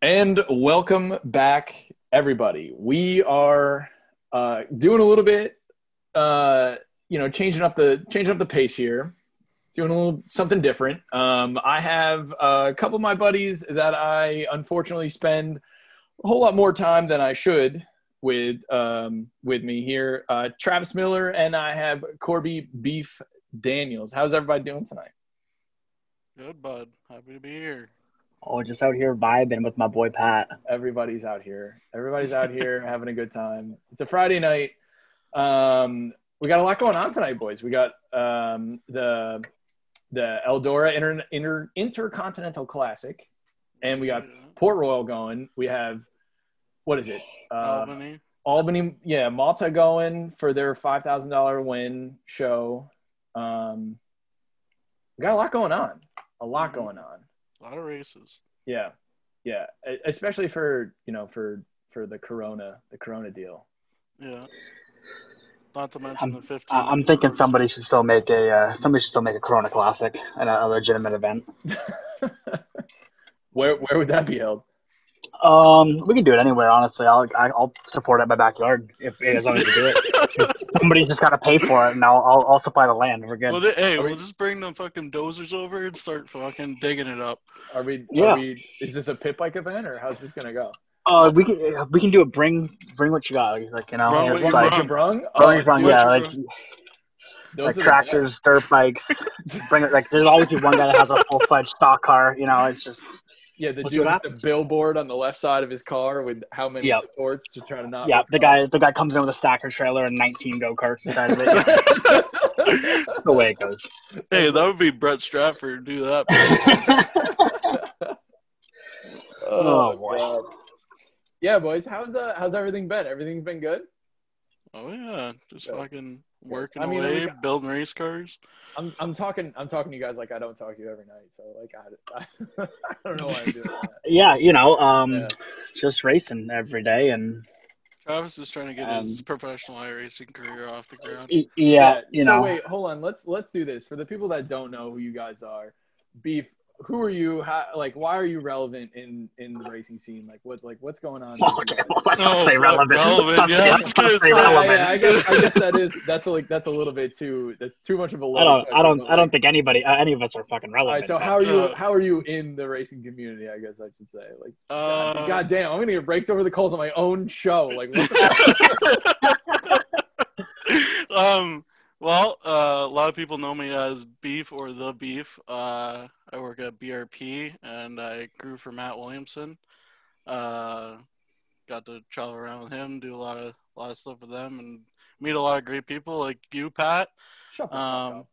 And welcome back, everybody. We are uh, doing a little bit, uh, you know, changing up the changing up the pace here, doing a little something different. Um, I have a couple of my buddies that I unfortunately spend a whole lot more time than I should with um, with me here. Uh, Travis Miller and I have Corbey Beef Daniels. How's everybody doing tonight? Good, bud. Happy to be here. Oh, just out here vibing with my boy Pat. Everybody's out here. Everybody's out here having a good time. It's a Friday night. Um, we got a lot going on tonight, boys. We got um, the the Eldora Inter, Inter, Intercontinental Classic, and we got Port Royal going. We have what is it? Uh, Albany. Albany, yeah, Malta going for their five thousand dollar win show. Um, we got a lot going on. A lot Mm-hmm. going on. A lot of races. Yeah, yeah, especially for you know for for the Corona the Corona deal. Yeah. Not to mention I'm, the 15. I- I'm thinking somebody should still make a uh, somebody should still make a Corona Classic and a, a legitimate event. Where where would that be held? Um, we can do it anywhere. Honestly, I'll I- I'll support it in my backyard if as long as you do it. Somebody's just got to pay for it, and I'll, I'll I'll supply the land. We're good. Well, th- hey, Are we- we'll just bring them fucking dozers over and start fucking digging it up. Are we? Yeah. Are we? Is this a pit bike event or how's this gonna go? Uh, we can we can do it. Bring bring what you got. Like you know, Bring just what you like, brought. Brung? bring what you brought, do what yeah, like like tractors, dirt bikes. bring it. Like there's always be one guy that has a full fledged stock car. You know, it's just best. Yeah, the We'll dude with the billboard on the left side of his car with how many Yep. supports to try to not. yeah. The guy the guy comes in with a stacker trailer and 19 go karts inside of it. The way it goes. Hey, that would be Brett Stratford. Do that. Oh, boy. Yeah, boys. How's uh how's everything been? Everything's been good. Oh, yeah. Just Yeah. fucking working I mean, away, we got- building race cars. I'm I'm talking I'm talking to you guys like I don't talk to you every night. So like I, I, I don't know why I'm doing that. Yeah, you know, um, Yeah. just racing every day, and Travis is trying to get Um, his professional racing career off the ground. yeah, you so know, wait, hold on. Let's let's do this for the people that don't know who you guys are. Beef. Who are you? How, like, why are you relevant in in the racing scene? Like, what's like what's going on? okay, well, let's Oh, not say fuck, relevant. relevant, Let's not say- I let's was not gonna say say. Relevant. yeah, I guess I guess that is that's a, like that's a little bit too that's too much of a. I load don't, I don't, I don't, like- I don't think anybody, uh, any of us are fucking relevant. right, so how are you? Uh, How are you in the racing community? I guess I should say. Like, Uh, God damn, I'm gonna get raked over the coals on my own show. Like, what the um, well, uh, a lot of people know me as Beef or the Beef. Uh, I work at BRP and I grew for Matt Williamson. Uh, got to travel around with him, do a lot of a lot of stuff with them, and meet a lot of great people like you, Pat. Shut Um,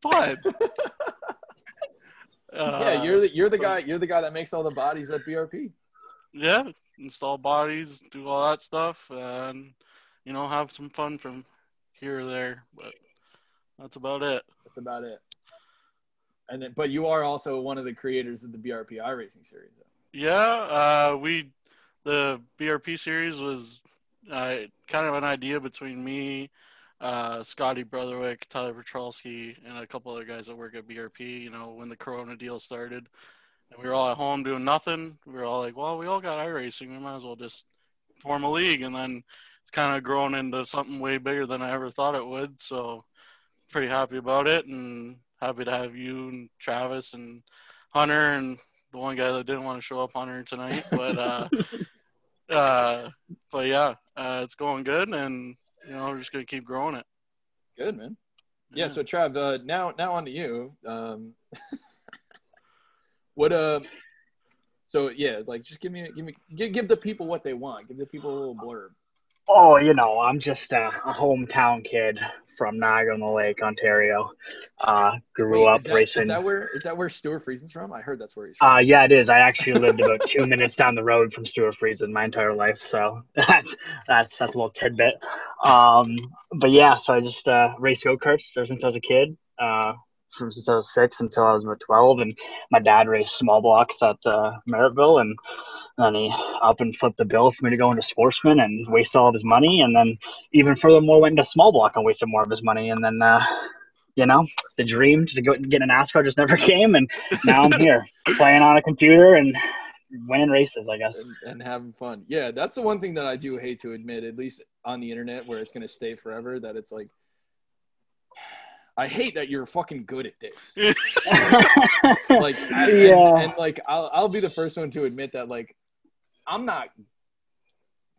but yeah, uh, you're the you're the guy you're the guy that makes all the bodies at BRP. yeah, install bodies, do all that stuff, and you know have some fun from here or there. But that's about it. That's about it. And then, but you are also one of the creators of the BRP iRacing series. Though. Yeah, uh, we the BRP series was uh, kind of an idea between me, uh, Scotty Brotherwick, Tyler Petrolsky, and a couple other guys that work at BRP. You know, when the Corona deal started, and we were all at home doing nothing. We were all like, "Well, we all got iRacing. We might as well just form a league." And then it's kind of grown into something way bigger than I ever thought it would. So, pretty happy about it, and happy to have you and Travis and Hunter and the one guy that didn't want to show up on Hunter tonight, but uh, uh, but yeah, uh, it's going good, and you know we're just gonna keep growing it. Good man. Yeah. So Trav, uh, now now on to you. Um, what uh, so yeah, like just give me give me give, give the people what they want. Give the people a little blurb. Oh, you know, I'm just a, a hometown kid from Niagara on the Lake, Ontario. Uh, grew Wait, up is that, racing. Is that where is that where Stewart Friesen's from? I heard that's where he's from. Uh, yeah, it is. I actually lived about two minutes down the road from Stewart Friesen my entire life, so that's that's that's a little tidbit. Um, but yeah, so I just uh, raced go karts ever since I was a kid. Uh, from since I was six until I was about twelve, and my dad raced small blocks at uh, Merrittville, and then he up and flipped the bill for me to go into sportsman and waste all of his money, and then even furthermore went into small block and wasted more of his money, and then. Uh, you know, the dream to go get a NASCAR just never came, and now I'm here playing on a computer and winning races, I guess. and, and having fun. Yeah, that's the one thing that I do hate to admit, at least on the internet where it's gonna stay forever. That it's like, I hate that you're fucking good at this. Like, I, Yeah. and, like I'll I'll be the first one to admit that like I'm not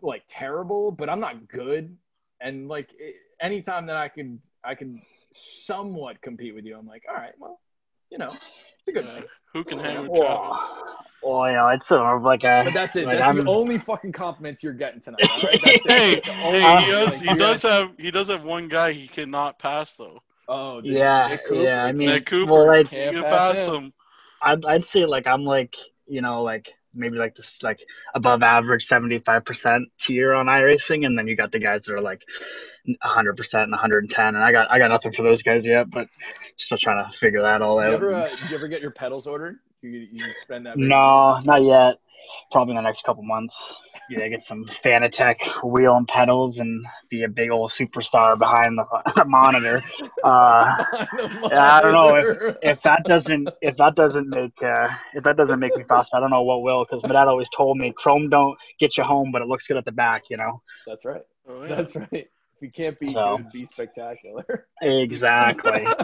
like terrible, but I'm not good. And like it, anytime that I can I can somewhat compete with you, I'm like, all right, well, you know, it's a good Yeah. night. Who can hang with Travis? oh, yeah, it's sort of like a. But that's it. Like, that's I'm- the only fucking compliments you're getting tonight. All right? That's it. Hey, That's hey, he does. like, He does have. He does have one guy he cannot pass though. Oh, dude, yeah, yeah. I mean, Nick Cooper. well, like You Can't get pass past him. him. I'd, I'd say like I'm like you know like maybe like this like above average 75% tier on iRacing and then you got the guys that are like 100% and 110 and I got I got nothing for those guys yet but still trying to figure that all you out. ever, uh, did you ever get your pedals ordered? You, you spend that. big no, not yet. Probably in the next couple months. Yeah, get some Fanatec wheel and pedals and be a big old superstar behind the, the monitor. Uh, The Yeah, I don't know monitor. if that doesn't if that doesn't make uh, if that doesn't make me faster, I don't know what will. Because my dad always told me Chrome don't get you home, but it looks good at the back. You know. That's right. Oh, yeah. That's right. If you can't be So. good, be spectacular. Exactly.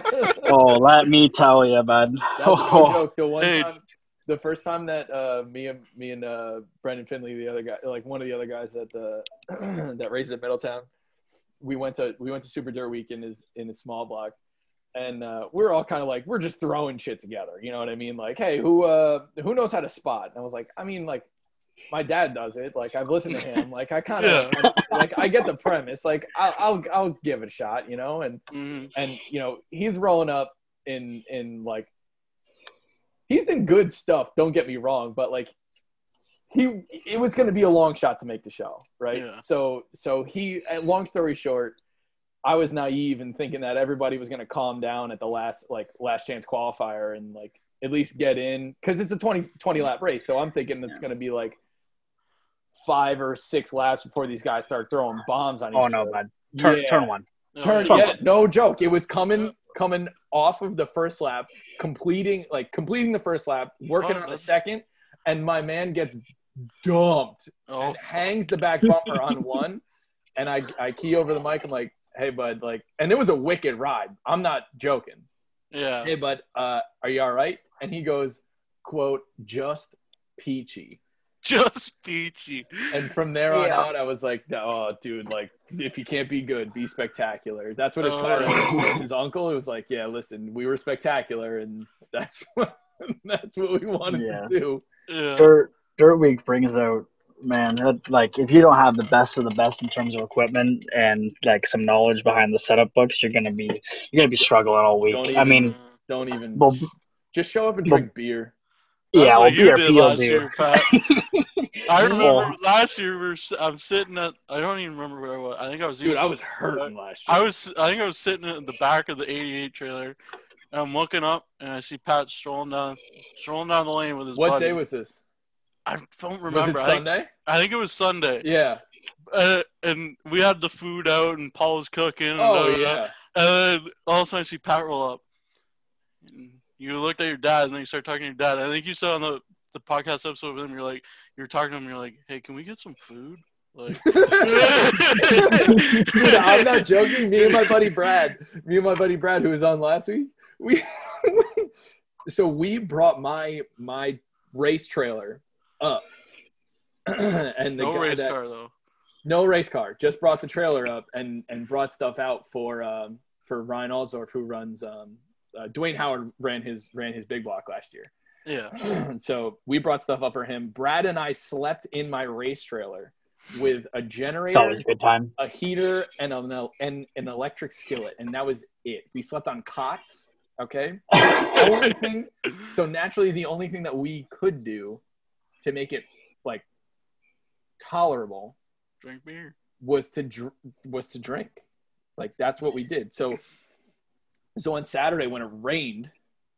Oh, let me tell you, bud. no Oh, joke. The one Hey. time, the first time that uh, me and me and uh, Brendan Finley, the other guy, like one of the other guys that uh, that races at Middletown, we went to we went to Super Dirt Week in his in his small block, and uh, we're all kind of like we're just throwing shit together. You know what I mean? Like, hey, who uh, who knows how to spot? And I was like, I mean, like. My dad does it. Like I've listened to him. Like I kind of like I get the premise. Like I'll, I'll I'll give it a shot, you know. And Mhm. and you know he's rolling up in in like he's in good stuff don't get me wrong but like he it was going to be a long shot to make the show right Yeah. so so he uh, long story short i was naive in thinking that everybody was going to calm down at the last like last chance qualifier and like at least get in because it's a 20 20 lap race so i'm thinking it's going to be like five or six laps before these guys start throwing bombs on each oh other no, bud. Turn Yeah turn one. Oh, turn yeah. yeah no joke it was coming coming off of the first lap completing like completing the first lap working Oh, on the second and my man gets dumped Oh, and hangs the back bumper on one and i i key over the mic. I'm like hey bud like and it was a wicked ride. I'm not joking. Yeah. hey bud uh are you all right? And he goes quote just peachy Just peachy. and from there on Yeah. out, I was like, "Oh, dude! Like, if you can't be good, be spectacular." That's what his Oh, car was. His uncle was like, "Yeah, listen, we were spectacular, and that's what that's what we wanted Yeah. to do." Yeah. Dirt Dirt Week brings out man that like if you don't have the best of the best in terms of equipment and like some knowledge behind the setup books, you're gonna be you're gonna be struggling all week. Don't I mean, mm. Don't even well, just show up and well- drink beer. That's yeah, well, what you BRP did last year, Pat. I remember Well, last year we were, s- I'm sitting at I don't even remember where I was. I think I was dude. I was sitting- hurting last year. I was I think I was sitting at the back of the 88 trailer, and I'm looking up and I see Pat strolling down strolling down the lane with his. What day was this? I don't Was remember. it I think, Sunday? I think it was Sunday. Yeah. Uh, and we had the food out, and Paul was cooking. And, Oh yeah. And then all of a sudden, I see Pat roll up. And you looked at your dad, and then you started talking to your dad. I think you said on the, the podcast episode with him, you're like, you're talking to him, you're like, hey, can we get some food? Like, Dude, I'm not joking. Me and my buddy Brad, me and my buddy Brad, who was on last week, we so we brought my my race trailer up, and the no race that, car, though. no race car, just brought the trailer up and and brought stuff out for um for Ryan Alsdorf, who runs um uh, Dwayne Howard ran his ran his big block last year. Yeah. so we brought stuff up for him. Brad and I slept in my race trailer with a It's generator always a good time. a heater and an and an electric skillet, and that was it. We slept on cots. Okay. Only thing, so naturally, the only thing that we could do to make it like tolerable Drink beer. was to dr- was to drink. Like that's what we did. So so on Saturday when it rained,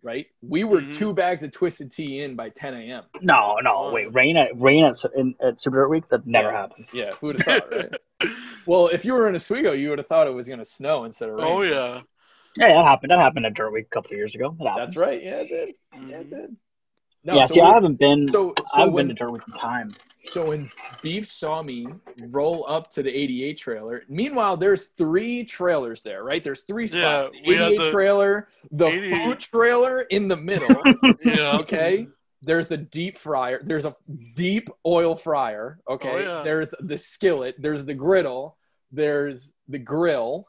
right? We were Mhm. two bags of twisted tea in by 10 a.m. No, no, wait, rain at rain at, in, at Super Dirt Week that never Yeah. happens. Yeah, who would have thought, right? well, if you were in Oswego, you would have thought it was going to snow instead of rain. oh, yeah. Yeah, that happened. That happened at Dirt Week a couple of years ago. It happens. That's right. Yeah, it did. Yeah, it did. No, yeah, so see, we- I haven't been. So, I haven't when been to Dirt Week in time. So when Beef saw me roll up to the 88 trailer, meanwhile there's three trailers there, right? There's three Yeah, spots. The we had 88 the trailer, the 88 food trailer in the middle. Yeah. okay. There's a deep fryer. There's a deep oil fryer. Okay. Oh, yeah. There's the skillet. There's the griddle. There's the grill.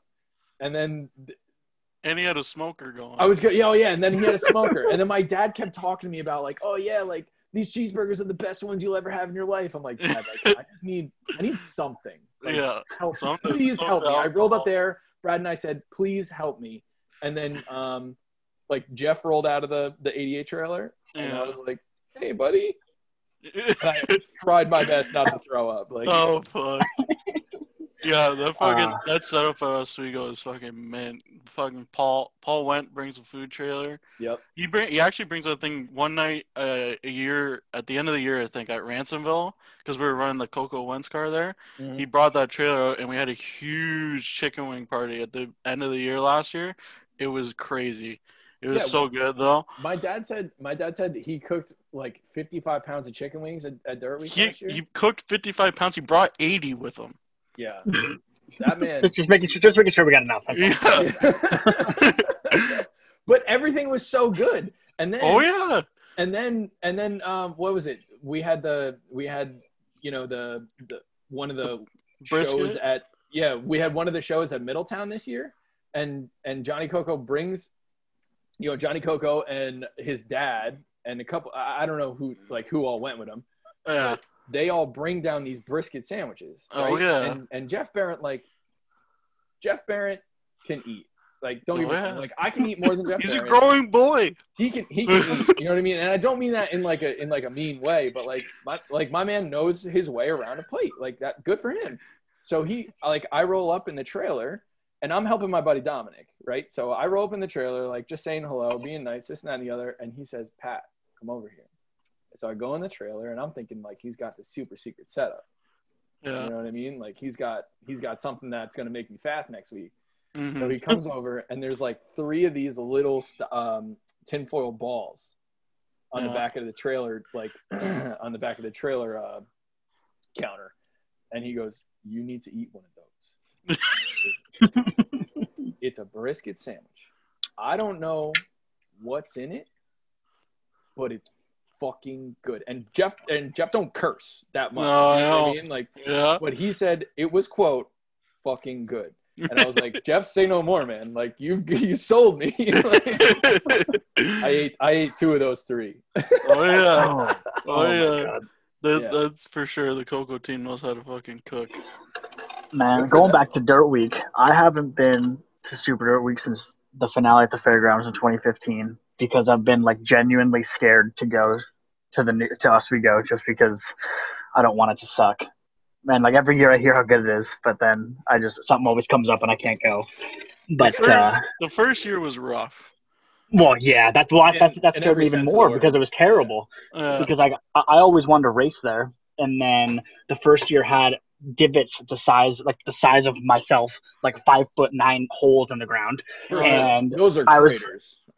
And then And he had a smoker going. I was good. Oh yeah, and then he had a smoker. and then my dad kept talking to me about like, oh yeah, like these cheeseburgers are the best ones you'll ever have in your life. I'm like, like, I just need, I need something. Like, Yeah, help, something- please help me. I rolled up there. Brad and I said, please help me. And then, um, like Jeff rolled out of the the ADA trailer, and I was like, hey, buddy. And I tried my best not to throw up. Like, oh fuck. Yeah, that fucking Uh. that setup at Oswego is fucking mint. Fucking Paul Paul Went brings a food trailer. yep. He bring he actually brings a thing one night uh, a year at the end of the year I think at Ransomville because we were running the Coco Wentz car there. Mhm. He brought that trailer out and we had a huge chicken wing party at the end of the year last year. It was crazy. It was Yeah, so good though. My dad said my dad said he cooked like 55 pounds of chicken wings at, at Dirt Week He last year. he cooked 55 pounds. He brought 80 with him. Yeah, that man. Just, just making sure, just making sure we got enough. That's. Yeah. but everything was so good, and then oh yeah. and then and then um, what was it? We had the we had you know the the one of the shows Brisket? at yeah we had one of the shows at Middletown this year, and and Johnny Coco brings you know Johnny Coco and his dad and a couple I I don't know who like who all went with him. Yeah. They all bring down these brisket sandwiches. Oh, right? yeah. and, and Jeff Barrett like Jeff Barrett can eat. Like don't Oh, me yeah. like I can eat more than Jeff He's a growing boy. he can he can eat, you know what I mean? And I don't mean that in like a in like a mean way, but like my like my man knows his way around a plate. Like that good for him. So he like I roll up in the trailer and I'm helping my buddy Dominic, right? So I roll up in the trailer, like just saying hello, being nice, this and that and the other, and he says, Pat, come over here. So I go in the trailer and I'm thinking like he's got the super secret setup. Yeah. You know what I mean? Like he's got he's got something that's gonna make me fast next week. So Mhm. he comes over and there's like three of these little st- um, tinfoil balls on the back of the trailer, like on the back of the trailer uh, counter. And he goes, You need to eat one of those. it's a brisket sandwich. I don't know what's in it, but it's fucking good. And Jeff and Jeff don't curse that much. No, you know I what I mean? Like Yeah. but he said it was quote fucking good. And I was like, Jeff, say no more, man. Like you, you sold me. Like, I ate, I ate two of those three. oh yeah. Oh, Oh, oh yeah. That, Yeah. That's for sure. The Coco team knows how to fucking cook. Man, going back to Dirt Week, I haven't been to Super Dirt Week since the finale at the fairgrounds in 2015 because I've been like genuinely scared to go to the new, to Oswego just because I don't want it to suck. Man, like every year I hear how good it is, but then I just something always comes up and I can't go. But uh, The first year was rough. well, yeah, that's why In- that's that's in scared me even more the because it was terrible. Uh, because I I always wanted to race there, and then the first year had divots the size like the size of myself, like five foot nine holes in the ground. And those are I was-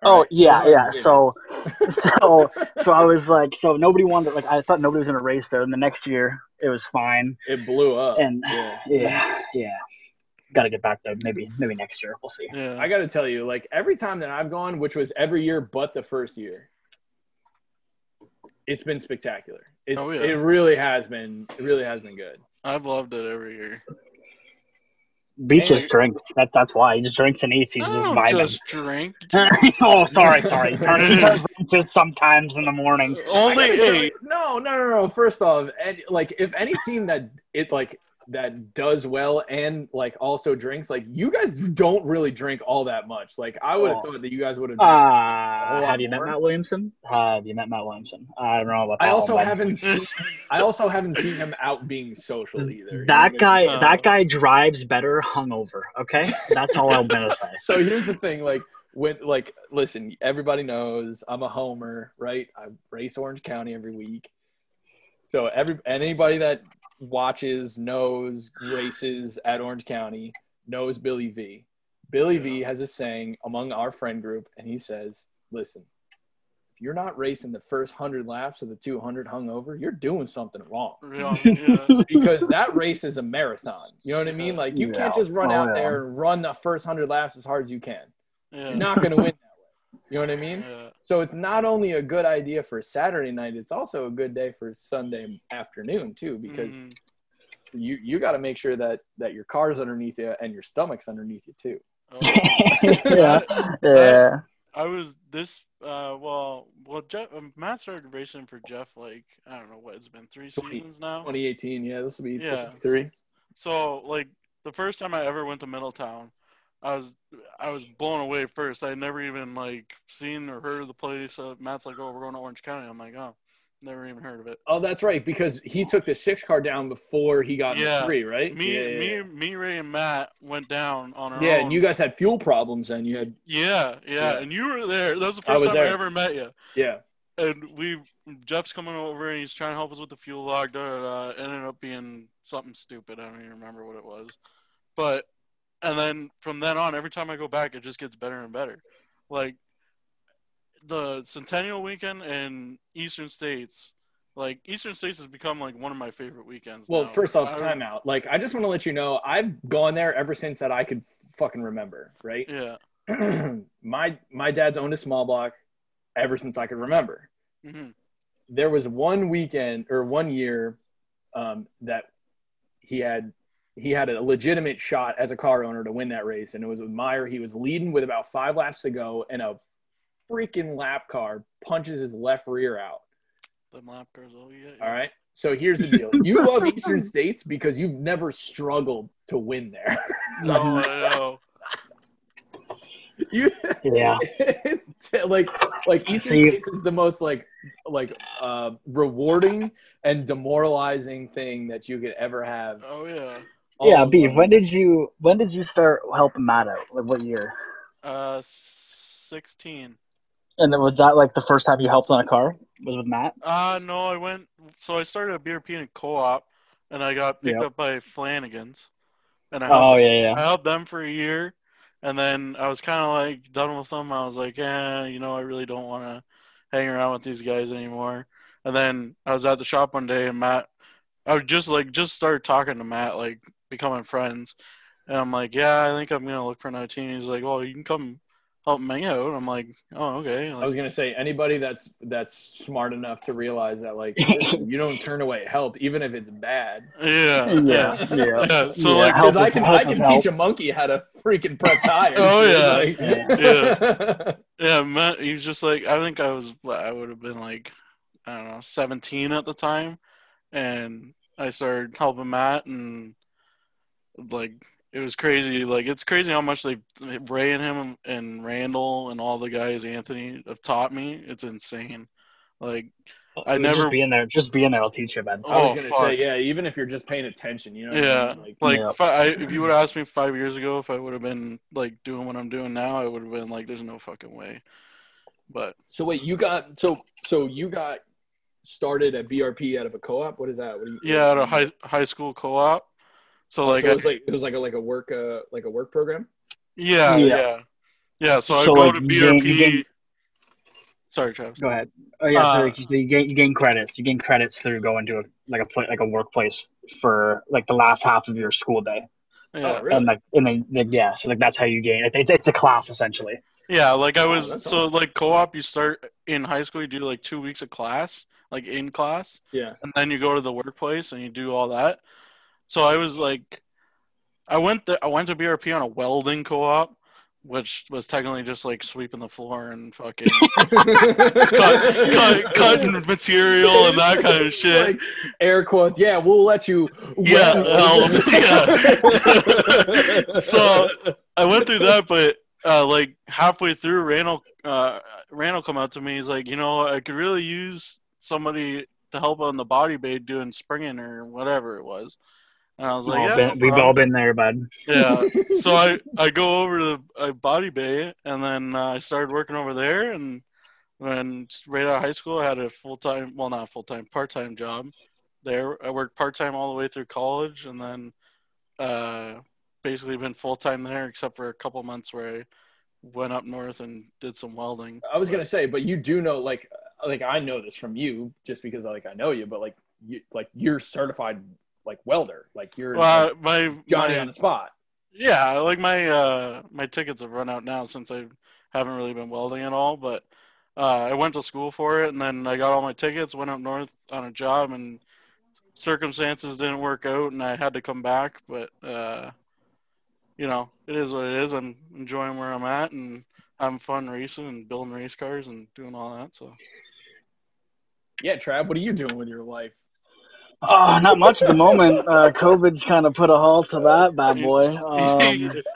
craters. Oh All right. yeah, yeah. So, so, so I was like, so nobody wanted like I thought nobody was gonna race there. And the next year it was fine, it blew up. and yeah. yeah, yeah. Got to get back there. Maybe maybe next year we'll see. yeah. I got to tell you, like every time that I've gone, which was every year but the first year, it's been spectacular. It's, Oh, yeah. It really has been. It really has been good. I've loved it every year. Beach Hey. just drinks. That that's why he just drinks and eats. He's I just oh, vibing. just drink. oh, sorry, sorry. He turns, he turns just sometimes in the morning. Only eight. no, no, no, no. First off, and, like if any team that it like that does well and like also drinks, like you guys don't really drink all that much. Like I would have Oh. thought that you guys would have. Uh, lot have you met. Matt Williamson? Have you met Matt Williamson? I don't know about that. I also one, haven't seen. I also haven't seen him out being social either. you know That I guy, mean? That guy drives better hungover. Okay, that's all I'm gonna say. So here's the thing, like when like listen, everybody knows I'm a homer, right? I race Orange County every week. So every anybody that watches knows races at Orange County knows Billy V. Billy V has a saying among our friend group, and he says, "Listen, if you're not racing the first hundred laps of the 200 hungover, you're doing something wrong Yeah, yeah. because that race is a marathon. You know what I mean? Like you can't just run Oh, out yeah. there and run the first hundred laps as hard as you can. yeah. You're not going to win that way. You know what I mean? yeah. So it's not only a good idea for Saturday night, it's also a good day for Sunday afternoon too, because Mhm. you you got to make sure that that your car's underneath you and your stomach's underneath you too. Oh. yeah, yeah. I was this uh well well Jeff um, Matt started racing for Jeff like I don't know what it's been three Twenty- seasons now. 2018, yeah, this will be, Yeah. be three. So like the first time I ever went to Middletown, I was I was blown away first. I had never even like seen or heard of the place. Uh, Matt's like, "Oh, we're going to Orange County." I'm like, "Oh, never even heard of it." Oh, that's right, because he took the six car down before he got Yeah. the three, right? Me, yeah, me, yeah. me, Ray, and Matt went down on our Yeah, own. and you guys had fuel problems, and you had yeah, yeah, and you were there. That was the first was time I ever met you. yeah. and we Jeff's coming over and he's trying to help us with the fuel log. Da, da, da, ended up being something stupid. I don't even remember what it was, but and then from then on, every time I go back, it just gets better and better. Like the Centennial weekend in Eastern States. Like Eastern States has become like one of my favorite weekends. Well, now. first off, timeout. Like, I just want to let you know, I've gone there ever since that I could fucking remember, right? Yeah. my my dad's owned a small block ever since I could remember. hmm There was one weekend or one year um, that he had he had a legitimate shot as a car owner to win that race, and it was with Meyer. He was leading with about five laps to go, and a freaking lap car punches his left rear out. The lap cars. Oh yeah. All right. So here's the deal: you love Eastern States because you've never struggled to win there. No, I know. you, Yeah. it's t- like like Eastern See- States is the most like like uh, rewarding and demoralizing thing that you could ever have. Oh yeah. All Yeah, in beef. When did you when did you start helping Matt out? Like what year? Uh, sixteen. And then was that like the first time you helped on a car? Was with Matt? Uh no, I went. So I started a BRP in co-op, and I got picked Yep. up by Flanagan's, and I helped, Oh yeah, yeah. I helped them for a year, and then I was kind of like done with them. I was like, yeah, you know, I really don't want to hang around with these guys anymore. And then I was at the shop one day, and Matt, I would just like just started talking to Matt, like becoming friends, and I'm like, yeah, I think I'm gonna look for another team. He's like, well, you can come help me out. I'm like, oh okay. I was gonna say anybody that's that's smart enough to realize that like you don't turn away help even if it's bad. yeah, Yeah, yeah. yeah. Yeah, so Yeah, like Because I can I is can help. teach a monkey how to freaking prep tires. Oh, dude. yeah. Like- Yeah, Matt, he was just like I think I was I would have been like I don't know, 17 at the time and I started helping Matt and like it was crazy. Like it's crazy how much they Ray and him and Randall and all the guys Anthony have taught me. It's insane. Like I Just never being there. Just being there will teach you, man. I was Oh, gonna fuck. say yeah, even if you're just paying attention, you know. what I Yeah, mean? Like, like Yeah. if, I, if you would have asked me five years ago if I would have been like doing what I'm doing now, I would have been like, "There's no fucking way." But so wait, you got so so you got started at BRP out of a co-op. What is that? What do you, yeah, at a high high school co-op. So Oh, like, so it was like it was like a like a work uh like a work program. yeah, Yeah. yeah, yeah, So I go like, to you gain- BRP. you gain- Sorry, Travis. Go ahead. Oh yeah, so Uh, like, you, you gain you gain credits. You gain credits through going to a like a pla like a workplace for like the last half of your school day, Yeah, Oh, really? and like and then like, yeah, so like that's how you gain. Like, it's it's a class essentially. yeah. Like I was that's so like co-op. You start in high school. You do like two weeks of class, like in class, Yeah. and then you go to the workplace and you do all that. So I was like, I went there. I went to BRP on a welding co-op, which was technically just like sweeping the floor and fucking cut, cut, cutting material and that kind of shit. Like air quotes. Yeah, we'll let you. Yeah, weld. yeah. So, I went through that, but uh, like halfway through, Randall uh, Randall come out to me. He's like, you know, I could really use somebody to help on the body bay doing springing or whatever it was. And I was like, all yeah, been, no we've all been there, bud. yeah. So I, I go over to the uh, body bay and then uh, I started working over there. And when right out of high school, I had a full time, well, not full time, part time job there. I worked part time all the way through college and then uh, basically been full time there except for a couple months where I went up north and did some welding. I was gonna say, but you do know, like, like I know this from you, just because like I know you, but like you, like you're certified like welder, like you're Well, like, my Johnny my- on the spot. Yeah, like my uh my tickets have run out now since I haven't really been welding at all, but uh, I went to school for it and then I got all my tickets, went up north on a job and circumstances didn't work out and I had to come back, but uh you know, it is what it is. I'm enjoying where I'm at and having fun racing and building race cars and doing all that. So Yeah, Trav, what are you doing with your life? Oh, not much at the moment. Uh, COVID's kind of put a halt to that bad boy. Um,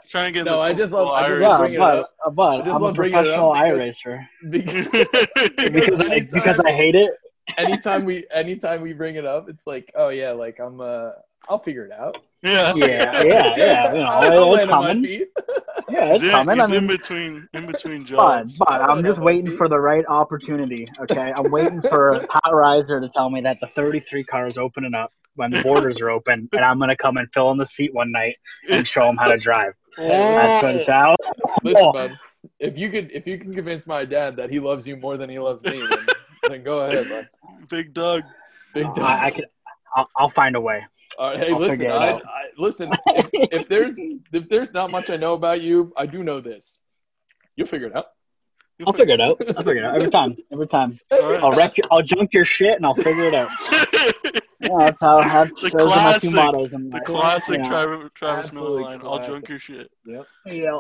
trying to get no, the I just cool love- I just Irish- yeah, bring it but, up. but I just I'm a love bringing it up professional because- iRacer Because, because I because I hate it. anytime we anytime we bring it up, it's like, oh yeah, like I'm uh I'll figure it out. yeah. Yeah, yeah, yeah. You know, it's coming. Yeah, it's He's, in, coming. I he's in between in between jobs. but I I'm just waiting for the right opportunity. Okay, I'm waiting for Pat Reiser to tell me that the 33 car is opening up when the borders are open, and I'm gonna come and fill in the seat one night and show him how to drive. That's what it's out. Listen, Oh. bud, if you could if you can convince my dad that he loves you more than he loves me, then, then go ahead, bud. Big Doug. Big time. I, I can. I'll, I'll find a way. All right, hey, I'll listen, I. I, listen. If, if there's if there's not much I know about you, I do know this. You'll figure it out. I'll figure it out. I'll figure it out every time. Every time. All right. I'll wreck. Your, I'll junk your shit, and I'll figure it out. Yeah, that's how. That's, The those are my two classic- mottos in the life. classic you know. Travis, Travis Miller Absolute line. I'll junk your shit. Yep. Yeah.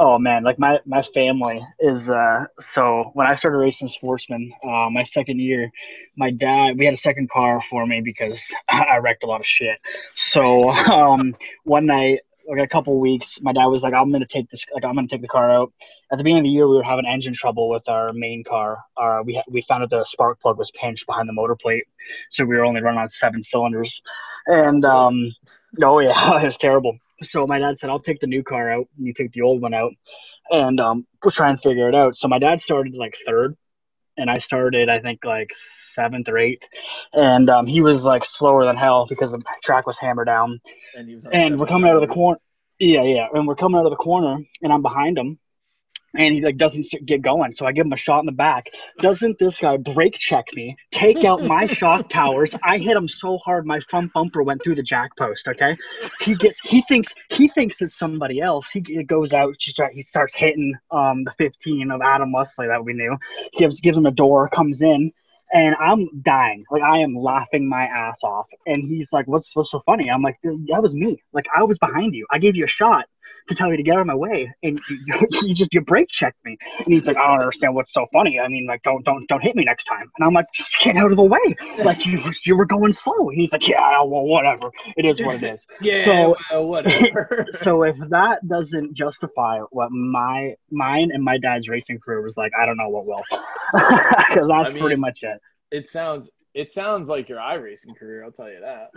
Oh man, like my my family is uh so when I started racing sportsman, uh my second year, my dad we had a second car for me because I wrecked a lot of shit. So um one night like a couple weeks, my dad was like, I'm gonna take this like I'm gonna take the car out. At the beginning of the year we were having engine trouble with our main car. Uh we ha- we found out the spark plug was pinched behind the motor plate. So we were only running on seven cylinders. And um oh yeah, it was terrible. So my dad said, I'll take the new car out and you take the old one out. And um, we'll try and figure it out. So my dad started like third, and I started, I think, like seventh or eighth. And um, he was like slower than hell because the track was hammered down. And, he was And we're coming out of the corner. Yeah, yeah. And we're coming out of the corner, and I'm behind him. And he like doesn't get going, so I give him a shot in the back. Doesn't this guy brake check me, take out my shock towers? I hit him so hard, my front bumper went through the jack post. Okay, he gets he thinks he thinks it's somebody else. He goes out, he he starts hitting um the 15 of Adam Wesley that we knew. Gives gives him a door, comes in, and I'm dying. Like I am laughing my ass off. And he's like, "What's what's so funny?" I'm like, "That was me. Like I was behind you. I gave you a shot." To tell you to get out of my way, and you, you just you brake checked me, and he's like, I don't understand what's so funny. I mean, like, don't don't don't hit me next time. And I'm like, just get out of the way, like you you were going slow. And he's like, yeah, well, whatever. It is what it is. Yeah, So- well, whatever. so if that doesn't justify what my mine and my dad's racing career was like, I don't know what will, because that's I mean- pretty much it. it sounds it sounds like your i racing career. I'll tell you that.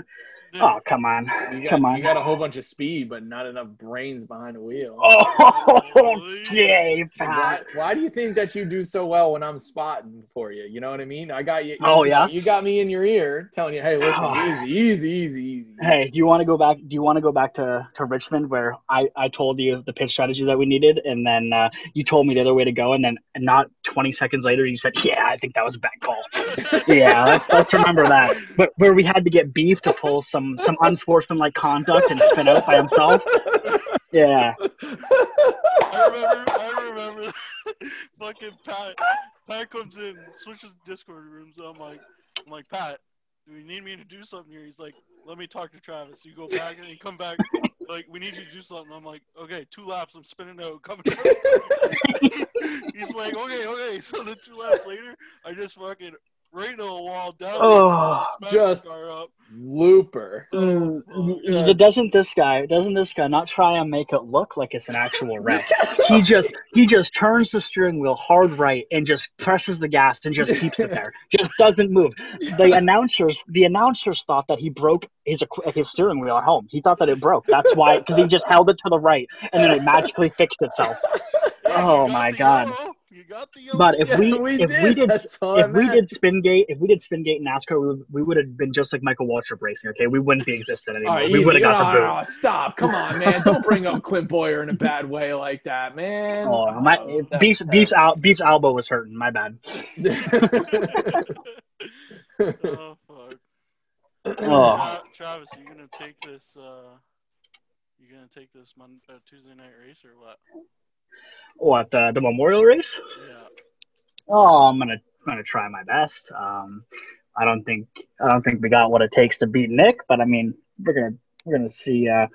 Oh come on, You got, come on. you got a whole bunch of speed, but not enough brains behind the wheel. Oh, yay, Why, Pat. why do you think that you do so well when I'm spotting for you? You know what I mean? I got you. Oh, yeah? You got me in your ear telling you, hey, listen, Oh. easy, easy, easy, easy. Hey, do you want to go back? Do you want to go back to, to Richmond where I, I told you the pitch strategy that we needed, and then uh, you told me the other way to go, and then not 20 seconds later you said, "Yeah, I think that was a bad call." yeah, let's, let's remember that. But where we had to get beef to pull some some unsportsmanlike conduct and spin out by himself. Yeah, I remember. I remember. fucking Pat. Pat comes in, switches Discord rooms. I'm like, I'm like, Pat, do you need me to do something here? He's like, let me talk to Travis. You go back and you come back. Like, we need you to do something. I'm like, okay, two laps. I'm spinning out. Coming. He's like, okay, okay. So the two laps later, I just fucking right into the wall, down, Oh, smash just- the car up. Looper. Mm, yes. doesn't this guy doesn't this guy not try and make it look like it's an actual wreck? he just he just turns the steering wheel hard right and just presses the gas and just keeps it there. Just doesn't move. The announcers the announcers thought that he broke his his steering wheel at home. He thought that it broke. That's why because he just held it to the right and then it magically fixed itself. Oh my the God. Yellow. You got the. But if Yeah, we, we if did. we did That's if we meant. did Spingate if we did Spingate NASCAR we would, we would have been just like Michael Waltrip racing. Okay, we wouldn't be existent anymore. right, we would have got No, the no, boot. no, stop. Come on, man. Don't bring up Clint Bowyer in a bad way like that, man. Oh, my Oh, that's beef's beef's al- beef's elbow was hurting. My bad. oh fuck. Oh. Tra- Travis, you gonna take this? uh You gonna take this Mon- uh, Tuesday night race or what? What the the memorial race? Yeah. Oh, I'm gonna I'm gonna try my best. Um, I don't think I don't think we got what it takes to beat Nick, but I mean we're gonna we're gonna see uh,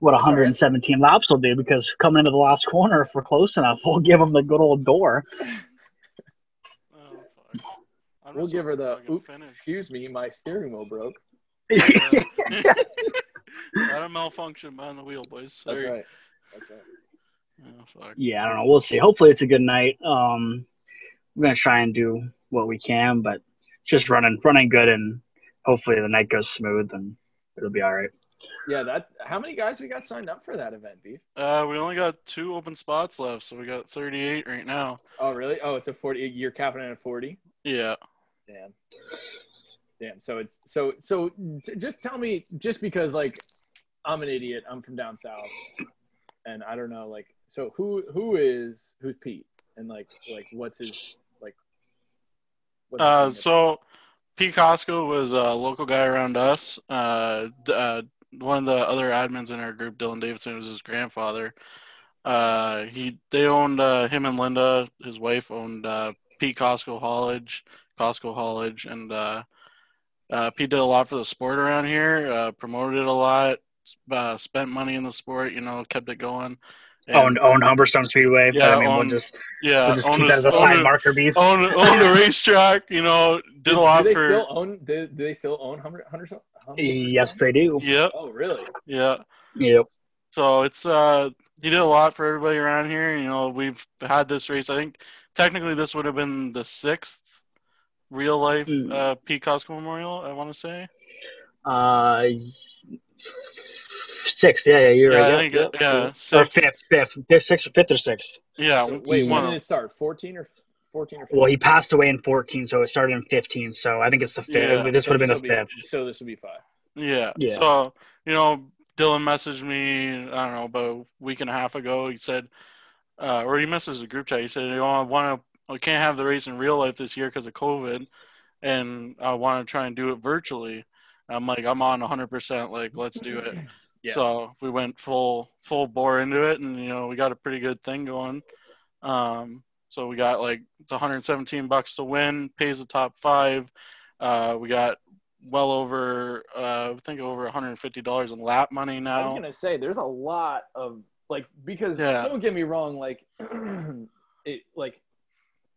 what 117 laps will do because coming into the last corner, if we're close enough, we'll give them the good old door. Oh we'll give her the oops. finish. Excuse me, my steering wheel broke. Got a malfunction behind the wheel, boys. That's right. That's right. Oh, fuck. yeah, I don't know. We'll see. Hopefully, it's a good night. Um, we're gonna try and do what we can, but just running running good, and hopefully the night goes smooth, and it'll be all right. Yeah, that. How many guys we got signed up for that event, Beef? Uh, we only got two open spots left, so we got 38 right now. Oh, really? Oh, it's a forty. You're capping it at forty. Yeah. Damn. Damn. So it's so so. t- Just tell me, just because like I'm an idiot. I'm from down south, and I don't know. Like, so who who is who's Pete, and like like what's his like? what's Uh, significance? so Pete Costco was a local guy around us. Uh, uh, one of the other admins in our group, Dylan Davidson, was his grandfather. Uh, he they owned uh, him and Linda, his wife owned uh, Pete Costco Haulage, Costco Haulage, and uh, uh, Pete did a lot for the sport around here. Uh, promoted it a lot. Uh, spent money in the sport. You know, kept it going. And- Owned owned Humberstone Speedway. but Yeah, I mean, owned- we'll just yeah, we'll just owned keep a- that as a owned side a- marker beef. owned, owned a racetrack. You know, did a lot do they for. still own? Do, do they still own Humber? Hunter, Hunter, Yes, they do. Yeah, Oh, really? yeah. Yep. So it's uh he did a lot for everybody around here. You know, we've had this race. I think technically this would have been the sixth real life Mm. uh Pete Costco Memorial, I wanna say. Uh, sixth. Yeah, yeah, you're Yeah, right. I think Yep, it- yeah, Or sixth. fifth, fifth, fifth, sixth, fifth or sixth. Yeah, So, wait, one when did it start? 14 or 14 or 15? Well, he passed away in 14, so it started in 15. So I think it's the fifth. Yeah. This would have been the this will fifth. So this would be five. Yeah. Yeah. So, you know, Dylan messaged me, I don't know, about a week and a half ago. He said, uh, or he messaged the group chat. He said, you know, I want to, I can't have the race in real life this year because of COVID, and I want to try and do it virtually. I'm like, I'm on 100%. Like, let's do it. Yeah. So we went full full bore into it, and you know, we got a pretty good thing going. Um, so we got like it's 117 bucks to win, pays the top five. Uh, we got well over, uh, I think over 150 dollars in lap money now. I was gonna say there's a lot of like because Yeah. don't get me wrong, like it like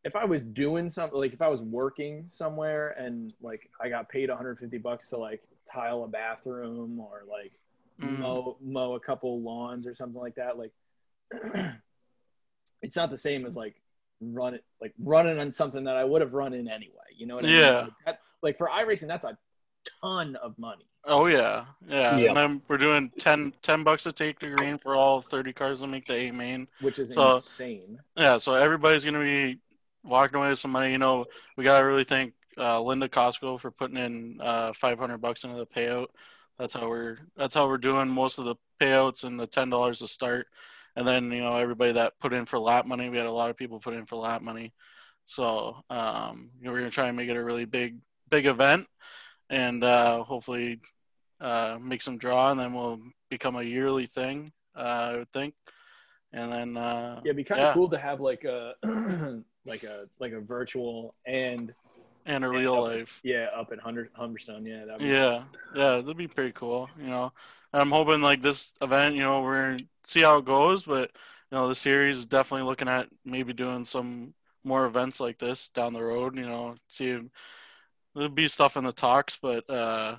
if I was doing something like if I was working somewhere and like I got paid 150 bucks to like tile a bathroom or like Mm. mow mow a couple lawns or something like that, like it's not the same as like run it like running on something that I would have run in anyway. You know what I mean? Yeah. Like, that, like for iRacing, that's a ton of money. Oh yeah, yeah. Yeah. And then we're doing 10, 10 bucks a take to green for all 30 cars that make the A main. which is So- insane. Yeah, so everybody's gonna be walking away with some money. You know, we gotta really thank uh, Linda Costco for putting in uh, 500 bucks into the payout. That's how we're that's how we're doing most of the payouts and the ten dollars to start, and then you know everybody that put in for lap money. We had a lot of people put in for lap money, so um, you know, we're gonna try and make it a really big big event, and uh, hopefully uh, make some draw, and then we'll become a yearly thing. Uh, I would think, and then uh, Yeah, it'd be kind of Yeah. cool to have like a like a like a virtual and and a and real up- life. Yeah, up at Humber, Humberstone. Yeah, that'd be, Yeah, yeah, that'd be pretty cool. You know, I'm hoping like this event, you know, we're gonna see how it goes, but you know, the series is definitely looking at maybe doing some more events like this down the road. You know, see, there'll be stuff in the talks, but uh,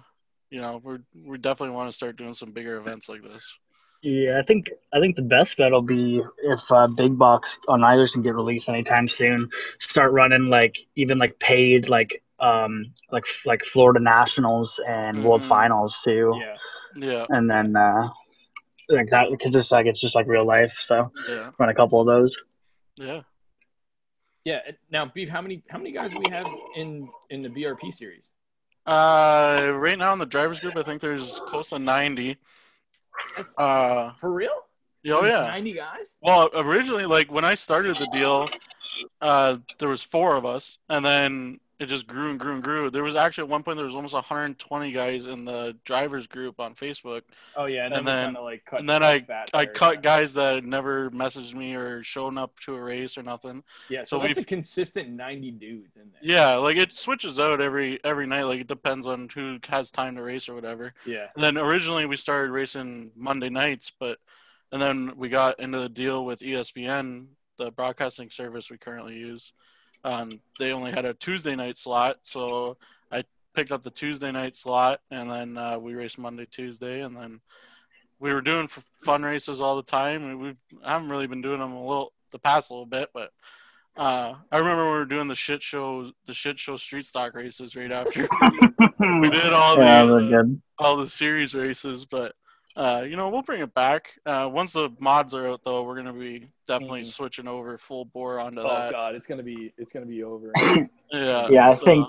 you know, we're we definitely want to start doing some bigger events like this. Yeah, I think I think the best bet will be if uh, Big Box on either can get released anytime soon. Start running like even like paid like um like like Florida Nationals and World Mhm. Finals too, yeah. Yeah, and then uh like that because it's like it's just like real life. So yeah, run a couple of those. yeah. Yeah. Now, beef. How many how many guys do we have in in the BRP series? Uh, right now in the drivers group, I think there's close to 90. Uh, for real. oh yeah. Ninety guys. Well, originally, like when I started the deal, uh, there was four of us, and then it just grew and grew and grew. There was actually at one point there was almost 120 guys in the drivers group on Facebook, Oh yeah, and then, And we then- like cut. and then I I cut guys that never messaged me or shown up to a race or nothing. Yeah, so so, we've- a consistent ninety dudes in there. Yeah, like it switches out every every night. Like it depends on who has time to race or whatever. Yeah. And then originally we started racing Monday nights, but and then we got into the deal with ESPN, the broadcasting service we currently use. Um, they only had a Tuesday night slot, so I picked up the Tuesday night slot, and then uh, we raced Monday, Tuesday, and then we were doing fun races all the time. We've I haven't really been doing them a little the past little bit, but uh, I remember we were doing the shit show, the shit show street stock races right after we did all yeah, the all the series races, but uh, you know we'll bring it back. Uh, once the mods are out, though, we're gonna be definitely Mhm. switching over full bore onto Oh that. god, it's gonna be it's gonna be over. Yeah, Yeah, I so- think-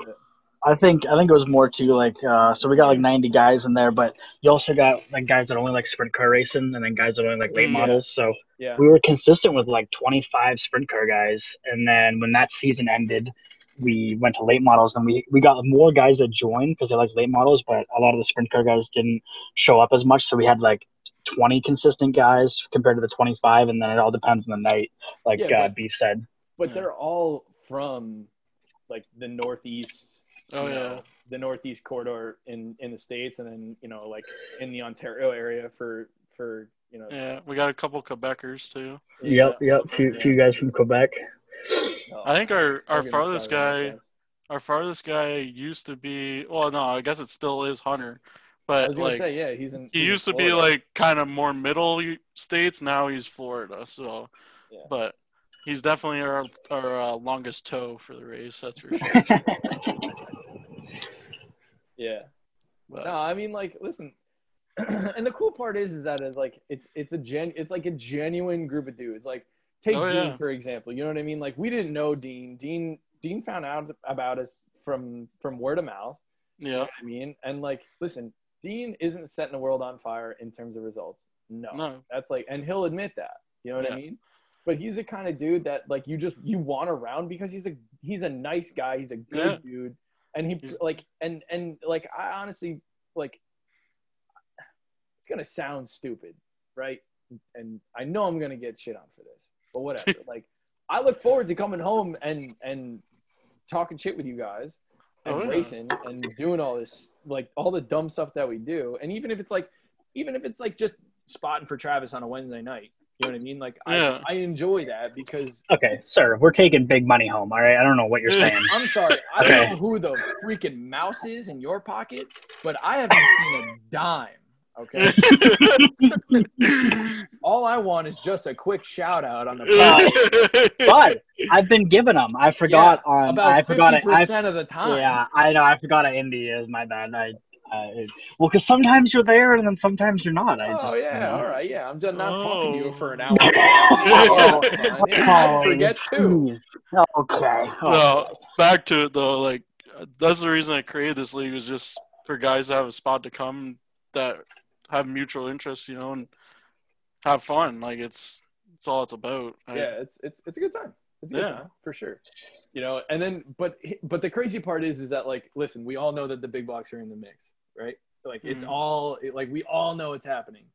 I think I think it was more too like uh, so we got like 90 guys in there, but you also got like guys that only like sprint car racing, and then guys that only like late Yeah. models. So Yeah. we were consistent with like 25 sprint car guys, and then when that season ended, we went to late models, and we we got more guys that joined because they liked late models, but a lot of the sprint car guys didn't show up as much, so we had like 20 consistent guys compared to the 25, and then it all depends on the night, like Yeah, uh, but- Beef said. But Yeah. they're all from like the northeast. Oh yeah, know, the northeast corridor in in the states, and then you know like in the Ontario area for for you know. yeah. We got a couple Quebecers too. Yep, yep, few Yeah. few guys from Quebec. Oh, I think our our don't get me farthest guy, our farthest guy used to be. Well, no, I guess it still is Hunter, but like say, yeah, he's in. he he's in used to be like kind of more middle states. Now he's Florida, so. Yeah. But he's definitely our our uh, longest toe for the race. That's for sure. yeah. But, No, I mean, like, listen, and the cool part is, is that it's like it's it's a gen, it's like a genuine group of dudes. Like, take Oh, Dean yeah. for example. You know what I mean? Like, we didn't know Dean. Dean Dean found out about us from from word of mouth. You know yeah, what I mean? And like, listen, Dean isn't setting the world on fire in terms of results. No, no, that's like, and he'll admit that. You know what I mean? But he's the kind of dude that like you just you want around because he's a he's a nice guy. He's a good dude, and he He's- like and and like I honestly like it's gonna sound stupid, right? And I know I'm gonna get shit on for this, but whatever. like I look forward to coming home and and talking shit with you guys and Oh, yeah. racing and doing all this like all the dumb stuff that we do. And even if it's like even if it's like just spotting for Travis on a Wednesday night, you know what I mean? Like Yeah. I, I enjoy that because Okay, sir, we're taking big money home. All right, I don't know what you're saying. I'm sorry, I Okay. don't know who the freaking mouse is in your pocket, but I haven't seen a dime. Okay, all I want is just a quick shout out on the podcast. but I've been giving them. I forgot on. about I forgot fifty it. I, percent of the time. yeah, I know. I forgot at Indy is my bad. I. Uh, it, well, because sometimes you're there and then sometimes you're not. I Oh just, yeah, you know. all right, yeah. I'm just not talking to you Oh. for an hour. Oh, it's fine. Yeah, I forget too. Okay. Oh, no, back to it though. Like that's the reason I created this league was just for guys to have a spot to come that have mutual interests, you know, and have fun. Like it's it's all it's about. I- Yeah, it's it's it's a good time. It's a good Yeah. time for sure. You know, and then but but the crazy part is is that like listen, we all know that the big blocks are in the mix, right? Like it's Mhm. all like we all know it's happening.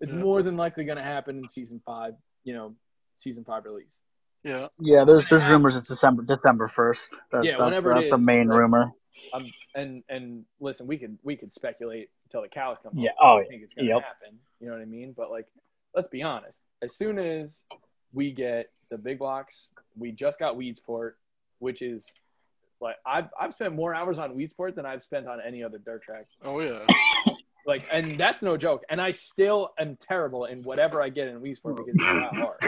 It's Yeah. more than likely going to happen in season five. You know, season five release. yeah. Yeah, there's there's rumors it's December December first. That, Yeah, that's, whenever it that's a is, main right? rumor. Um, and and listen, we could we could speculate until the cows come home. Yeah. Oh, I think it's gonna yep. happen. You know what I mean? But like, let's be honest. As soon as we get the big blocks, we just got Weedsport, which is like I've I've spent more hours on Weedsport than I've spent on any other dirt track. Oh yeah. Like, and that's no joke. And I still am terrible in whatever I get in Weedsport because it's not hard.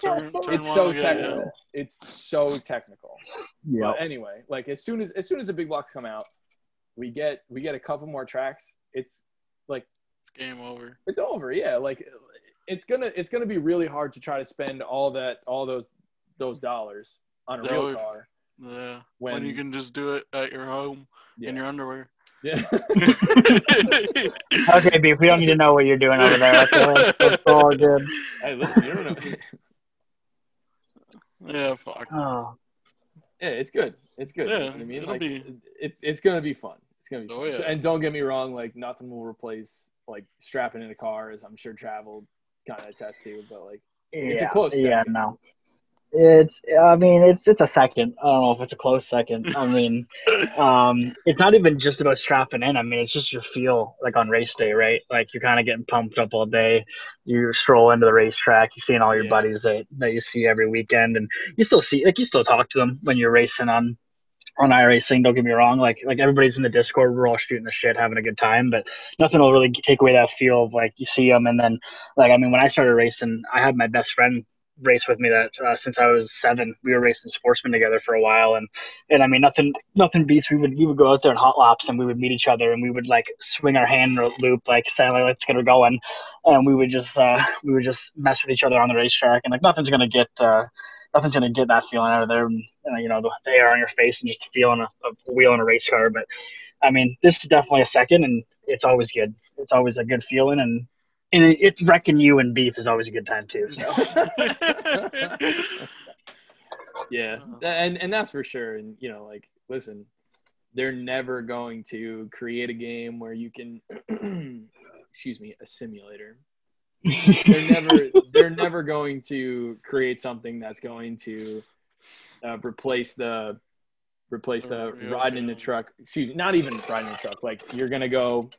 Turn, turn It's one so again, technical. It's so technical. Yeah. But anyway, like as soon as as soon as the big blocks come out, we get we get a couple more tracks. It's like It's game over. it's over. Yeah, like it's gonna it's gonna be really hard to try to spend all that all those those dollars on a That real would- car. Yeah. When, When, you can just do it at your home yeah. in your underwear. yeah. Okay, beef. We don't need to know what you're doing over there. Okay, it's all good. hey, listen, you don't know. yeah, fuck. Oh, yeah, it's good. It's good. you know Yeah, I mean, like, be- it's it's gonna be fun. It's gonna be. Oh, fun. yeah. And don't get me wrong, like nothing will replace like strapping in a car, as I'm sure travel kind of attest to. But like, It's a yeah, close Yeah, second. no. It's. I mean, it's it's a second. I don't know if it's a close second. I mean, um, it's not even just about strapping in. I mean, it's just your feel like on race day, right? Like you're kind of getting pumped up all day. You stroll into the racetrack. You're seeing all your Yeah. buddies that, that you see every weekend, and you still see like you still talk to them when you're racing on on iRacing. Don't get me wrong. Like like everybody's in the Discord. We're all shooting the shit, having a good time, but nothing will really take away that feel of like you see them, and then like I mean, when I started racing, I had my best friend race with me that uh, since I was seven, we were racing sportsmen together for a while, and and I mean nothing nothing beats we would we would go out there in hot laps and we would meet each other and we would like swing our hand loop like saying like let's get her going, and we would just uh, we would just mess with each other on the racetrack and like nothing's gonna get. Uh, Nothing's gonna get that feeling out of there, and uh, you know the, the air on your face and just feeling a, a wheel in a race car. But I mean, this is definitely a second, and it's always good. It's always a good feeling, and and it, it's wrecking you and beef is always a good time too. So. yeah, and and that's for sure. And you know, like, listen, they're never going to create a game where you can, excuse me, a simulator. They're never they're never going to create something that's going to uh, replace the replace the Real riding in the truck. Excuse me, not even riding in the truck. Like you're gonna go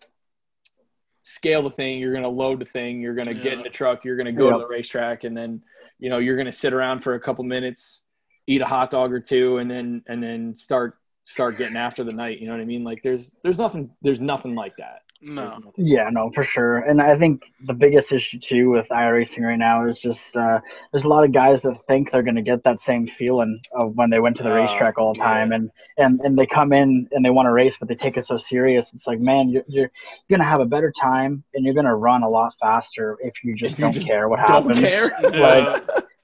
scale the thing, you're gonna load the thing, you're gonna get in the truck, you're gonna go to the racetrack, and then you know you're gonna sit around for a couple minutes, eat a hot dog or two, and then and then start start getting after the night. You know what I mean? Like there's there's nothing there's nothing like that. There's no. Yeah, no, for sure. And I think the biggest issue too with iRacing right now is just uh, there's a lot of guys that think they're going to get that same feeling of when they went to the Oh, racetrack all the time, yeah. and, and and they come in and they want to race, but they take it so serious. It's like, man, you're you're, you're going to have a better time and you're going to run a lot faster if you just If you don't just care what Don't happens. care. Yeah.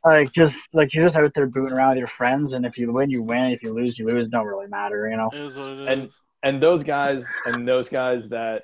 Like just like you're just out there booting around with your friends, and if you win, you win. If you lose, you lose. It don't really matter, you know. It is what it And- is. and those guys and those guys that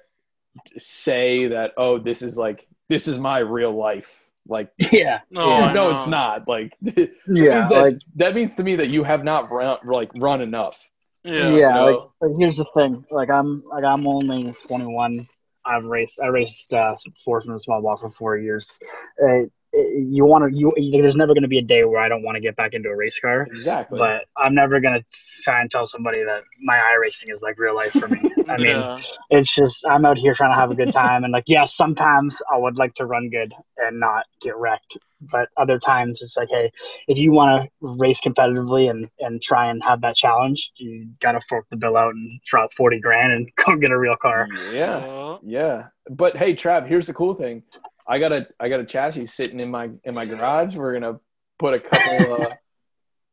say that oh this is like this is my real life. Like Yeah, No, no it's not. Like yeah, that, like that means to me that you have not run like run enough. Yeah. yeah, you like, like here's the thing. Like i'm like i'm only 21 i've raced i raced uh sportsman small ball for four years. Uh, you want to you there's never going to be a day where i don't want to get back into a race car. Exactly. But i'm never going to try and tell somebody that my iRacing is like real life for me. I mean yeah. it's just i'm out here trying to have a good time and like yeah sometimes i would like to run good and not get wrecked but other times it's like hey if you want to race competitively and and try and have that challenge you gotta fork the bill out and drop 40 grand and go get a real car. Yeah. Yeah. But hey trav here's the cool thing i got a i got a chassis sitting in my in my garage. We're gonna put a couple uh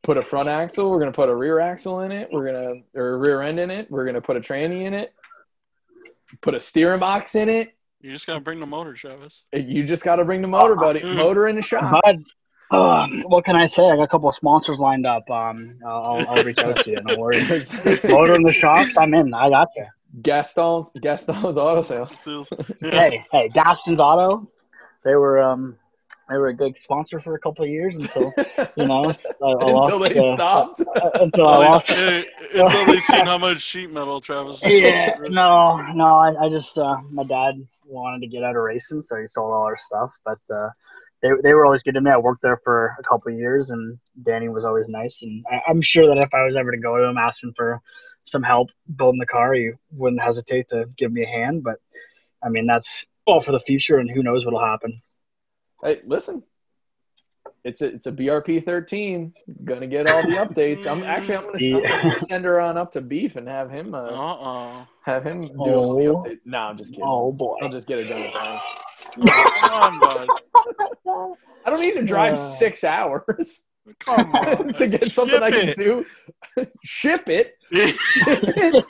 put a front axle. We're gonna put a rear axle in it. We're gonna or a rear end in it. We're gonna put a tranny in it. Put a steering box in it. You just gotta bring the motor, Travis. You just got to bring the motor, buddy. Motor in the shop. but uh, what can i say? I got a couple of sponsors lined up. Um i'll, I'll reach out to you. No worries. Motor in the shops? I'm in. I got you. Gaston's Gaston's Auto Sales. Hey hey gaston's auto they were um they were a good sponsor for a couple of years until you know I, I Until lost, they uh, stopped. uh, until I Until lost. they, until they seen how much sheet metal Travis. Yeah, no, no. I, I just uh, my dad wanted to get out of racing, so he sold all our stuff. But uh, they they were always good to me. I worked there for a couple of years, and Danny was always nice. And I, I'm sure that if I was ever to go to him asking for some help building the car, he wouldn't hesitate to give me a hand. But I mean, that's all for the future, and who knows what'll happen. Hey, listen. It's a it's a BRP thirteen. Gonna get all the updates. I'm actually I'm gonna, I'm gonna send her on up to Beef and have him uh, Uh-uh. have him do all the Oh. updates. No, I'm just kidding. Oh boy. I'll just get it done with Come on, bud. I don't need to drive Uh. six hours Come on. to get something I can Ship do. Ship it. it.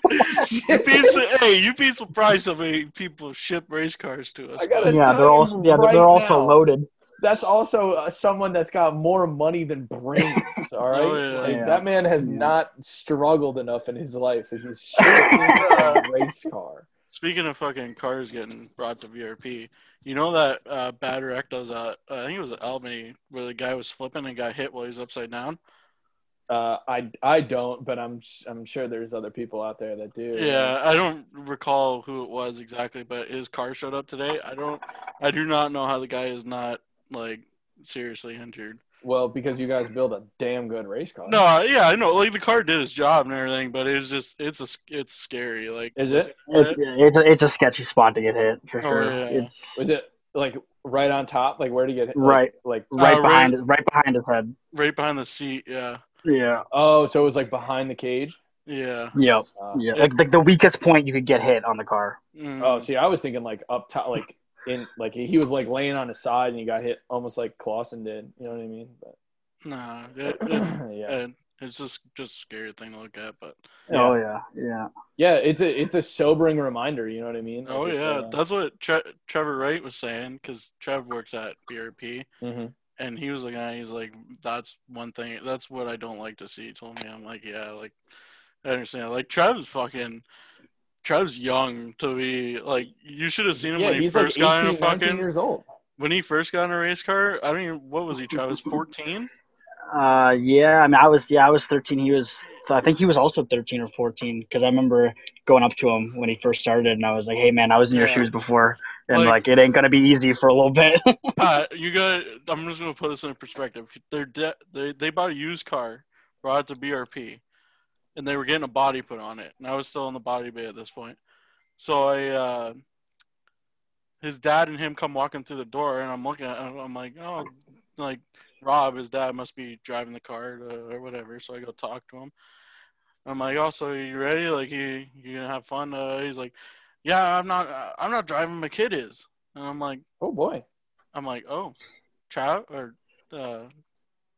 You'd it. be su- hey, you'd be surprised how many people ship race cars to us. I gotta Yeah, tell they're you also yeah they're, right they're also now. loaded. that's also uh, someone that's got more money than brains. All right, Oh, yeah. Like, Yeah. that man has Yeah. not struggled enough in his life if he's shipping a race car. Speaking of fucking cars getting brought to BRP, you know that uh, bad wreck that was at, I think it was at Albany, where the guy was flipping and got hit while he was upside down? Uh, I I don't, but I'm I'm sure there's other people out there that do. Yeah, I don't recall who it was exactly, but his car showed up today. I don't, I do not know how the guy is not like seriously injured. Well, because you guys build a damn good race car. No, yeah, I know. Like the car did its job and everything, but it's just, it's a, it's scary. Like, Is it? It's, it's a it's a sketchy spot to get hit for Oh, sure. yeah. It's Was it like right on top? Like where to get hit? Right. Like, like right Uh, behind right- it, right behind his head. right behind the seat? Yeah, Yeah. oh, so it was like behind the cage. yeah. Yep. Uh, Yeah. Like like the weakest point you could get hit on the car. Mm. Oh, see, I was thinking like up top, like in like he was like laying on his side and he got hit almost like Clausen did. You know what I mean? nah, it, But, it, yeah, it- it's just, just a scary thing to look at. But Oh yeah. Yeah. yeah. It's a it's a sobering reminder. You know what I mean? oh Like, it's, yeah, uh, that's what Tre- Trevor Wright was saying because Trev works at BRP. mhm. and he was looking at he's like that's one thing that's what i don't like to see he told me i'm like yeah like i understand like trev's fucking trev's young to be like you should have seen him Yeah, when he he's like first 18, got in a fucking years old. when he first got in a race car i mean what was he travis 14 Uh, yeah. I mean, I was yeah, I was 13. He was. I think he was also 13 or 14 because I remember going up to him when he first started, and I was like, "Hey, man, I was in your shoes before, and Like- like, it ain't gonna be easy for a little bit." Pat, you got i'm just gonna put this in perspective they're de- they, they bought a used car brought it to brp and they were getting a body put on it and i was still in the body bay at this point. So i uh his dad and him come walking through the door and i'm looking at him i'm like oh like rob his dad must be driving the car to, or whatever so i go talk to him. I'm like oh so you ready? Like you you gonna have fun? Uh, he's like yeah i'm not i'm not driving my kid is. And i'm like Oh boy. I'm like, oh, Trav, or uh,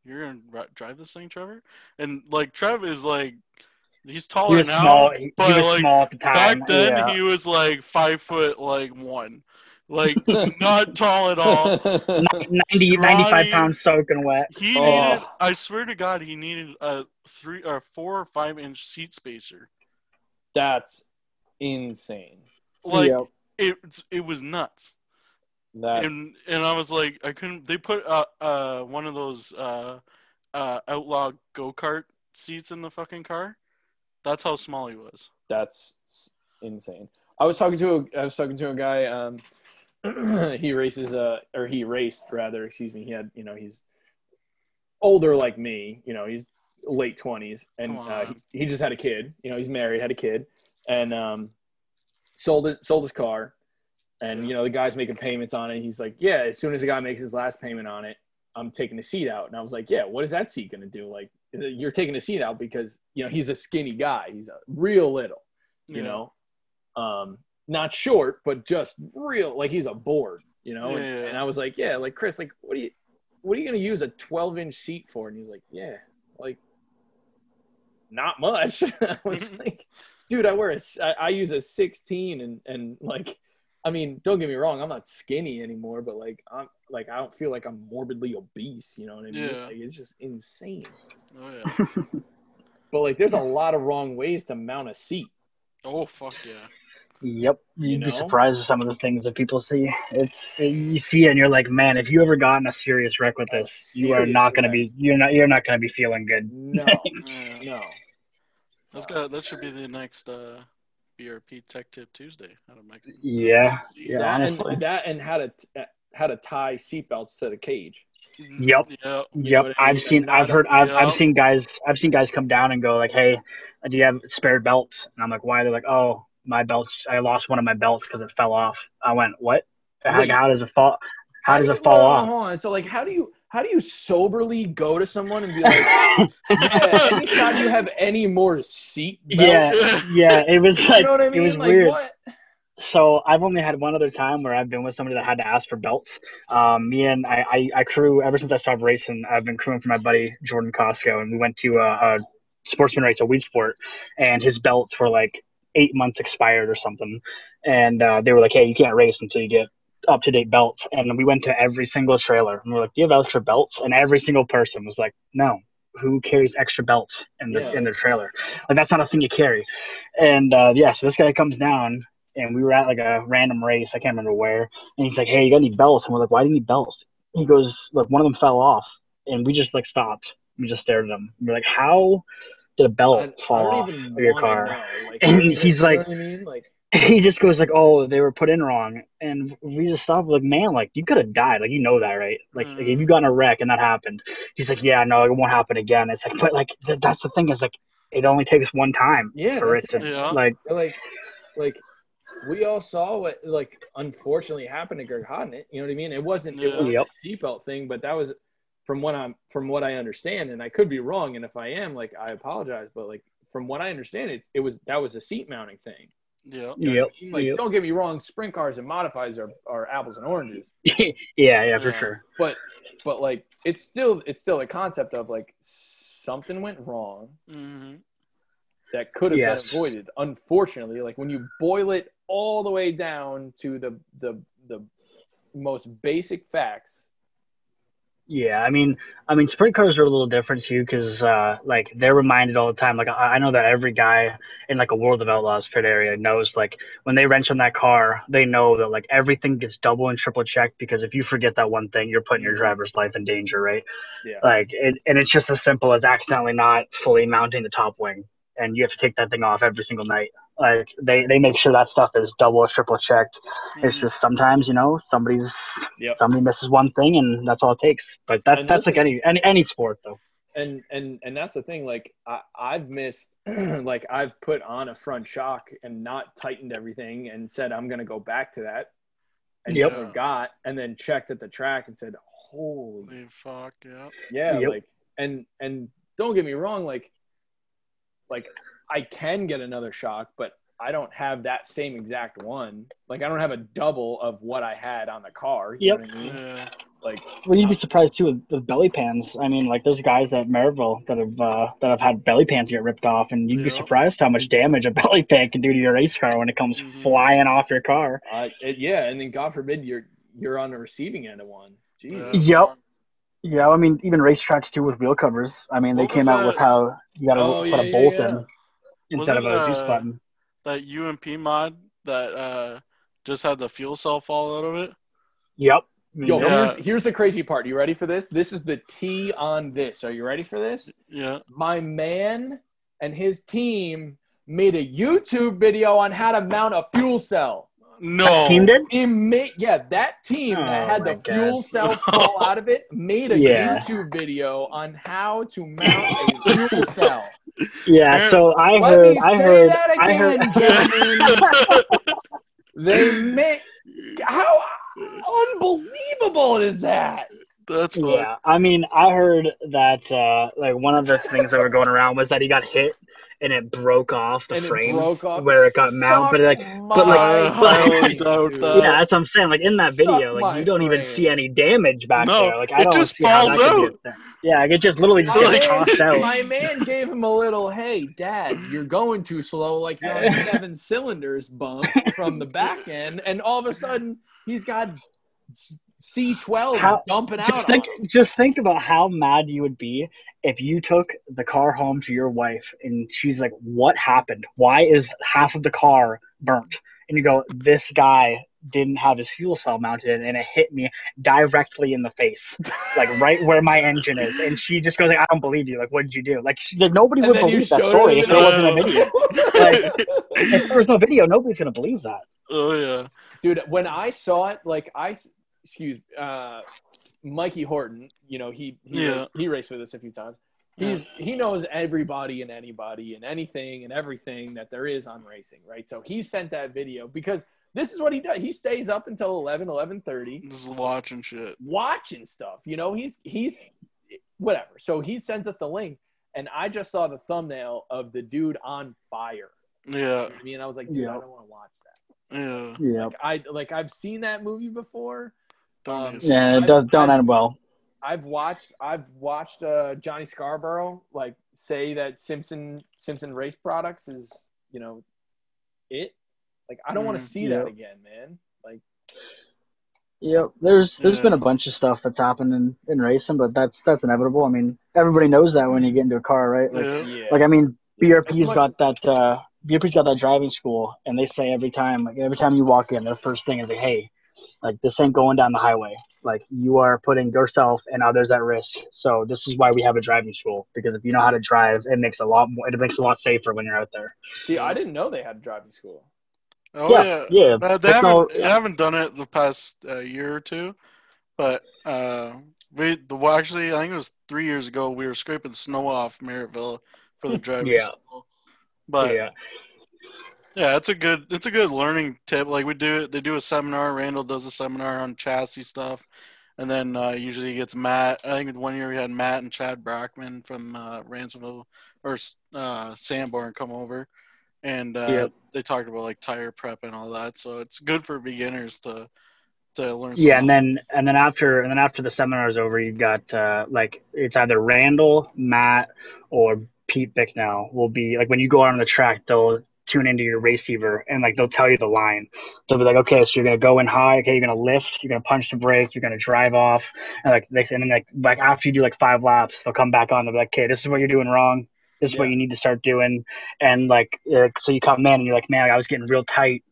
you're gonna ri- drive this thing, Trevor? And like, Trev is like, he's he taller was now, small. He, he but was like small at the time. back then yeah. he was like five foot like one, like not tall at all. 90, 95 pounds soaking wet. He Oh. needed, I swear to God, he needed a three or four or five inch seat spacer. That's insane. Like Yep. it, it was nuts. That and and I was like, I couldn't. They put uh uh one of those uh uh outlaw go kart seats in the fucking car. That's how small he was. that's insane. I was talking to a I was talking to a guy. Um, he races uh or he raced rather. Excuse me. He had you know he's older like me. You know he's late twenties and uh, he, he just had a kid. You know he's married, had a kid, and um, sold it sold his car. And you know the guy's making payments on it. He's like, yeah. As soon as the guy makes his last payment on it, I'm taking the seat out. And I was like, yeah. What is that seat gonna do? Like you're taking a seat out because you know he's a skinny guy. He's a real little you Yeah. know um not short but just real like he's a board you know and, Yeah. and i was like yeah like chris like what do you what are you going to use a 12 inch seat for and he's like yeah like not much i was like dude i wear a I, I use a 16 and and like i mean don't get me wrong i'm not skinny anymore but like i'm like i don't feel like i'm morbidly obese you know what i mean Yeah. like it's just insane Oh yeah. but like there's a lot of wrong ways to mount a seat Oh fuck yeah. Yep, you'd You be surprised at some of the things that people see. It's you see it and you're like, man, if you ever got in a serious wreck with this, you are not gonna wreck. be you're not you're not gonna be feeling good. no Yeah. no That's got that should be the next uh BRP Tech Tip Tuesday. Out of my Yeah, yeah, that honestly. and, that and how to uh, how to tie seatbelts to the cage. Yep. Yeah. You know Yep, I mean? I've seen, I've heard, I've, Yeah. I've seen guys, I've seen guys come down and go like, "Hey, do you have spare belts?" And I'm like, "Why?" They're like, "Oh, my belts, I lost one of my belts because it fell off." I went, "What? How, how does it fall? How does do it fall hold on, off?" hold on. So like, how do you how do you soberly go to someone and be like, yeah, anytime you have any more seat belts? yeah, yeah, it was you like, know what I mean? it was like weird. what? So I've only had one other time where I've been with somebody that had to ask for belts. Um, me and I, I, I crew ever since I started racing. I've been crewing for my buddy Jordan Costco, and we went to a, a sportsman race, a Weedsport, and his belts were like eight months expired or something. And uh, they were like, "Hey, you can't race until you get up to date belts, and we went to every single trailer, and we're like, "Do you have extra belts?" And every single person was like, "No." Who carries extra belts in the Yeah. in their trailer? Like that's not a thing you carry. And uh, yeah, so this guy comes down, and we were at like a random race. I can't remember where, and he's like, "Hey, you got any belts?" And we're like, "Why do you need belts?" He goes, "Look, one of them fell off," and we just like stopped. We just stared at him. We're like, "How did a belt I, fall I off of your car?" Like, And he's like- what I mean? Like, he just goes like, "Oh, they were put in wrong," and we just stopped. Like, man, like you could have died. Like you know that, right? Like, like, if you mm. got in a wreck and that happened, he's like, "Yeah, no, it won't happen again." It's like, but like th- that's the thing is like it only takes one time Yeah, for it to. Yeah. like. like, like we all saw what like unfortunately happened to Greg Hodnett. You know what I mean? It wasn't it wasn't Yep. a seatbelt thing, but that was from what I'm from what I understand, and I could be wrong. And if I am, like, I apologize. But like from what I understand, it it was that was a seat mounting thing. Yeah. You Yep. Like, Yep. don't get me wrong, sprint cars and modifies are, are apples and oranges. yeah, yeah, for Yeah. sure. But but like it's still it's still a concept of like something went wrong hmm that could have Yes. been avoided. Unfortunately, like when you boil it all the way down to the the the most basic facts. Yeah, I mean, I mean, sprint cars are a little different too because, uh, like, they're reminded all the time. Like, I, I know that every guy in like a World of Outlaws pit area knows, like, when they wrench on that car, they know that like everything gets double and triple checked because if you forget that one thing, you're putting your driver's life in danger, right? Yeah. Like, it, and it's just as simple as accidentally not fully mounting the top wing, and you have to take that thing off every single night. Like, they they make sure that stuff is double or triple checked. It's Mhm. just sometimes, you know, somebody's Yep. somebody misses one thing, and that's all it takes. But that's And that's like any any any sport, though. And and and that's the thing. Like I I've missed like I've put on a front shock and not tightened everything and said I'm gonna go back to that. And Yep. forgot and then checked at the track and said, Holy Holy fuck, yeah. yeah Yep. like and and don't get me wrong like like i can get another shock but i don't have that same exact one like i don't have a double of what i had on the car you Yep. know what i mean Yeah. like Well, you'd be surprised too with, with belly pans. I mean, like there's guys at Merrittville that have uh, that have had belly pans get ripped off, and you'd be surprised how much damage a belly pan can do to your race car when it comes Mhm. flying off your car. uh, it, yeah and then god forbid you're you're on the receiving end of one Jeez. Yeah. Yep. Yeah, I mean, even racetracks too with wheel covers. I mean, they What came was out with how you got to Oh, put yeah, a bolt yeah. in instead of a Dzus button. That UMP mod that uh just had the fuel cell fall out of it. Yep. Yo, Yeah. here's, here's the crazy part. You ready for this? This is the T on this. Are you ready for this? Yeah. My man and his team made a YouTube video on how to mount a fuel cell. No. Team did. He made yeah, that team Oh that had my the fuel cell fall out of it made a Yeah. YouTube video on how to mount a fuel cell. Yeah. So I Let heard. me I say heard. that I heard. They made how unbelievable is that? That's fun. Yeah, I mean, I heard that uh, like one of the things that were going around was that he got hit and it broke off the and frame it off where it got mounted. But like, but, like- my I brain, doubt dude. that. yeah, that's what I'm saying. Like in that Suck video, like you don't even brain. see any damage back No, there. Like I it don't just see falls that could be a out. Yeah, like, it just literally just My gets man, tossed out. my man gave him a little, hey, dad, you're going too slow, like you're on seven cylinders bump from the back end, and all of a sudden he's got C12 How- dumping out. Just on think, him. just think about how mad you would be if you took the car home to your wife and she's like, "What happened? Why is half of the car burnt?" And you go, "This guy didn't have his fuel cell mounted, and it hit me directly in the face, like right where my engine is." And she just goes, like, "I don't believe you. Like, what did you do?" Like, she, nobody And would believe that story if there wasn't a video. video. Like, if there was no video, nobody's gonna believe that. oh yeah. dude when i saw it like i excuse uh mikey horton you know he he, Yeah. raced, he raced with us a few times he's he knows everybody and anybody and anything and everything that there is on racing right so he sent that video because this is what he does he stays up until 11 11.30 Just watching shit. watching stuff you know he's he's whatever so he sends us the link and i just saw the thumbnail of the dude on fire Yeah. I mean, I was like, dude, I don't want to watch that. Yeah. Yeah, Like, I like I've seen that movie before. Don't Um, need to see yeah, it. it does don't end well. I've watched I've watched uh, Johnny Scarborough like say that Simpson Simpson Race Products is you know it. Like I don't want to Mm, see that again, man. Like Yep. There's there's been a bunch of stuff that's happened in, in racing, but that's that's inevitable. I mean, everybody knows that when you get into a car, right? Like, Yeah. Yeah. like I mean, BRP's got that uh, BRP's got that driving school, and they say every time, like every time you walk in, their first thing is like, "Hey, like this ain't going down the highway. Like you are putting yourself and others at risk. So this is why we have a driving school because if you know how to drive, it makes a lot more. It makes a lot safer when you're out there. See, I didn't know they had a driving school. Oh yeah, yeah. yeah. Uh, they haven't all- they haven't done it the past uh, year or two, but uh, we the well, actually I think it was three years ago we were scraping snow off Merrittville for the driving Yeah. school. But yeah. Yeah, it's a good it's a good learning tip. Like we do they do a seminar. Randall does a seminar on chassis stuff, and then uh, usually he gets Matt. I think one year we had Matt and Chad Brockman from uh, Ransomville or uh, Sanborn come over, and uh, Yep. they talked about like tire prep and all that. So it's good for beginners to to learn. yeah, and then and then after and then after the seminar is over, you've got uh, like it's either Randall, Matt, or Pete Bicknell will be like when you go out on the track, they'll tune into your receiver and like they'll tell you the line. They'll be like, okay, so you're gonna go in high, okay, you're gonna lift, you're gonna punch the brake, you're gonna drive off, and like they and then like like after you do like five laps, they'll come back on. They'll be like, okay, this is what you're doing wrong. This is what you need to start doing, and like so you come in and you're like, man, I was getting real tight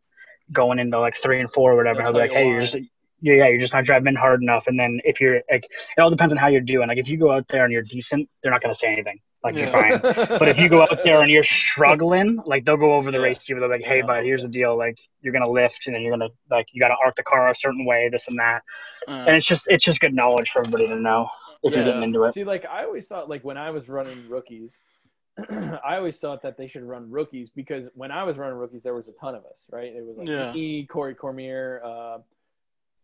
going into like three and four or whatever. I'll be like, hey, you're just yeah, yeah, you're just not driving hard enough. And then if you're like, it all depends on how you're doing. Like if you go out there and you're decent, they're not gonna say anything. Like you're fine. But if you go out there and you're struggling, like they'll go over the Yeah. race to you. They're like, "Hey, Yeah. bud, here's the deal. Like you're gonna lift, and then you're gonna like you gotta arc the car a certain way, this and that." And Uh, it's just it's just good knowledge for everybody to know if you're getting into it. See, like I always thought, like when I was running rookies, I always thought that they should run rookies because when I was running rookies, there was a ton of us, right? It was like Yeah. me, Corey Cormier, uh,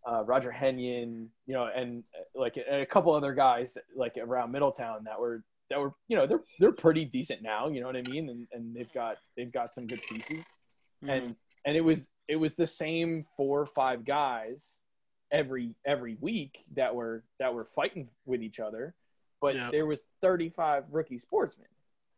uh, Roger Henyon, you know, and uh, like a, a couple other guys like around Middletown that were that were, you know, they're they're pretty decent now, you know what I mean? And and they've got they've got some good pieces mm, and and it was it was the same four or five guys every every week that were that were fighting with each other but Yeah. there was 35 rookie sportsmen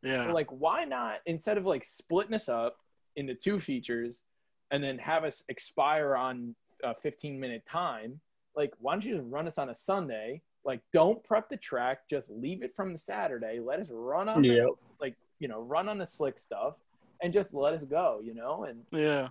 yeah, So, like why not instead of like splitting us up into two features and then have us expire on a 15 minute time like why don't you just run us on a sunday like don't prep the track just leave it from the saturday let us run on the, like you know run on the slick stuff and just let us go you know and yeah.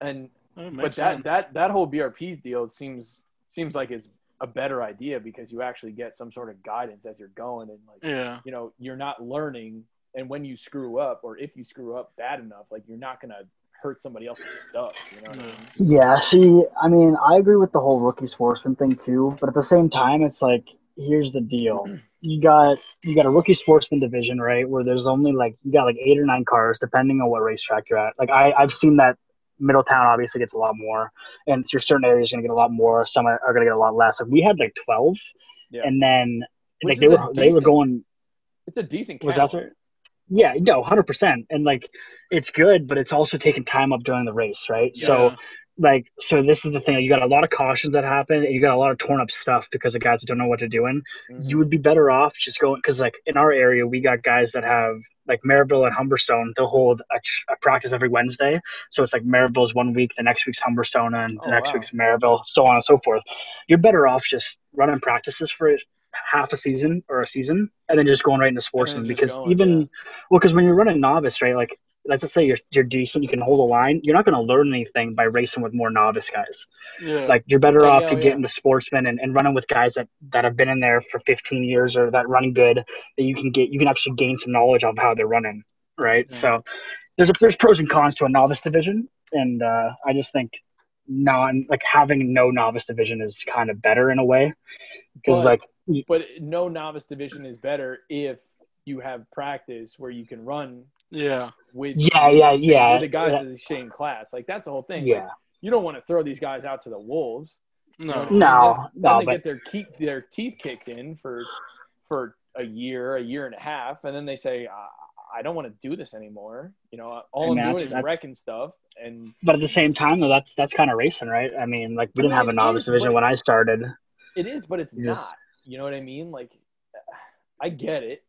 and That but that sense. that that whole BRP deal seems seems like it's a better idea because you actually get some sort of guidance as you're going and like yeah, you know you're not learning and when you screw up or if you screw up bad enough like you're not gonna hurt somebody else's stuff you know I Yeah. mean? Yeah, see, I mean, I agree with the whole rookie sportsman thing too, but at the same time, it's like, here's the deal: you got you got a rookie sportsman division, right, where there's only like you got like eight or nine cars, depending on what racetrack you're at. Like I I've seen that Middletown obviously gets a lot more, and your certain areas going to get a lot more. Some are, are going to get a lot less. Like we had like twelve, Yeah. and then Which like they is a were they were going it's a decent was that right? Yeah, no, hundred percent, and like it's good, but it's also taking time up during the race, right? So like so this is the thing you got a lot of cautions that happen and you got a lot of torn up stuff because of guys that don't know what they're doing Mhm. you would be better off just going because like in our area we got guys that have like Merrittville and Humberstone they'll hold a, ch- a practice every Wednesday so it's like Merrittville's one week the next week's Humberstone and the Oh, next wow. week's Merrittville so on and so forth you're better off just running practices for half a season or a season and then just going right into sportsman because going, even yeah. well because when you're running novice right like let's just say you're, you're decent you can hold a line you're not going to learn anything by racing with more novice guys yeah. like you're better Yeah, off to yeah. get into sportsman and, and running with guys that, that have been in there for 15 years or that run good that you can get you can actually gain some knowledge of how they're running right so there's a, there's pros and cons to a novice division and uh, i just think non like having no novice division is kind of better in a way because like but no novice division is better if you have practice where you can run yeah, with Yeah, with yeah, the yeah. with the guys Yeah. in the same class. Like that's the whole thing. Yeah. Like, you don't want to throw these guys out to the wolves. No, You know, No, then, no, then they but- get their keep their teeth kicked in for for a year, a year and a half, and then they say, I, "I don't want to do this anymore." You know, all And I'm doing is that's- wrecking stuff, and but at the same time though that's that's kind of racing right? I mean like we I didn't have a novice is, division when i started. It is, but it's You just- not. You know what I mean? Like, I get it.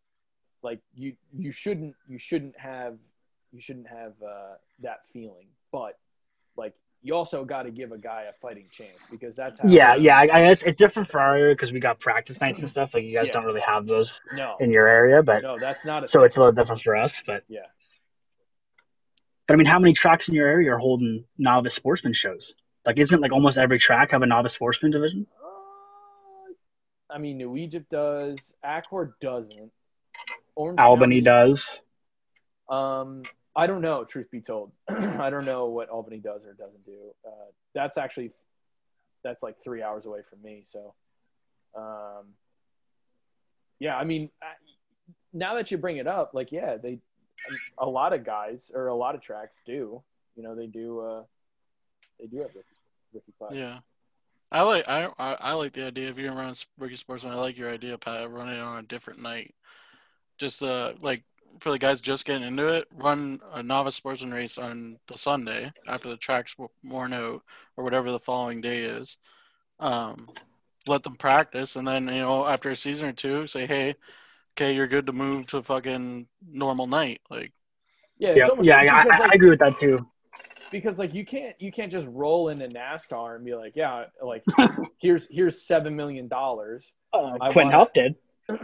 Like you, you shouldn't, you shouldn't have, you shouldn't have uh, that feeling. But like, you also got to give a guy a fighting chance because that's how. Yeah, yeah. I, I guess it's different for our area because we got practice nights and stuff. Like you guys Yeah. don't really have those No, in your area, but no, that's not so it's a little different for us. But Yeah. But I mean, how many tracks in your area are holding novice sportsman shows? Like, isn't like almost every track have a novice sportsman division? I mean, New Egypt does. Accord doesn't. Orange Albany County- does. Um, I don't know. Truth be told, I don't know what Albany does or doesn't do. Uh, that's actually that's like three hours away from me. So, um, yeah. I mean, I, now that you bring it up, like, yeah, they a lot of guys or a lot of tracks do. You know, they do. Uh, they do have rookie, rookie class. Yeah. I like I, I I like the idea of you're gonna rookie sportsman. I like your idea, Pat. Running it on a different night, just uh like for the guys just getting into it, run a novice sportsman race on the Sunday after the track's worn out or whatever the following day is. Um, let them practice, and then you know after a season or two, say, hey, okay, you're good to move to fucking normal night. Like, Yeah, Yeah, yeah, like- I, because, I, I agree with that too. Because like you can't you can't just roll into NASCAR and be like, yeah, like here's here's seven million dollars. Uh, I Quinn want- Houff did. I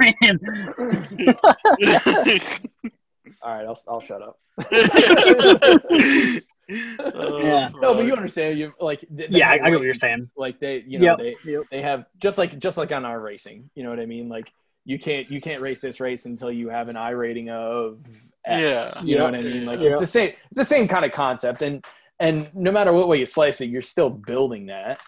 mean, All right, I'll I'll shut up. Oh, Yeah. No, but you understand. You like they, they Yeah, I- have I get what you're saying. Like they, you know, Yep, they yep. they have just like just like on our racing. You know what I mean? Like you can't you can't race this race until you have an iRating of X. Yeah. You know Yeah. what I mean? Like Yeah. it's the same it's the same kind of concept and and no matter what way you slice it, you're still building that.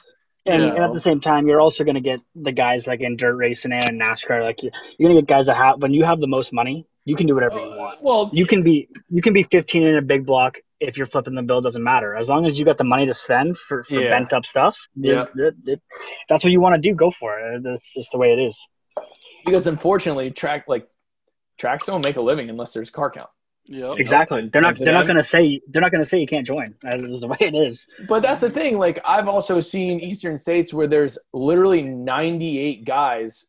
And, Yeah. and at the same time, you're also going to get the guys like in dirt racing and NASCAR. Like you're, you're going to get guys that have when you have the most money, you can do whatever you oh, want. Well, You can be you can be 15 in a big block if you're flipping the bill. Doesn't matter as long as you got the money to spend for, for Yeah. bent up stuff. Yeah. it- it- that's what you want to do. Go for it. That's just the way it is. Because unfortunately, track like tracks don't make a living unless there's car count. Yeah, Exactly. They're not. They're not going to say. They're not going to say you can't join. That is the way it is. But that's the thing. Like I've also seen Eastern states where there's literally 98 guys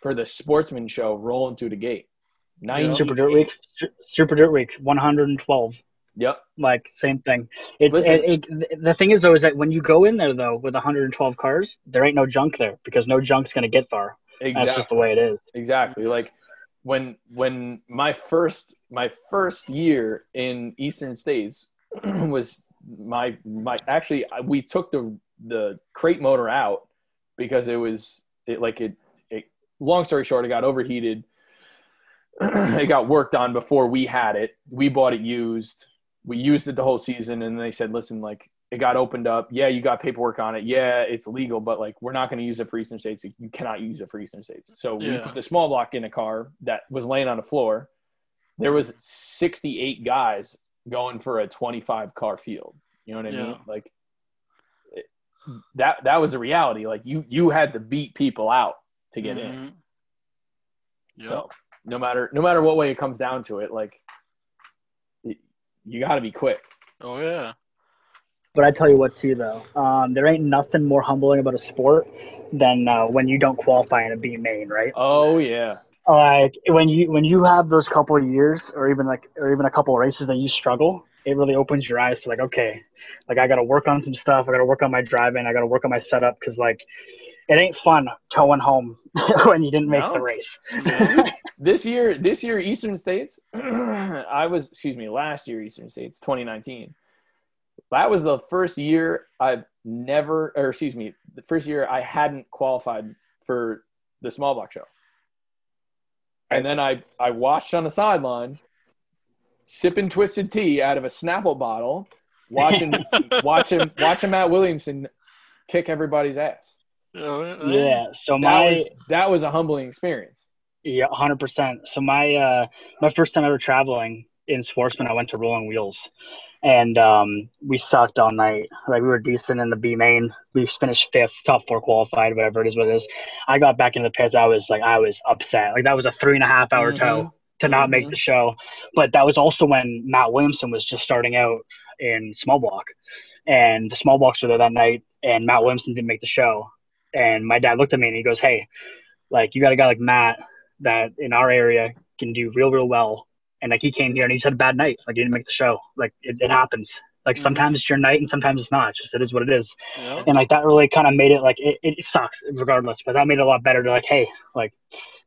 for the sportsman show rolling through the gate. Nine Super Dirt Week. Super Dirt Week. 112. Yep. Like same thing. It's Listen. it, it, the thing is though is that when you go in there though with 112 cars, there ain't no junk there because no junk's going to get far. That's Exactly. just the way it is. Exactly. Like when when my first my first year in Eastern states was my my actually I- we took the the crate motor out because it was it like it, it long story short it got overheated it got worked on before we had it we bought it used we used it the whole season and they said listen like it got opened up. Yeah you got paperwork on it. Yeah it's legal but like we're not going to use it for eastern states. You cannot use it for eastern states. So we put the small block in a car that was laying on the floor. There was 68 guys going for a 25 car field. You know what i mean? Like it, that that was a reality. Like you you had to beat people out to get in. Mhm. Yep. so no matter no matter what way it comes down to it, like you got to be quick. Oh yeah. But I tell you what, too, though, um, there ain't nothing more humbling about a sport than uh, when you don't qualify in a B main, right? Oh yeah, Like when you when you have those couple of years, or even like or even a couple of races that you struggle, it really opens your eyes to like, okay, like I got to work on some stuff. I got to work on my driving. I got to work on my setup because like it ain't fun towing home when you didn't make No. the race. This year this year Eastern States, I was excuse me last year Eastern States 2019. That was the first year I've never or excuse me the first year I hadn't qualified for the small block show. And then I I watched on the sideline, sipping twisted tea out of a Snapple bottle, watching watching watching Matt Williamson kick everybody's ass. Oh, Yeah. So That my was that was a humbling experience. Yeah, hundred percent. So my uh my first time ever traveling in sportsman, I went to Rolling Wheels, and um we sucked all night. Like we were decent in the B main. We finished fifth, top four qualified, whatever it is, what it is. I got back in the pits. I was like, I was upset. Like that was a three and a half hour Mhm. tow to not make Mhm. the show. But that was also when Matt Williamson was just starting out in small block, and the small blocks were there that night, and Matt Williamson didn't make the show. And my dad looked at me and he goes, "Hey, like you got a guy like Matt that in our area can do real, real well. And like he came here and he's had a bad night. Like he didn't make the show. Like it, it happens. Like Mhm. sometimes it's your night and sometimes it's not. It's just it is what it is. Yeah. And like that really kind of made it like it, it sucks regardless, but that made it a lot better to like, hey, like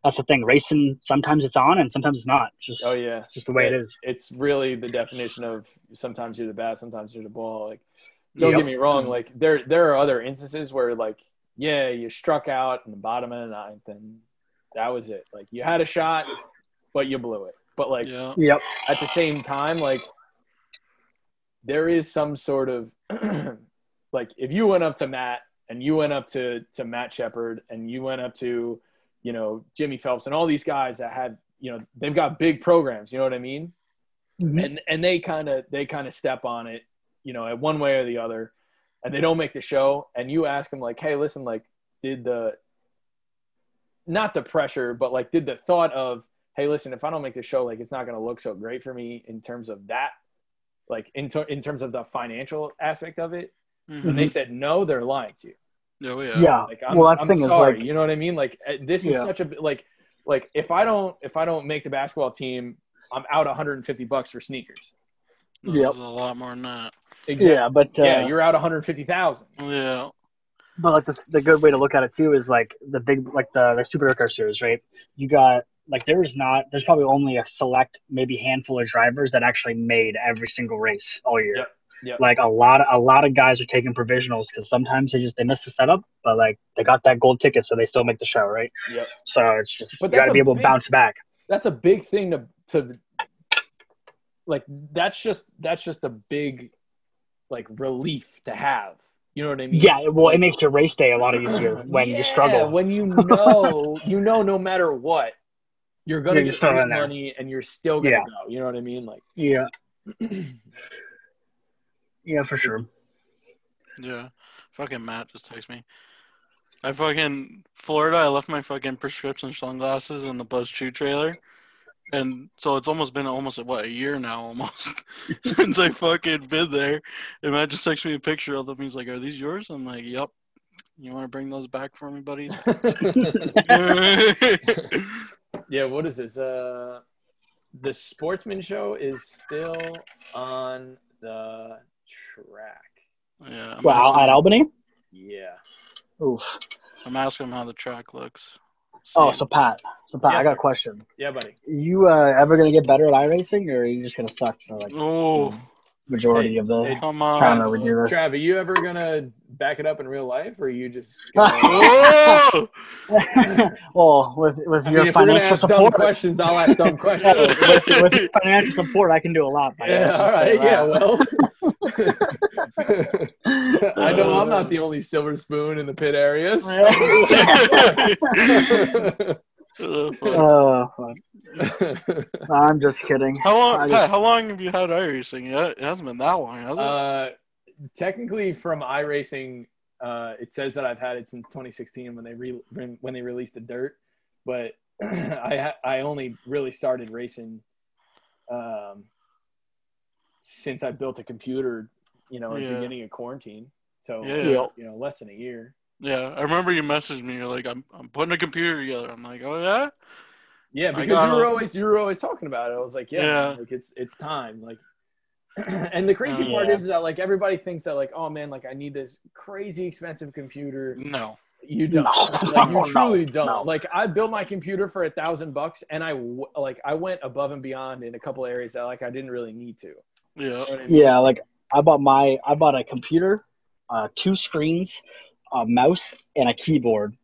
that's the thing. Racing sometimes it's on and sometimes it's not. It's just Oh yeah, it's just the way it is. It's really the definition of sometimes you're the bat, sometimes you're the ball. Like, don't Yep. get me wrong. Like there there are other instances where like yeah, you struck out in the bottom of the ninth, and that was it. Like you had a shot, but you blew it. But like Yeah. Yep. at the same time, like there is some sort of like if you went up to Matt and you went up to to Matt Shepard and you went up to you know Jimmy Phelps and all these guys that had you know they've got big programs. You know what I mean? Mhm. And and they kind of they kind of step on it, you know, at one way or the other, and they don't make the show. And you ask them like, hey, listen, like, did the not the pressure, but like, did the thought of hey, listen, if I don't make the show, like it's not going to look so great for me in terms of that, like in, ter- in terms of the financial aspect of it. Mhm. And they said, no, they're lying to you. Oh yeah. Yeah. Like, I'm, well, that's I'm the thing sorry. is like you know what I mean? Like uh, this is Yeah. such a, like, like if I don't, if I don't make the basketball team, I'm out 150 bucks for sneakers. No, Yep. A lot more than that. yeah, but uh, yeah, you're out 150,000. Yeah. But like the, the good way to look at it too is like the big like the the supercar series, right? You got like there's not there's probably only a select maybe handful of drivers that actually made every single race all year. Yep, yep. Like a lot a lot of guys are taking provisionals because sometimes they just they miss the setup, but like they got that gold ticket, so they still make the show, right? Yep. So it's just But you got to be a able to bounce back. That's a big thing to, to like, that's just, that's just a big like relief to have. You know what I mean? Yeah, well, it makes your race day a lot easier when Yeah, you struggle. When you know, you know, no matter what, you're gonna You're get still paid there. money, and you're still gonna Yeah. go. You know what I mean? Like, yeah, yeah, for sure. Yeah. Fucking Matt just texted me. I fucking Florida. I left my fucking prescription sunglasses in the Buzz Chew trailer, and so it's almost been almost what a year now, almost since I fucking been there. And Matt just texted me a picture of them. He's like, "Are these yours?" I'm like, "Yep." You want to bring those back for me, buddy? yeah. What is this? Uh, the Sportsman Show is still on the track. yeah. I'm Wow, asking, at Albany. Yeah. Oof. I'm asking him how the track looks. Oh, so Pat, so Pat, Yes, I got a question. Yeah, buddy. You uh, ever gonna get better at iRacing, or are you just gonna suck for like oh, majority Hey, of the hey, come trying to on. redo this? Trav, are you ever gonna back it up in real life, or are you just? Gonna, Oh! well, with with I your mean, if we're gonna financial ask dumb support, questions, I'll ask dumb questions. with, with financial support, I can do a lot. buddy. Yeah, all Let's just right. say Yeah, well. I know I'm not the only silver spoon in the pit area. so- fuck. Oh. I'm just kidding. How long, I Pat, how long have you had iRacing? Yeah, it hasn't been that long, has it? uh, technically, from iRacing, uh, it says that I've had it since 2016 when they re- when when they released the dirt, but I ha- I only really started racing um, since I built a computer, you know, at Yeah. the beginning of quarantine. So Yeah. Yeah. you know, less than a year. Yeah, I remember you messaged me. You're like, I'm, I'm putting a computer together. I'm like, oh yeah. Yeah, because you were always you were always talking about it. I was like, yeah, Yeah. man, like it's it's time. Like, and the crazy Oh, part yeah. is that like everybody thinks that like, oh man, like I need this crazy expensive computer. No. You don't. No, like, no, you truly no, don't. no. Like I built my computer for a thousand bucks, and I w- like I went above and beyond in a couple areas that like I didn't really need to. Yeah. You know I mean? Yeah, like I bought my I bought a computer, uh, two screens, a mouse, and a keyboard,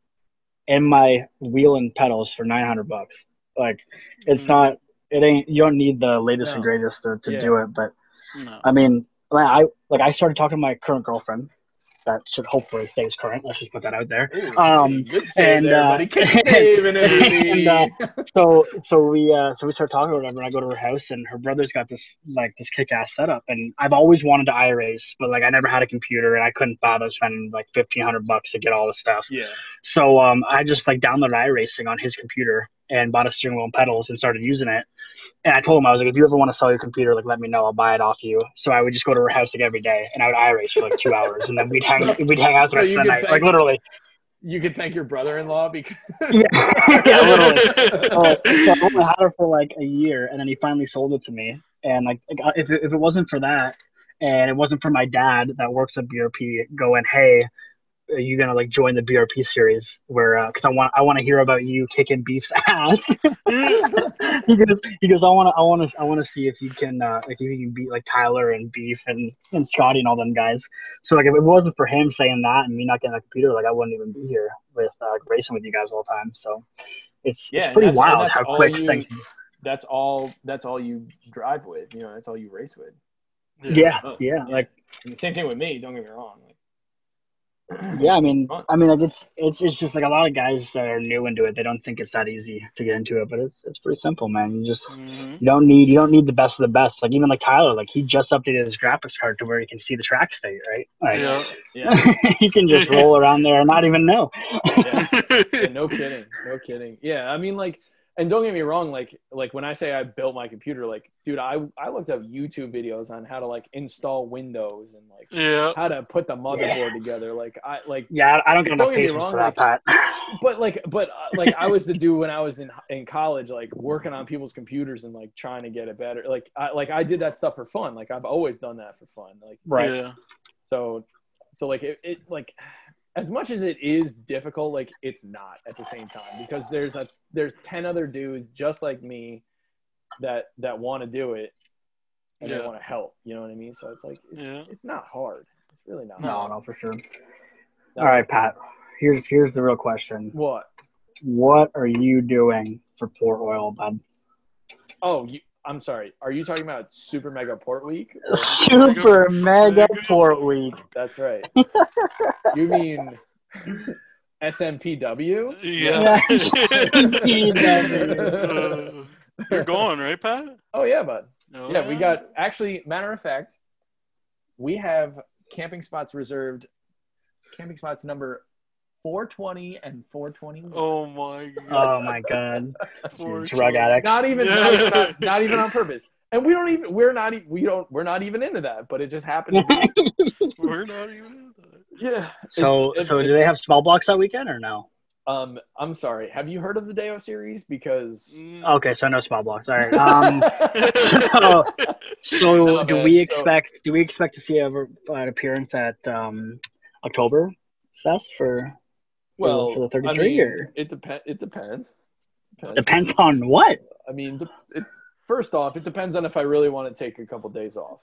and my wheel and pedals for nine hundred bucks. Like, it's Mhm. not. It ain't. You don't need the latest and greatest to, to Yeah. do it. But No. I mean, like, I like I started talking to my current girlfriend. That should hopefully stays current. Let's just put that out there. Ooh, Um, good save and, there, uh, buddy. Kick save and uh, so so we uh so we start talking or whatever and I go to her house and her brother's got this like this kick ass setup and I've always wanted to iRace but like I never had a computer and I couldn't bother spending like fifteen hundred bucks to get all the stuff. yeah. So um I just like downloaded iRacing on his computer and bought a steering wheel and pedals and started using it. And I told him I was like, if you ever want to sell your computer, like let me know, I'll buy it off you. So I would just go to her house like every day and I would iRace for like two hours and then we'd hang we'd hang out the So rest you of the night. thank- Like literally. You could thank your brother-in-law because Yeah, yeah literally. uh, so I only had her for like a year, and then he finally sold it to me. And like, like, if it, if it wasn't for that, and it wasn't for my dad that works at BRP going, "Hey, are you gonna like join the BRP series?" Where because I want I want to hear about you kicking Beef's ass. he goes, he goes, I want to, I want to, I want to see if you can, uh, like, if you can beat like Tyler and Beef and and Scotty and all them guys. So like, if it wasn't for him saying that and me not getting a computer, like, I wouldn't even be here with uh, racing with you guys all the time. So it's Yeah, it's pretty wild that's how all quick you- things. That's all. That's all you drive with. You know, that's all you race with. Yeah, us. yeah, like And the same thing with me. Don't get me wrong. Like, yeah. I mean. I mean, like it's it's it's just like a lot of guys that are new into it. They don't think it's that easy to get into it, but it's it's pretty simple, man. You just Mhm. You don't need you don't need the best of the best. Like even like Tyler, like he just updated his graphics card to where he can see the track state, right? Like Yeah. yeah, he can just roll around there and not even know. yeah. Yeah, no kidding, no kidding. Yeah, I mean, like, and don't get me wrong, like, like when I say I built my computer, like, dude, I I looked up YouTube videos on how to like install Windows and like yeah. how to put the motherboard together. Like, I like, Yeah, I I don't get enough Don't get me wrong, for that, but like, but uh, like, I was the dude when I was in in college, like working on people's computers and like trying to get it better. Like, I like I did that stuff for fun. Like, I've always done that for fun. Like, Right. Yeah. So, so like it, it like as much as it is difficult, like it's not at the same time because there's a there's ten other dudes just like me that that want to do it and they want to help. You know what I mean? So it's like it's, Yeah. it's not hard. It's really not. No, hard. no, for sure. All right, Pat. Here's here's the real question. What? What are you doing for Port Royal, bud? Oh, you, I'm sorry. Are you talking about Super Mega Port Week? Super mega Mega Port Week. That's right. you mean SMPW? Yeah. Yeah. Uh, you're going, right, Pat? Oh yeah, bud. No. Yeah, we got actually. Matter of fact, we have camping spots reserved. Camping spots number 420 and 421. Oh my god. Oh my god. Drug addict. Not even, not, Yeah. even on, not even on purpose. And we don't even. We're not. e- We don't. We're not even into that. But it just happened. We're not even in that. yeah. So It's- so it- do they have small blocks that weekend or no? Um, I'm sorry. Have you heard of the Deo series? Because Mm. Okay, so no small blocks. All right. Um so, so No, do man, we so- expect do we expect to see a, an appearance at um October Fest for well, for the 33 I mean, or- it depends. It depends. Depends. depends on what? I mean, de- it, first off, it depends on if I really want to take a couple days off.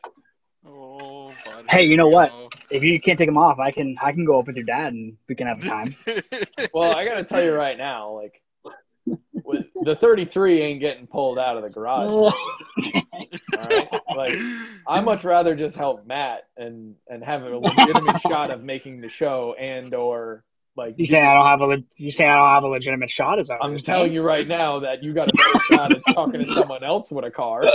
Oh, buddy. Hey, you know what? If you can't take them off, I can I can go up with your dad and we can have a time. Well, I got to tell you right now, like with- the 33 ain't getting pulled out of the garage. All right? Like I much rather just help Matt and and have a legitimate shot of making the show and or like You say, I don't have a le- you saying I don't have a legitimate shot? Is that I'm you're telling saying? you right now that you got a better shot at talking to someone else with a car.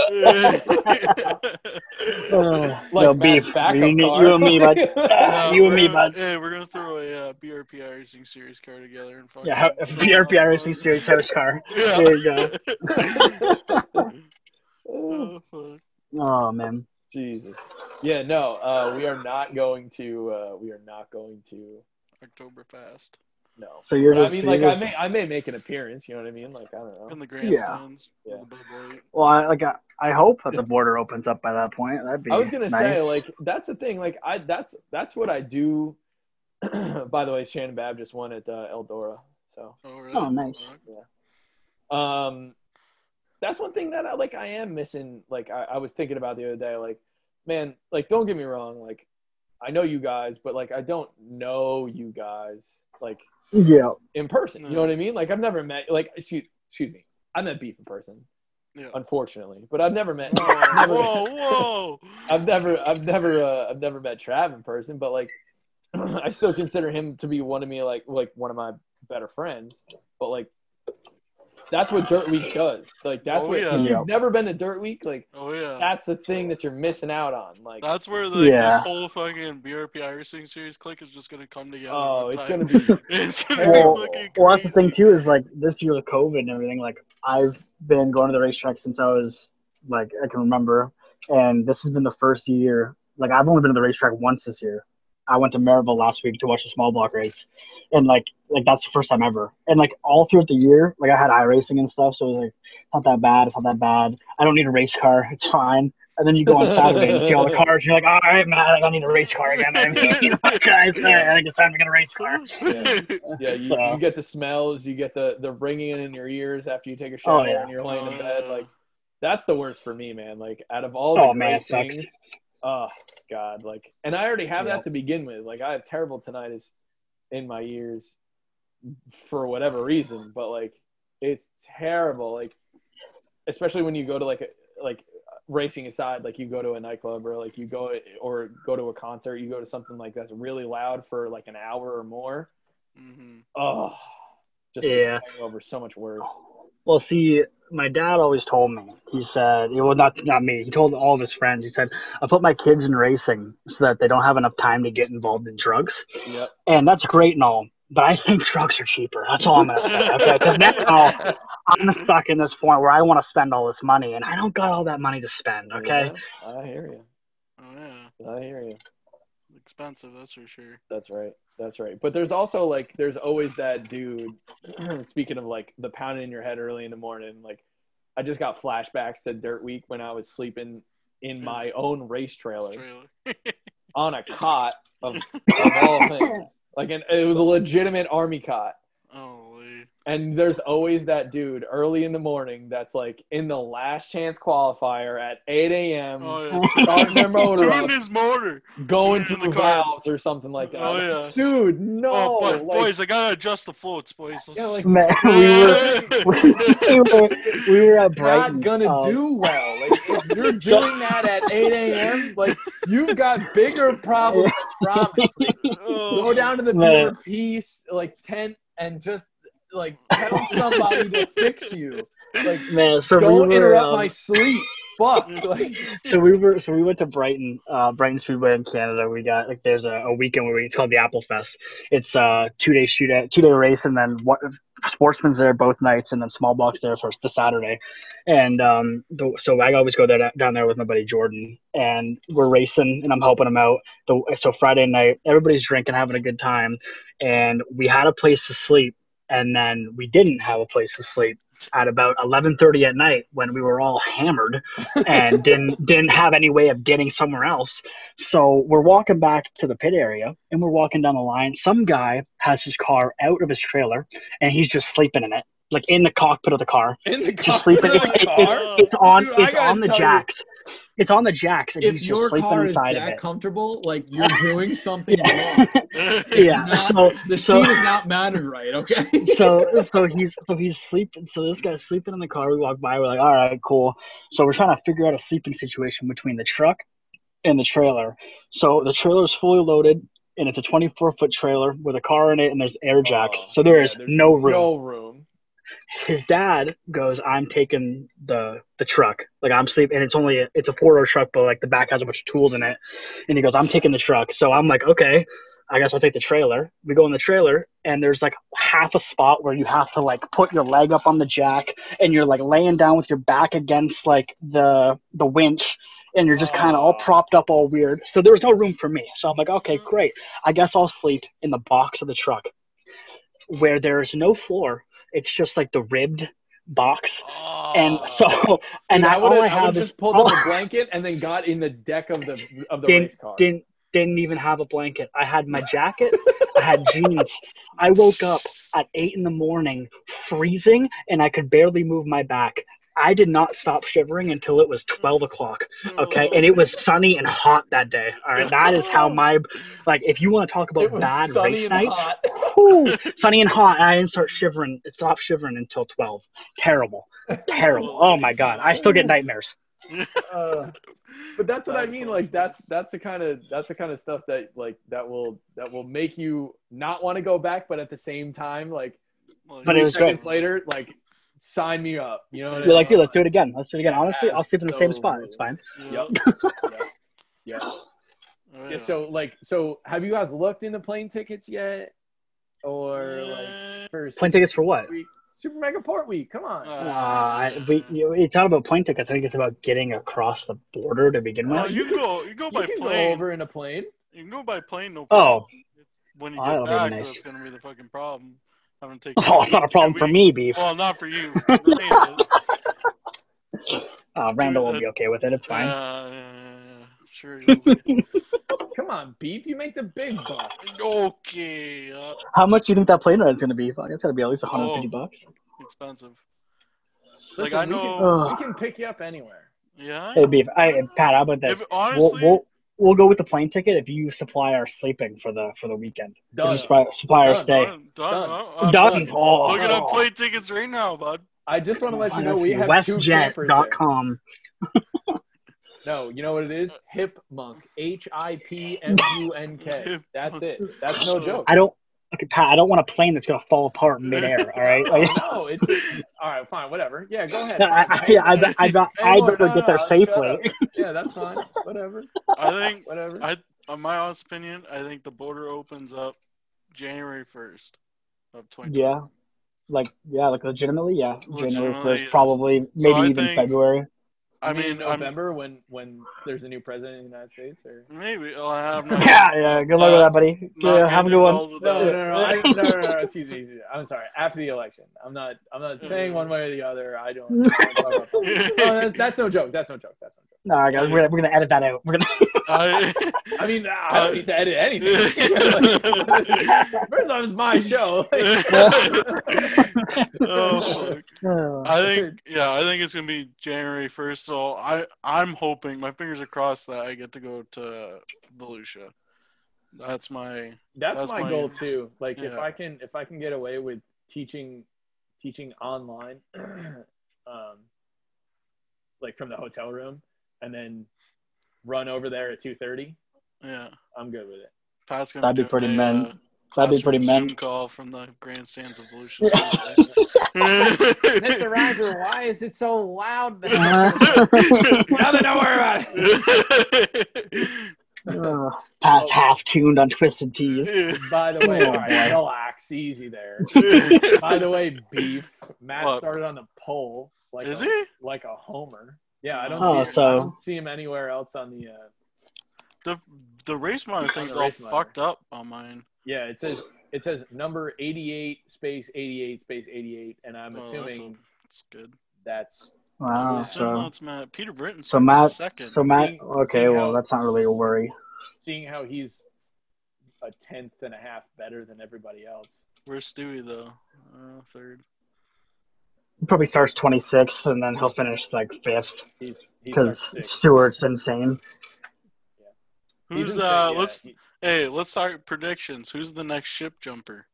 Like no Matt's beef. backup You, car. you and me, bud. No, you and me, we're- bud. Hey, we're gonna throw a uh, BRP Racing Series car together and fucking Yeah, show BRP Racing Series house car. Yeah. There you go. oh, fuck. Oh man. Jesus. Yeah, no, uh, we are not going to. Uh, we are not going to. Oktoberfest No. So you're But just. I mean, you're like, just- I may, I may make an appearance. You know what I mean? Like, I don't know. in the grandstands. Yeah. with the Well, I, like I, I hope that the border opens up by that point. That'd be. I was gonna nice. say, like, that's the thing. Like, I that's that's what I do. By the way, Shannon Babb just won at uh, Eldora, so Oh, really? Oh, nice. Yeah. um, that's one thing that I like. I am missing. Like, I, I was thinking about the other day. Like, man, like, don't get me wrong. Like, I know you guys, but like, I don't know you guys. Like, Yeah. in person. You know what I mean? Like I've never met like excuse, excuse me. I met Beef in person, Yeah. unfortunately, but I've never met. Whoa, I've never, whoa, whoa! I've never, I've never, uh, I've never met Trav in person. But like, I still consider him to be one of me, like, like one of my better friends. But like, that's what Dirt Week does. Like that's Oh, what yeah. if Yeah. you've never been to Dirt Week. Like Oh yeah. that's the thing that you're missing out on. Like That's where the, Yeah. this whole fucking BRP Racing Series click is just gonna come together. Oh, it's time. gonna be It's gonna Well, be fucking well, that's the thing too. Is like this year with COVID and everything. Like I've been going to the racetrack since I was like I can remember, and this has been the first year. Like I've only been to the racetrack once this year. I went to Merrittville last week to watch the small block race, and like like that's the first time ever. And like all throughout the year, like I had i racing and stuff, so it was like not that bad. It's not that bad. I don't need a race car. It's fine. And then you go on Saturday and you see all the cars. You're like, all right, man, I, think I need a race car again. I mean, you know, guys, all right, I think it's time to get a race car. Yeah, you, So- you get the smells, you get the the ringing in your ears after you take a oh, shower Oh, yeah. and you're laying in Oh, bed. Like that's the worst for me, man. Like out of all oh, the Oh, man, great sucks. things, oh god, like, and I already have Yeah. that to begin with. Like I have terrible tinnitus in my ears for whatever reason, but like it's terrible. Like especially when you go to like a like racing aside, like you go to a nightclub or like you go or go to a concert, you go to something like that's really loud for like an hour or more. hmm Oh, just Yeah. yeah. over so much worse. Well, see, my dad always told me. He said, well, not not me. He told all of his friends. He said, "I put my kids in racing so that they don't have enough time to get involved in drugs." Yep. And that's great and all, but I think drugs are cheaper. That's all I'm gonna say. Okay, because now I'm stuck in this point where I want to spend all this money, and I don't got all that money to spend. Okay. Yeah, I hear you. Oh yeah, I hear you. expensive. That's for sure. That's right. That's right. But there's also like there's always that dude. speaking of like the pounding in your head early in the morning, like I just got flashbacks to Dirt Week when I was sleeping in my own race trailer Trailer. on a cot of, of all things. Like an, it was a legitimate army cot. Holy. And there's always that dude early in the morning that's like in the last chance qualifier at 8 a.m. Oh yeah. starting their motor up, his motor. going to the the car. or something like that. Oh yeah. Dude, no. oh, but, like, boys, I gotta adjust the floats, boys. Yeah, like- Man, we were we were we were at Brighton. not gonna um, do well. Like if you're doing that at 8 a.m., like you've got bigger problems. I promise. Like, Oh. go down to the Man. beer piece like tent and just like tell somebody to fix you. Like Man, so don't we were, interrupt um, my sleep. Fuck. Like so we were so we went to Brighton, uh, Brighton Speedway in Canada. We got like there's a, a weekend where we, it's called the Apple Fest. It's a two day shoot out, two day race, and then what sportsman's there both nights, and then small box there for the Saturday. And um, the, so I always go there down there with my buddy Jordan, and we're racing, and I'm helping him out. The, so Friday night, everybody's drinking, having a good time, and we had a place to sleep, and then we didn't have a place to sleep at about 11:30 at night when we were all hammered and didn't didn't have any way of getting somewhere else. So we're walking back to the pit area and we're walking down the line. Some guy has his car out of his trailer and he's just sleeping in it, like in the cockpit of the car, in the just sleeping. in It's, the it- it's, car? it's on Dude, I on the tell you- jacks. It's on the jacks and If he's just your sleeping car is that it. comfortable, like you're doing something Yeah. wrong. yeah. Not- So The so seat is not mounted right. Okay. so so he's so he's sleeping so this guy's sleeping in the car we walk by we're like all right cool so we're trying to figure out a sleeping situation between the truck and the trailer so the trailer is fully loaded and it's a 24 foot trailer with a car in it and there's air jacks Oh, so there yeah, is there's no room No room. His dad goes i'm taking the the truck. Like i'm sleeping and it's only a, it's a four door truck but like the back has a bunch of tools in it. And he goes i'm taking the truck. So i'm like okay i guess i'll take the trailer. We go in the trailer and there's like half a spot where you have to like put your leg up on the jack and you're like laying down with your back against like the the winch and you're just kind of all Oh. propped up all weird. So there was no room for me. So i'm like okay mm. great. I guess i'll sleep in the box of the truck where there's no floor it's just like the ribbed box and oh. so and Dude, I, I would all I have have is just pulled all- up a oh. blanket and then got in the deck of the of the didn't race car. didn't didn't even have a blanket. I had my jacket. I had jeans. I woke up at eight in the morning, freezing, and I could barely move my back. I did not stop shivering until it was twelve o'clock. Okay, and it was sunny and hot that day. All right, that is how my like. If you want to talk about bad sunny race and nights, hot. whew, sunny and hot. I didn't start shivering. It stopped shivering until twelve. Terrible, terrible. Oh my god, I still get nightmares. Uh, but that's what I mean. Like that's that's the kind of that's the kind of stuff that like that will that will make you not want to go back, but at the same time, like Like, But it was seconds great. later, like sign me up. You know what You're like, mean? dude, let's do it again. Let's do it again. Honestly, I'll sleep in the same spot. It's fine. yeah. Yep. Yeah. Oh, Yeah. yeah. So like so have you guys looked into plane tickets yet? Or like Uh, for Plane tickets for what? Super Week- Super Mega Port Week. Come on. Uh, Uh, we, you, it's not about plane tickets. I think it's about getting across the border to begin Oh, with. you can go. You can go you by can plane. go over in a plane. You can go by plane. No Oh. problem. It's when you Oh, get that'll be back, nice. that's gonna be the fucking problem. Having to take. Oh, it's not a problem two for weeks. me, beef. Well, not for you. For me, it is. Uh, Randall will that- be okay with it. It's fine. Uh, yeah, yeah, yeah. Sure. Come on, beef. You make the big bucks. okay. Uh, How much do you think that plane ride is going to be? Fuck, It's going to be at least 150 Oh. bucks. expensive. Listen, like I we know. Ugh. Can, we can pick you up anywhere. yeah. Hey, beef. I, Pat, how about this? If, We'll, honestly, we'll we'll go with the plane ticket if you supply our sleeping for the for the weekend. If Done. you supply, supply our stay. done, done, Done. I'm Done. done. Oh, Looking up plane tickets right now, bud. I just want to let you know we have two campers. WestJet.com. No, you know what it is? Hip Monk. H I P M U N K. That's it. That's no joke. I don't. Okay, Pat. I don't want a plane that's gonna fall apart in midair. All right. Like, no, it's all right. Fine, whatever. Yeah, go ahead. I, I, yeah, I'd, I'd, I'd, Hey, I'd look, no, get there no, safely. Yeah, that's fine. Whatever. I think, Whatever. I, on my honest opinion, I think the border opens up January first of twenty. Yeah. Like yeah, like legitimately, yeah. January first, probably, So maybe I even think- February. I You mean mean, I'm, November when when there's a new president of the United States, or maybe I'll have no. Yeah, yeah. Good luck with Uh, that, buddy. Yeah, have a good one. no, no, no, no, I, no, no, no, no, excuse me, excuse me. I'm sorry. After the election, I'm not, I'm not saying one way or the other. I don't. I don't that. no, that's, that's no joke. That's no joke. That's no joke. No, I got, we're, gonna, we're gonna edit that out. We're gonna. I, I mean, I don't need to edit anything. First off, it's my show. oh, fuck. I think yeah, I think it's gonna be January first. So I I'm hoping my fingers are crossed that I get to go to Volusia. That's my that's, That's my, my- goal too. Like if. I can if I can get away with teaching teaching online, um, like from the hotel room, and then run over there at two thirty, yeah. I'm good with it. Pat's gonna That'd be pretty a, men- uh, that'd be pretty classroom men. Zoom call from the grandstands of Volusia. Mr. Reiser, why is it so loud? Uh, Nothing to worry about it. uh, Pat's half tuned on Twisted Teas. By the way, Oh, all right, relax, easy there. By the way, beef. Matt What? started on the pole like Is a, he? like a homer. Yeah, I don't, Oh, see, him, so- I don't see him anywhere else on the. Uh, The the race monitor thing's the all monitor. fucked up on mine. yeah, it says it says number eighty eight space eighty eight space eighty eight, and I'm Oh, that's, a, assuming that's good. that's Wow. I'm So, that's Matt. Peter Britten. so Matt, second. so Matt. Seeing- Okay, seeing well, how- that's not really a worry. seeing how he's a tenth and a half better than everybody else. Where's Stewie though? Uh, third. He probably starts 26th, and then he'll finish like fifth because starts. Stewart's insane. He's Who's insane, uh? yeah, let's he- hey, let's start predictions. Who's the next ship jumper?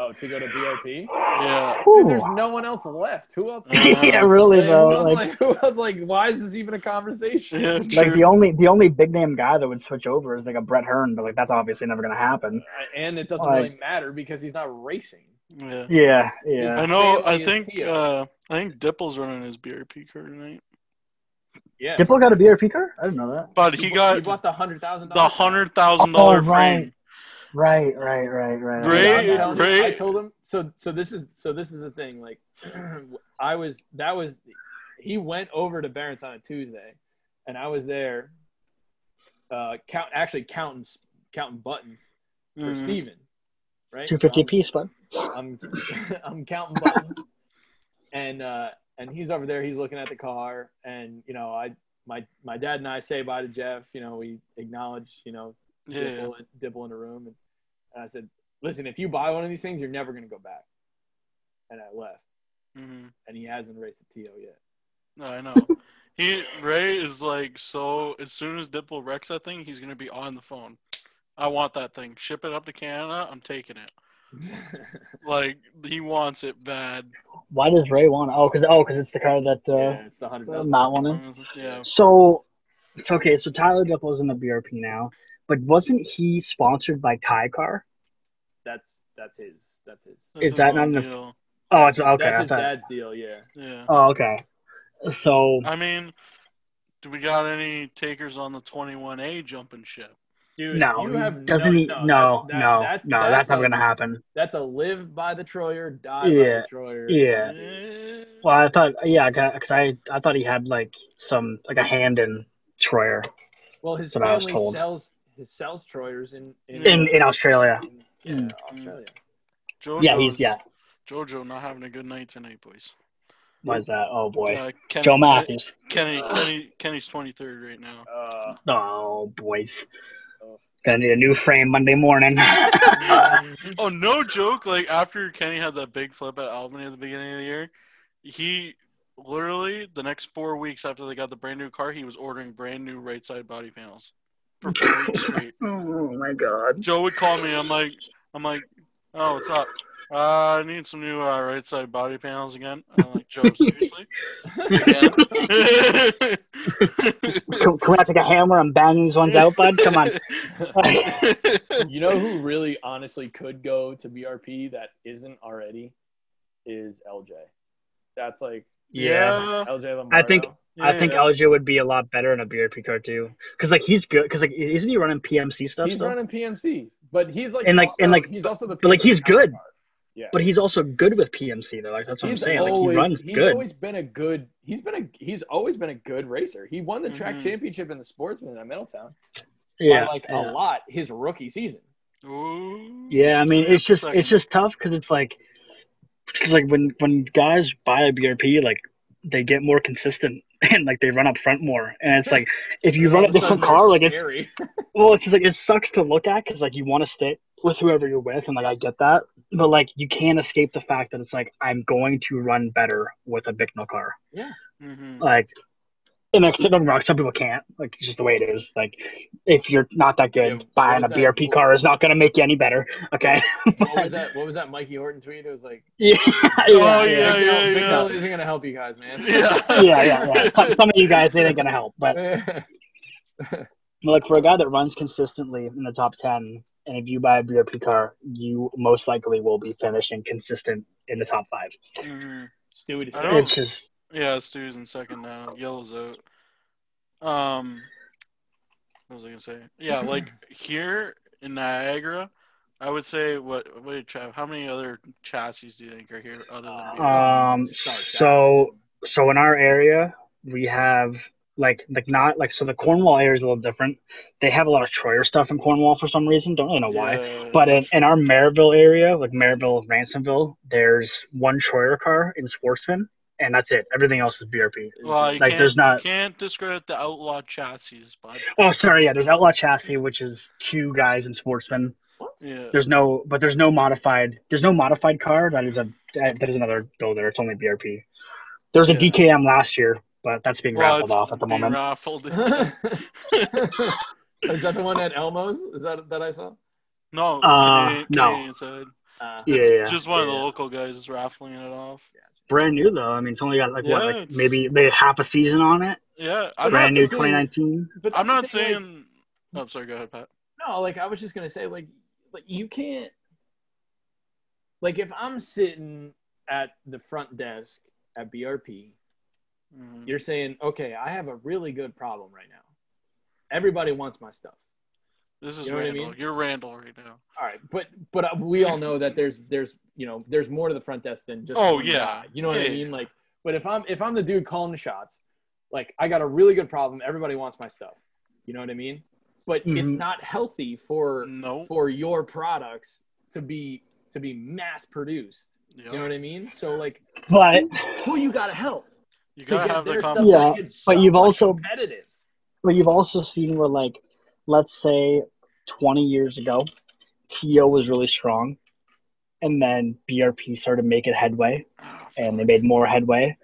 oh to go to BRP? Yeah. Dude, there's no one else left. Who else? yeah, really though. who else, Like, like, who else? Like, why is this even a conversation? Yeah, like the only the only big name guy that would switch over is like a Brett Hearn, but like that's obviously never gonna happen. And it doesn't Like- really matter because he's not racing. Yeah. Yeah, yeah. I know. I think. Uh, I think Dippel's running his BRP car tonight, Yeah. Dippel got a BRP car? I didn't know that. but he bu- got he bought the hundred thousand the hundred thousand dollar Oh, right. frame. Right, right, right, right. Ray- I, I, Ray- I told him so. So this is so this is the thing. Like, I was that was he went over to Barrett's on a Tuesday, and I was there. Uh, count actually counting counting buttons for Mhm. Steven, right? 250 So I'm- piece, but I'm I'm counting buttons, and uh, and he's over there. He's looking at the car, and you know, I my my dad and I say bye to Jeff. You know, we acknowledge you know Yeah. Dippel, Dippel in the room, and, and I said, listen, if you buy one of these things, you're never gonna go back. And I left, hmm and he hasn't raced a TO yet. No, I know. he Ray is like so. As soon as Dippel wrecks that thing, he's gonna be on the phone. I want that thing. Ship it up to Canada. I'm taking it. Like he wants it bad. why does Ray want? Oh, because oh, because it's the car that yeah, uh, it's the hundred uh, thousand. Matt wanted. Mhm, Yeah. So, so okay, so Tyler Dippel's in the BRP now, but wasn't he sponsored by Ty Car? That's that's his. That's his. That's Is his that not in the- Oh, it's okay. That's I his thought, dad's deal. Yeah. Yeah. oh, okay. So, I mean, do we got any takers on the 21A jumping ship? Dude, no, have doesn't he? no, No, that's- that- no, that's, no, that's, not a- gonna happen. That's a live by the Troyer, die Yeah, by the Troyer. Yeah. Well, I thought, yeah, because I, I thought he had like some like a hand in Troyer Well, his That's what I was family told. sells his sells Troyers in in, in in Australia. yeah, Mm. Australia. Jojo's, Yeah, he's yeah. Jojo not having a good night tonight, boys. Why is that? Oh boy, Uh, Kenny, Joe Matthews. Kenny, Kenny, Kenny's 23rd right now. Uh, Oh boys. Gonna need a new frame Monday morning. Oh, no joke. Like after Kenny had that big flip at Albany at the beginning of the year, he literally the next four weeks after they got the brand new car, he was ordering brand new right side body panels for four weeks straight. oh my god. Joe would call me. I'm like, I'm like, oh, what's up? Uh, I need some new uh, right side body panels again. And I'm like, Joe, seriously? Again? Can, can I take a hammer and bang these ones out, bud? Come on. you know who really honestly could go to BRP that isn't already is LJ. That's like Yeah. LJ Lombardo. I think- I think Yeah. LJ would be a lot better in a BRP car too, because like he's good. Because like isn't he running PMC stuff? he's still? running PMC, but he's like And, like- and, like, he's also the but, like, he's good. counterpart. Yeah, But he's also good with PMC though. Like that's what he's I'm saying. Like he runs he's good. always been a good he's been a he's always been a good racer. He won the track Mhm. championship in the sportsman at Middletown yeah. by like yeah. a lot his rookie season. Ooh, Yeah, I mean, it's just second. it's just tough because it's like, cause like when when guys buy a BRP, like they get more consistent and like they run up front more, and it's like if you run All a of different car, they're like it's scary. well, it's just like it sucks to look at because like you want to stay with whoever you're with, and like I get that, but like you can't escape the fact that it's like I'm going to run better with a Bicknell car, Mhm. like. And like, don't get wrong, some people can't. Like, it's just the way it is. Like, if you're not that good, Yeah, buying a what is that? BRP car is not going to make you any better. Okay. what was that? What was that? Mikey Horton tweet. It was like, yeah. Oh, Big yeah, Bill- yeah, Big yeah. Bill isn't gonna help you guys, man. Yeah. yeah, yeah, yeah. Some, some of you guys, it ain't gonna help. But like for a guy that runs consistently in the top ten, and if you buy a BRP car, you most likely will be finishing consistent in the top five. Mhm. Stewie to I It's just Yeah, Stu's in second now. Yellow's out. Um, what was I gonna say? Yeah, like here in Niagara, I would say what? Wait, Trav, how many other chassis do you think are here other than? BRP? um. So so in our area, we have like like not like so the Cornwall area is a little different. They have a lot of Troyer stuff in Cornwall for some reason. Don't really know why. Yeah, But in, in our Merrittville area, like Merrittville, Ransomville, there's one Troyer car in Sportsman, and that's it. Everything else is BRP. well, you like, there's not- can't discredit the outlaw chassis, bud. Oh, sorry, yeah. There's Outlaw Chassis, which is two guys in Sportsman. Yeah. There's no, but there's no modified. There's no modified car. That is a that is another builder. It's only BRP. There's a Yeah. DKM last year, but that's being Well, raffled off at the being moment. Raffled. Is that the one at Elmo's? Is that that I saw? no, Uh, Canadian, no. Canadian side. Uh, Yeah, yeah, just one of the yeah. local guys is raffling it off. Brand new though. I mean, it's only got like what, like maybe maybe half a season on it. Yeah, I'm Brand new that's 2019. but I'm not that's the thing, like, saying. Oh, sorry. Go ahead, Pat. No, like I was just gonna say, like, like you can't, like, if I'm sitting at the front desk at BRP, Mhm. you're saying, okay, I have a really good problem right now. Everybody wants my stuff. This is You know what I Randall. mean? You're Randall right now. All right, but but uh, we all know that there's there's you know there's more to the front desk than just oh yeah. guy. You know what I mean? yeah. Like, but if I'm if I'm the dude calling the shots, like I got a really good problem. Everybody wants my stuff. You know what I mean? But it's Mhm. not healthy for No. for your products to be to be mass produced. Yeah. You know what I mean? So like, But who you gotta help You gotta get have the competition. Yeah, to get but you've somewhat also- competitive. but you've also seen where like, let's say, 20 years ago, TO was really strong, and then BRP started making headway. Oh, and they made more headway.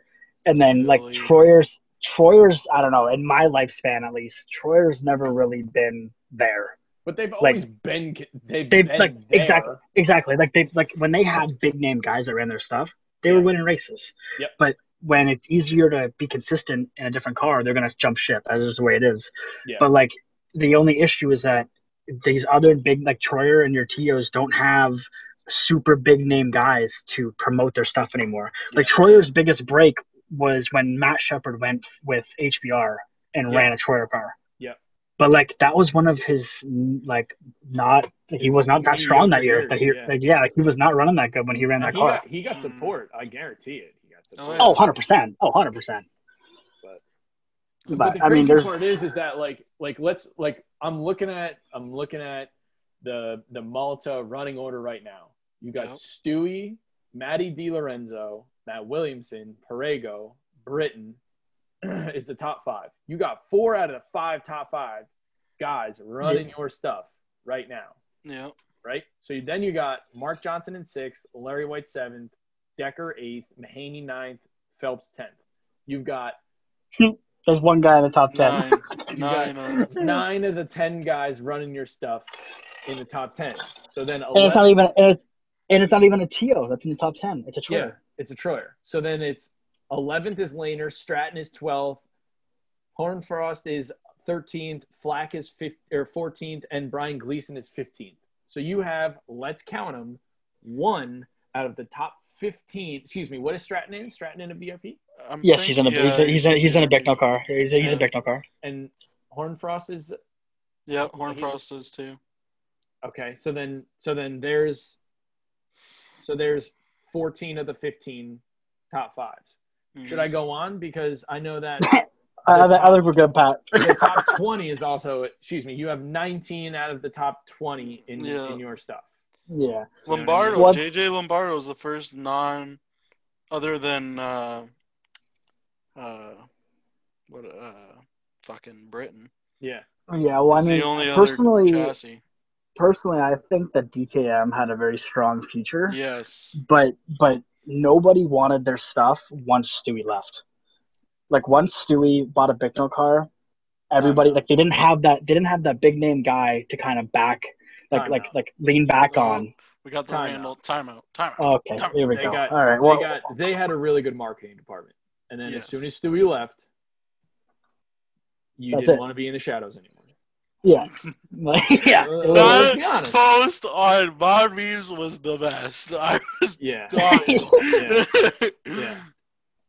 And then like Troyer's Troyer's I don't know, in my lifespan at least, Troyer's never really been there. But they've like- always been they've, They've been like there. exactly exactly. Like they like when they had big name guys that ran their stuff, they were winning races. Yep. But when it's easier to be consistent in a different car, they're gonna jump ship. That's just the way it is. Yeah. But like the only issue is that these other big like Troyer and your TOs don't have super big name guys to promote their stuff anymore. Like Troyer's biggest break was when Matt Sheppard went with HBR and Yeah. ran a Troyer car. Yeah. But like that was one of his like not like, he was not that In strong that year. younger That he yeah. like yeah, like he was not running that good when he ran No, that he car. got he got hmm. support. I guarantee it. He got yeah. Oh, 100%. Oh, 100%. But, But, the I mean, crazy there's- part is, is that like, like let's like I'm looking at I'm looking at the the Malta running order right now. You got Yep. Stewie, Matty Di Lorenzo, Matt Williamson, Perego, Britten is the top five. You got four out of the five top five guys running your stuff right now, Yeah. right? So then you got Mark Johnson in sixth, Larry Wight seventh, Decker eighth, Mahaney ninth, Phelps tenth. You've got There's one guy in the top ten. Nine. Nine. uh, nine of the ten guys running your stuff in the top ten. So then And it's not even and it's, and it's not even a Teo that's in the top ten. It's a yeah, Troyer. it's a Troyer. So then it's eleventh is Laner, Stratton is twelfth, Hornfrost is thirteenth, Flack is fifth or fourteenth, and Brian Gleason is fifteenth. So you have let's count them one out of the top fifteen. Excuse me, what is Stratton in? Stratton in a BRP Yes, I'm he's in thinking- a he's, a, he's, a, he's in a Bicknell car. He's a, he's a Yeah. Bicknell car. and Hornfrost is Yeah, oh, Hornfrost is too. Okay, so then so then there's so there's 14 of the 15 top fives. Should I mm-hmm. go on because I know that I, I think we're good, Pat. the top 20 is also excuse me, you have 19 out of the top 20 in Yeah. in your stuff. Yeah. Lombardo, What's- JJ Lombardo is the first non, other than uh, uh, what uh, fucking Britten. Yeah. Yeah, well, I mean, the only personally, other chassis. personally, I think that DKM had a very strong future, Yes. but but nobody wanted their stuff once Stewie left. Like once Stewie bought a Bicknell car, everybody like they didn't have that they didn't have that big name guy to kind of back like like Timeout. like lean back on. We got the Timeout. Randall timeout. Timeout. Okay, Time- here we They go. got All right, well, they got they had a really good marketing department. And then Yes. as soon as Stewie left, you That's didn't it. want to be in the shadows anymore. yeah, yeah. It was- That- let's be honest. Post on Mod Memes was the best. I was Yeah. dying. Yeah.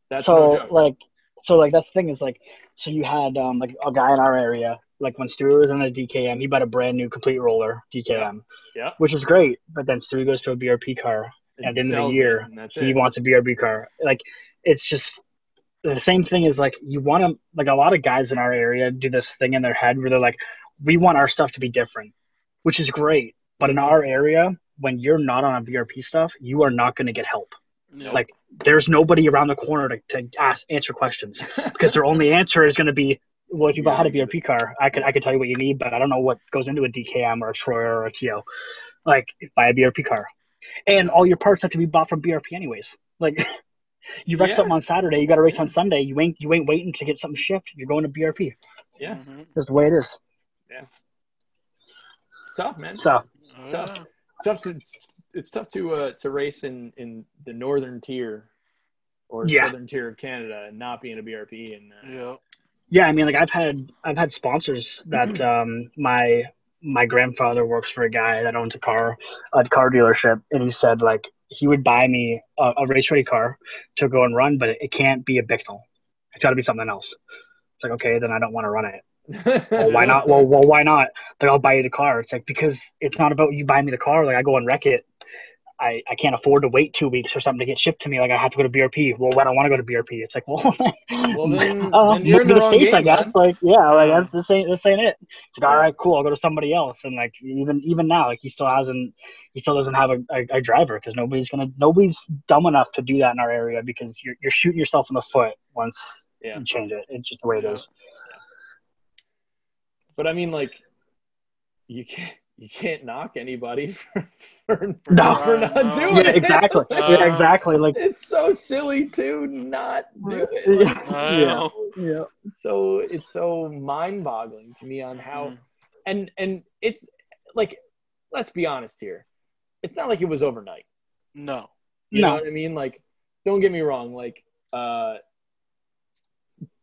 That's so no like so like that's the thing is like so you had um like a guy in our area like when Stewie was in a DKM he bought a brand new complete roller DKM Yeah. which is great but then Stewie goes to a BRP car at the end of the year, he it. wants a BRP car like it's just the same thing is like you want to like a lot of guys in our area do this thing in their head where they're like we want our stuff to be different which is great but in our area when you're not on a BRP stuff you are not going to get help Yeah. like there's nobody around the corner to, to ask answer questions because their only answer is going to be well if you Yeah. had a BRP car I could I could tell you what you need but I don't know what goes into a DKM or a Troyer or a TO like buy a BRP car and all your parts have to be bought from BRP anyways like you wreck Yeah. something on Saturday you got to race on Sunday you ain't you ain't waiting to get something shipped you're going to BRP Yeah. Mhm. that's the way it is Yeah, It's tough, man. so Oh, Tough. It's tough to it's tough to uh, to race in in the northern tier or Yeah. southern tier of Canada and not be in a BRP and uh, Yeah. Yeah, I mean, like I've had I've had sponsors that um, my my grandfather works for a guy that owns a car a car dealership, and he said like he would buy me a, a race ready car to go and run, but it, it can't be a Bicknell. It's got to be something else. It's like okay, then I don't want to run it. Well, why not? Well, well, why not? Like I'll buy you the car. It's like because it's not about you buying me the car. Like I go and wreck it. I, I can't afford to wait two weeks for something to get shipped to me. Like I have to go to BRP. Well, I don't want to go to BRP. It's like, well, Well, then- uh, then you're in the the states, I guess. man. Like, yeah, like that's this ain't this ain't it. It's like, all right, cool. I'll go to somebody else. And like, even even now, like he still hasn't, he still doesn't have a, a, a driver because nobody's gonna, nobody's dumb enough to do that in our area because you're you're shooting yourself in the foot once Yeah. you change it. It's just the way it is. But I mean, like, you can't you can't knock anybody for for, No. for not No. doing Yeah, it. exactly. Uh, yeah, exactly. Like, It's so silly to not do it. Like, yeah, yeah. so it's so mind-boggling to me on how Mhm. and and it's like let's be honest here it's not like it was overnight No. you know No. what i mean like don't get me wrong like uh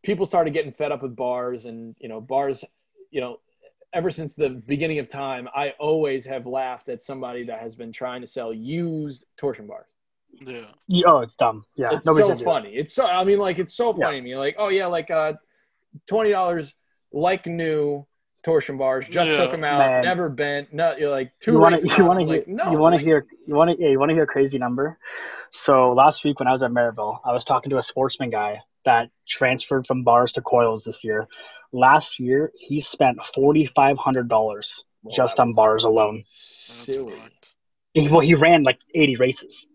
people started getting fed up with bars and you know bars you know ever since the beginning of time i always have laughed at somebody that has been trying to sell used torsion bars Yeah. Yeah, Oh, it's dumb. Yeah, it's nobody's so gonna it. funny. It's so I mean, like it's so Yeah. funny to me. Like, oh yeah, like uh, twenty dollars, like new torsion bars. Just Yeah. took them out, Man. never bent. No, you're like two. you want to you want to hear like, no, you want to like, hear you want to yeah, you want to hear a crazy number so last week when i was at Merrittville i was talking to a sportsman guy that transferred from bars to coils this year last year he spent $4500 well, just on bars alone Silly. he, well he ran like 80 races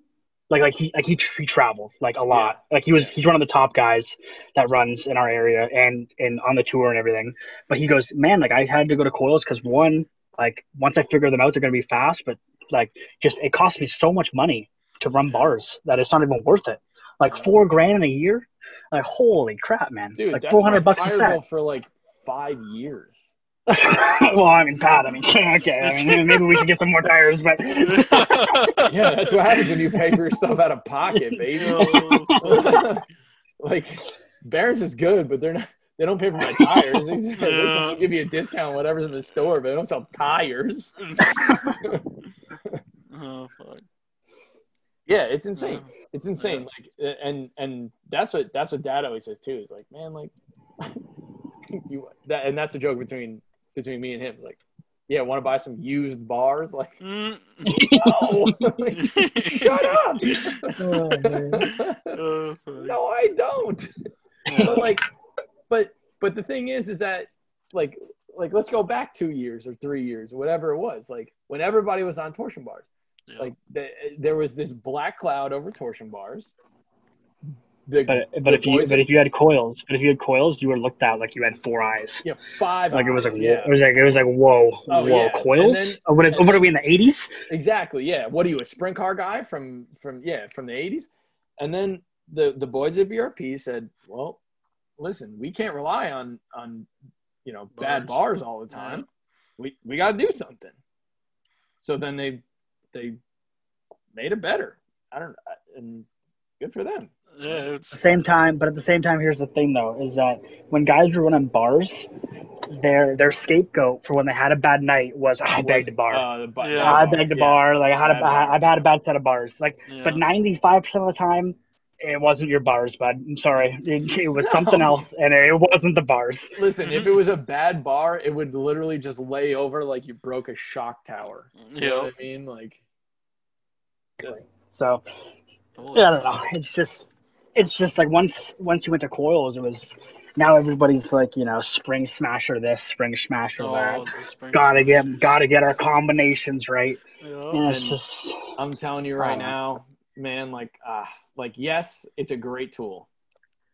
Like like he like he, he traveled like a lot. Like he was he's one of the top guys that runs in our area and and on the tour and everything. But he goes, man, like I had to go to coils because one, like once I figure them out, they're gonna be fast. But like just it cost me so much money to run bars that it's not even worth it. Like four grand in a year. Like holy crap, man! Dude, like that's four my hundred bucks a set. for like five years. well, I mean, Pat. I mean, okay. I mean, maybe we should get some more tires, but Yeah, that's what happens when you pay for your stuff out of pocket, baby. like Barron's is good, but they're not. They don't pay for my tires. They, just- they Yeah. give you a discount, whatever's in the store, but they don't sell tires. oh, fuck. Yeah, it's insane. Yeah. It's insane. Like, and and that's what that's what Dad always says too. Is like, man, like, you that, and that's the joke between between me and him. Like, yeah, want to buy some used bars? Like, Mm. no, Like, shut up. Oh. Oh, no, I don't. but like but but the thing is is that like like let's go back two years or three years whatever it was like when everybody was on torsion bars Yeah. like the, there was this black cloud over torsion bars the, but but the if you boys- but if you had coils, but if you had coils, you were looked at like you had four eyes. yeah five Like it was like whoa- yeah it was like it was like whoa Oh, whoa yeah. coils. And then- Oh, what, is, and what are we in the eighties? exactly yeah what are you a sprint car guy from from yeah from the 80s and then the the boys at brp said well listen we can't rely on on you know bad Bars. bars all the time we we got to do something so then they they made it better i don't know and good for them yeah, At the it's same time, but at the same time, here's the thing though: is that when guys were running bars, their their scapegoat for when they had a bad night was I begged a bar. uh, the, Yeah. I begged bagged a yeah. bar. Like I had a, Bad bar. I, I've had a bad set of bars. Like, yeah. but ninety five percent of the time, it wasn't your bars, bud. I'm sorry, it, it was No. something else, and it wasn't the bars. listen if it was a bad bar it would literally just lay over like you broke a shock tower you know yeah. what i mean like just So Holy yeah, I don't know. It's just, it's just like once once you went to coils, it was now everybody's like you know spring smasher this, spring smasher oh, that. Oh, the spring Gotta get gotta get our combinations right. Yeah. And it's And- just I'm telling you right Oh. now, man, like ah, like yes, it's a great tool.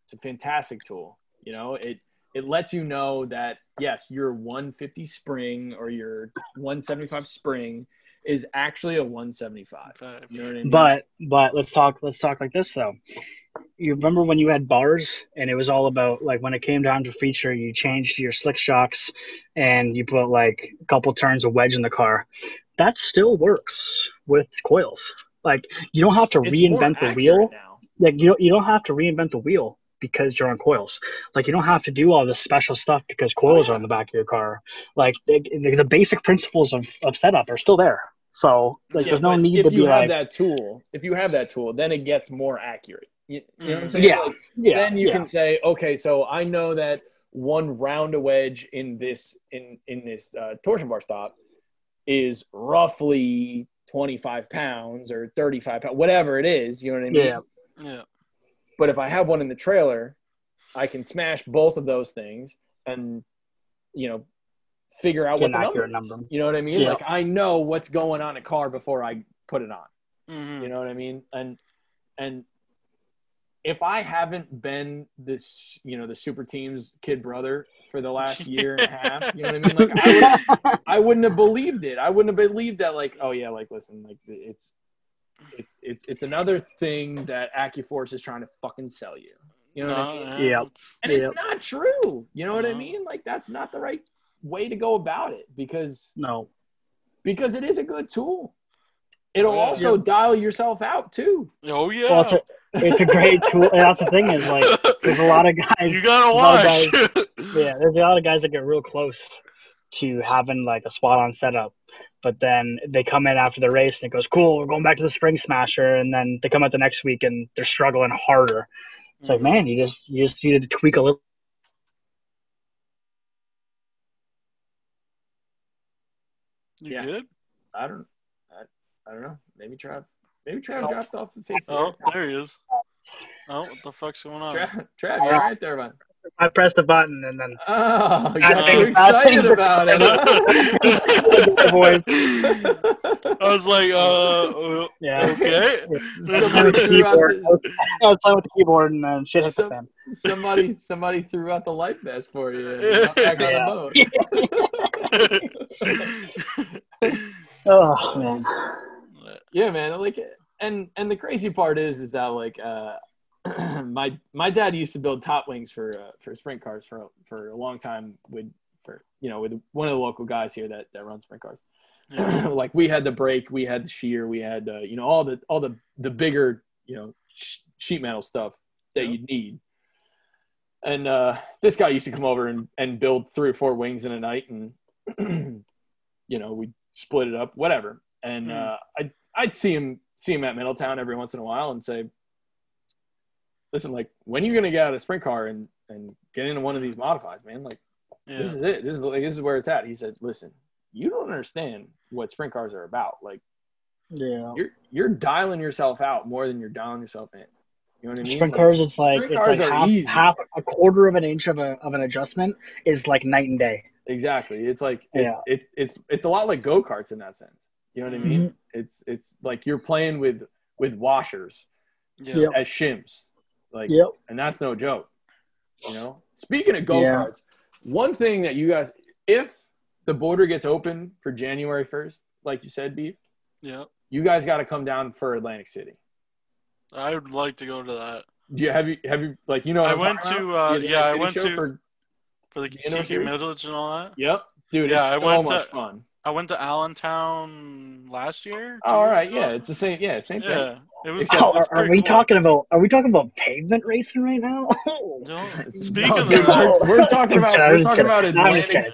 It's a fantastic tool. You know, it it lets you know that yes, your 150 spring or your 175 spring is actually a 175. You know what I mean? But but let's talk let's talk like this though. You remember when you had bars and it was all about like when it came down to feature, you changed your slick shocks and you put like a couple turns of wedge in the car. That still works with coils. Like you don't have to It's reinvent the wheel. now. Like you don't, you don't have to reinvent the wheel because you're on coils. Like you don't have to do all this special stuff because coils Oh, yeah. are on the back of your car. Like the, the basic principles of, of setup are still there. So like Yeah, there's no need to be like. If you have that tool, if you have that tool, then it gets more accurate. You, you know what I'm saying? Yeah. Like, yeah, then you yeah. can say, okay, so I know that one round a wedge in this in in this uh, torsion bar stop is roughly 25 pounds or 35 pounds, whatever it is. You know what I mean? Yeah. Yeah. But if I have one in the trailer, I can smash both of those things and you know figure out Get what the number, number. You know what I mean? Yeah. Like I know what's going on a car before I put it on. Mhm. You know what I mean? And and if I haven't been this, you know, the super team's kid brother for the last year and a half, you know what I mean? Like I, would, I wouldn't have believed it. I wouldn't have believed that. Like, oh yeah, like listen, like it's it's it's it's another thing that AccuForce is trying to fucking sell you. You know what I mean? Yeah. And Yep. it's not true. You know what I mean? Like that's not the right way to go about it because no. because it is a good tool. It'll oh, Yeah. also dial yourself out too. Oh yeah. Well, it's a, great tool. And that's the thing is like there's a lot of guys. you gotta a lot of watch. Yeah, there's a lot of guys that get real close to having like a spot on setup, but then they come in after the race and it goes, "Cool, we're going back to the Spring Smasher," and then they come out the next week and they're struggling harder. It's like, mm-hmm. man, you just you just needed to tweak a little. You Yeah. good? I don't, I, I don't know. Maybe Trav, maybe Trav dropped off the face. Oh, of there he is. Oh, what the fuck's going on? Trav, Trav, you all right there, man? I pressed the button and then Oh, you Bad got things- excited things about it. I was like, uh, uh, yeah. okay. Somebody the threw out keyboard. the- I was playing with the keyboard and then shit hit the fan. somebody somebody threw out the life vest for you. and you Yeah. the boat. Oh man. Yeah, man. Like, and and the crazy part is, is that like, uh, my my dad used to build top wings for uh, for sprint cars for for a long time with for you know with one of the local guys here that that runs sprint cars. Yeah. like we had the brake, we had the shear, we had uh, you know all the all the the bigger you know sh- sheet metal stuff that Yeah. you need. And uh, this guy used to come over and, and build three or four wings in a night, and you know we split it up, whatever. And Hmm. uh, I I'd see him see him at Middletown every once in a while and say, "Listen, like when are you gonna get out of a sprint car and and get into one of these modifies, man? Like this is it. This is like this is where it's at." He said, "Listen, you don't understand what sprint cars are about. Like Yeah. you're you're dialing yourself out more than you're dialing yourself in. You know what I mean? Sprint Like, cars, it's like it's like half, easy. half a quarter of an inch of a of an adjustment is like night and day. exactly. It's like it, Yeah. it, it's it's a lot like go karts in that sense. You know what I mean? Mm-hmm. It's it's like you're playing with with washers Yeah. Yep. at shims, like, Yep. and that's no joke. You know. Speaking of go Yeah. one thing that you guys, if the border gets open for January first, like you said, beef, Yeah. you guys got to come down for Atlantic City. I would like to go to that Do you have you have you like you know? I went to, uh, The yeah, I went to- for for the The indoor TK series? And all that. Yep, dude. Yeah, it's I went so much to- fun. I went to Allentown last year. two Oh, all years right, ago. yeah, it's the same. Yeah, same thing. It was. Except- Oh, it's are, are we cool. talking about are we talking about pavement racing right now? No, speaking No, of dude, we're, we're talking about we're talking about Atlantic,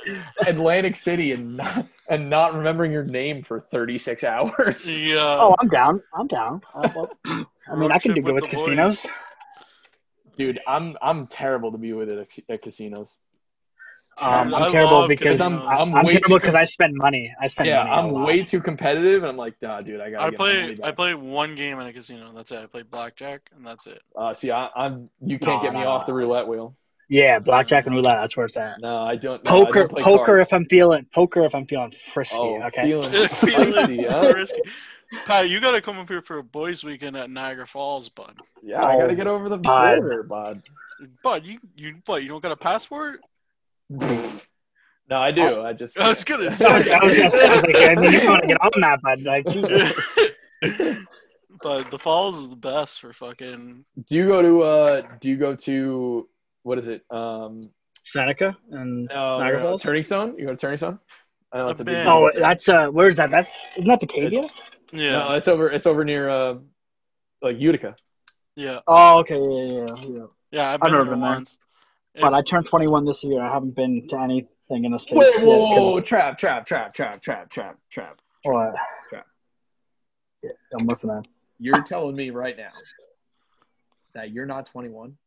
Atlantic City and not, and not remembering your name for 36 hours. the uh, oh, I'm down. I'm down. Uh, well, I mean, I can do good with the casinos. boys. Dude, I'm I'm terrible to be with at, at casinos. Um, I'm I terrible because I'm- casinos. I'm I'm way terrible too because I spend money. I spend Yeah, money. a I'm lot. way too competitive, and I'm like, nah, dude, I gotta. I get my money play. I play one game in a casino. That's it. I play blackjack, and that's it. Uh, see, I, I'm you can't No, get me no, off the roulette wheel. Yeah, blackjack and roulette. That's where it's at. No, I don't. no, I Poker, don't poker. cards. If I'm feeling poker, if I'm feeling frisky. oh, okay. feeling Feeling spicy, huh? risky. Pat, you got to come up here for a boys' weekend at Niagara Falls, bud. Yeah, I gotta Oh, get over the border, bud. Bud, you you what? You don't got a passport? No, I do. I just. I was gonna I was, say. I was gonna I was like, I mean, you want to get on that, but like, Jesus. but the falls is the best for fucking. Do you go to? uh Do you go to? What is it? Um, Seneca and no, Niagara no, Falls? Turning Stone. You go to Turning Stone? I know that's a I've big. oh, that's uh, where's that? That's isn't that Batavia? Yeah, No, it's over. It's over near, uh, like Utica. yeah, Oh, okay, yeah, yeah, yeah. yeah. I've I've been never there been there. Once. But I turned 21 this year. I haven't been to anything in the states. Wait, yet, whoa, whoa, whoa, 'cause- trap, trap, trap, trap, trap, trap, trap. What? Crap. Yeah, I'm listening. You're telling me right now that you're not 21?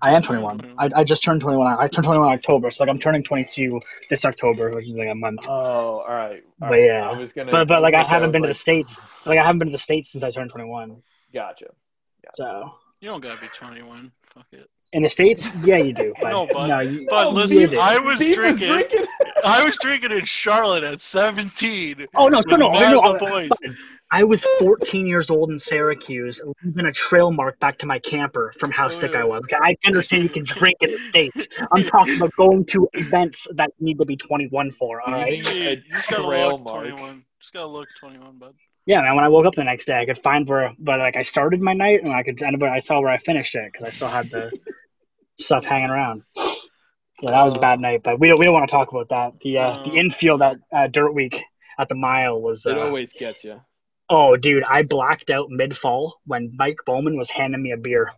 I am 21. I, I just turned 21. I turned 21 in October, so like I'm turning 22 this October, which is like a month. Oh, all right. all But right. yeah. I was gonna. But but like I was haven't was been to the states. Like I haven't been to the states since I turned 21. Gotcha. So You don't gotta be 21. Fuck it. In the states, yeah, you do. But No, bud. no, you, But Oh, listen, you. I was Steve drinking. drinking. I was drinking in Charlotte at 17. Oh no, no, no, oh, no, no. boys. I was 14 years old in Syracuse, leaving a trail mark back to my camper from how Oh, sick yeah. I was. Okay, I understand you can drink in the states. I'm talking about going to events that need to be 21 for. All right. You, need- you just gotta Trail look mark. 21. Just gotta look 21, bud. Yeah, man. When I woke up the next day, I could find where, but like I started my night, and I could, I saw where I finished it because I still had the stuff hanging around. Yeah, that was a bad night, but we don't we don't want to talk about that. The uh, the infield at uh, Dirt Week at the mile was. It Uh, always gets you. oh, dude, I blacked out mid fall when Mike Bowman was handing me a beer.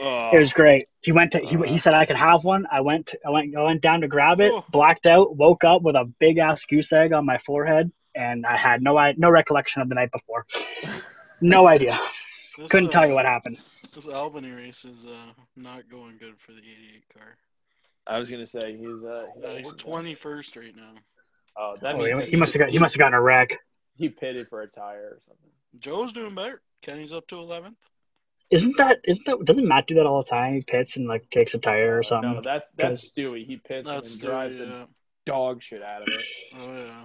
Oh, It was great. He went to he, Uh. he said I could have one. I went I went I went down to grab it, Oh. blacked out, woke up with a big ass goose egg on my forehead, and I had no I no recollection of the night before. No idea. This, Couldn't uh, tell you what happened. This Albany race is uh, not going good for the 88 car. I was gonna say he's uh he's, Uh, he's 21st right now. Oh, that Oh, means he, he must have got he must have gotten a wreck. he pitted for a tire or something. Joe's doing better. Kenny's up to 11th. Isn't that isn't that doesn't Matt do that all the time? He pits and like takes a tire or something. No, that's that's Stewie. He pits That's and then drives Stewie, the yeah. dog shit out of it. Oh yeah.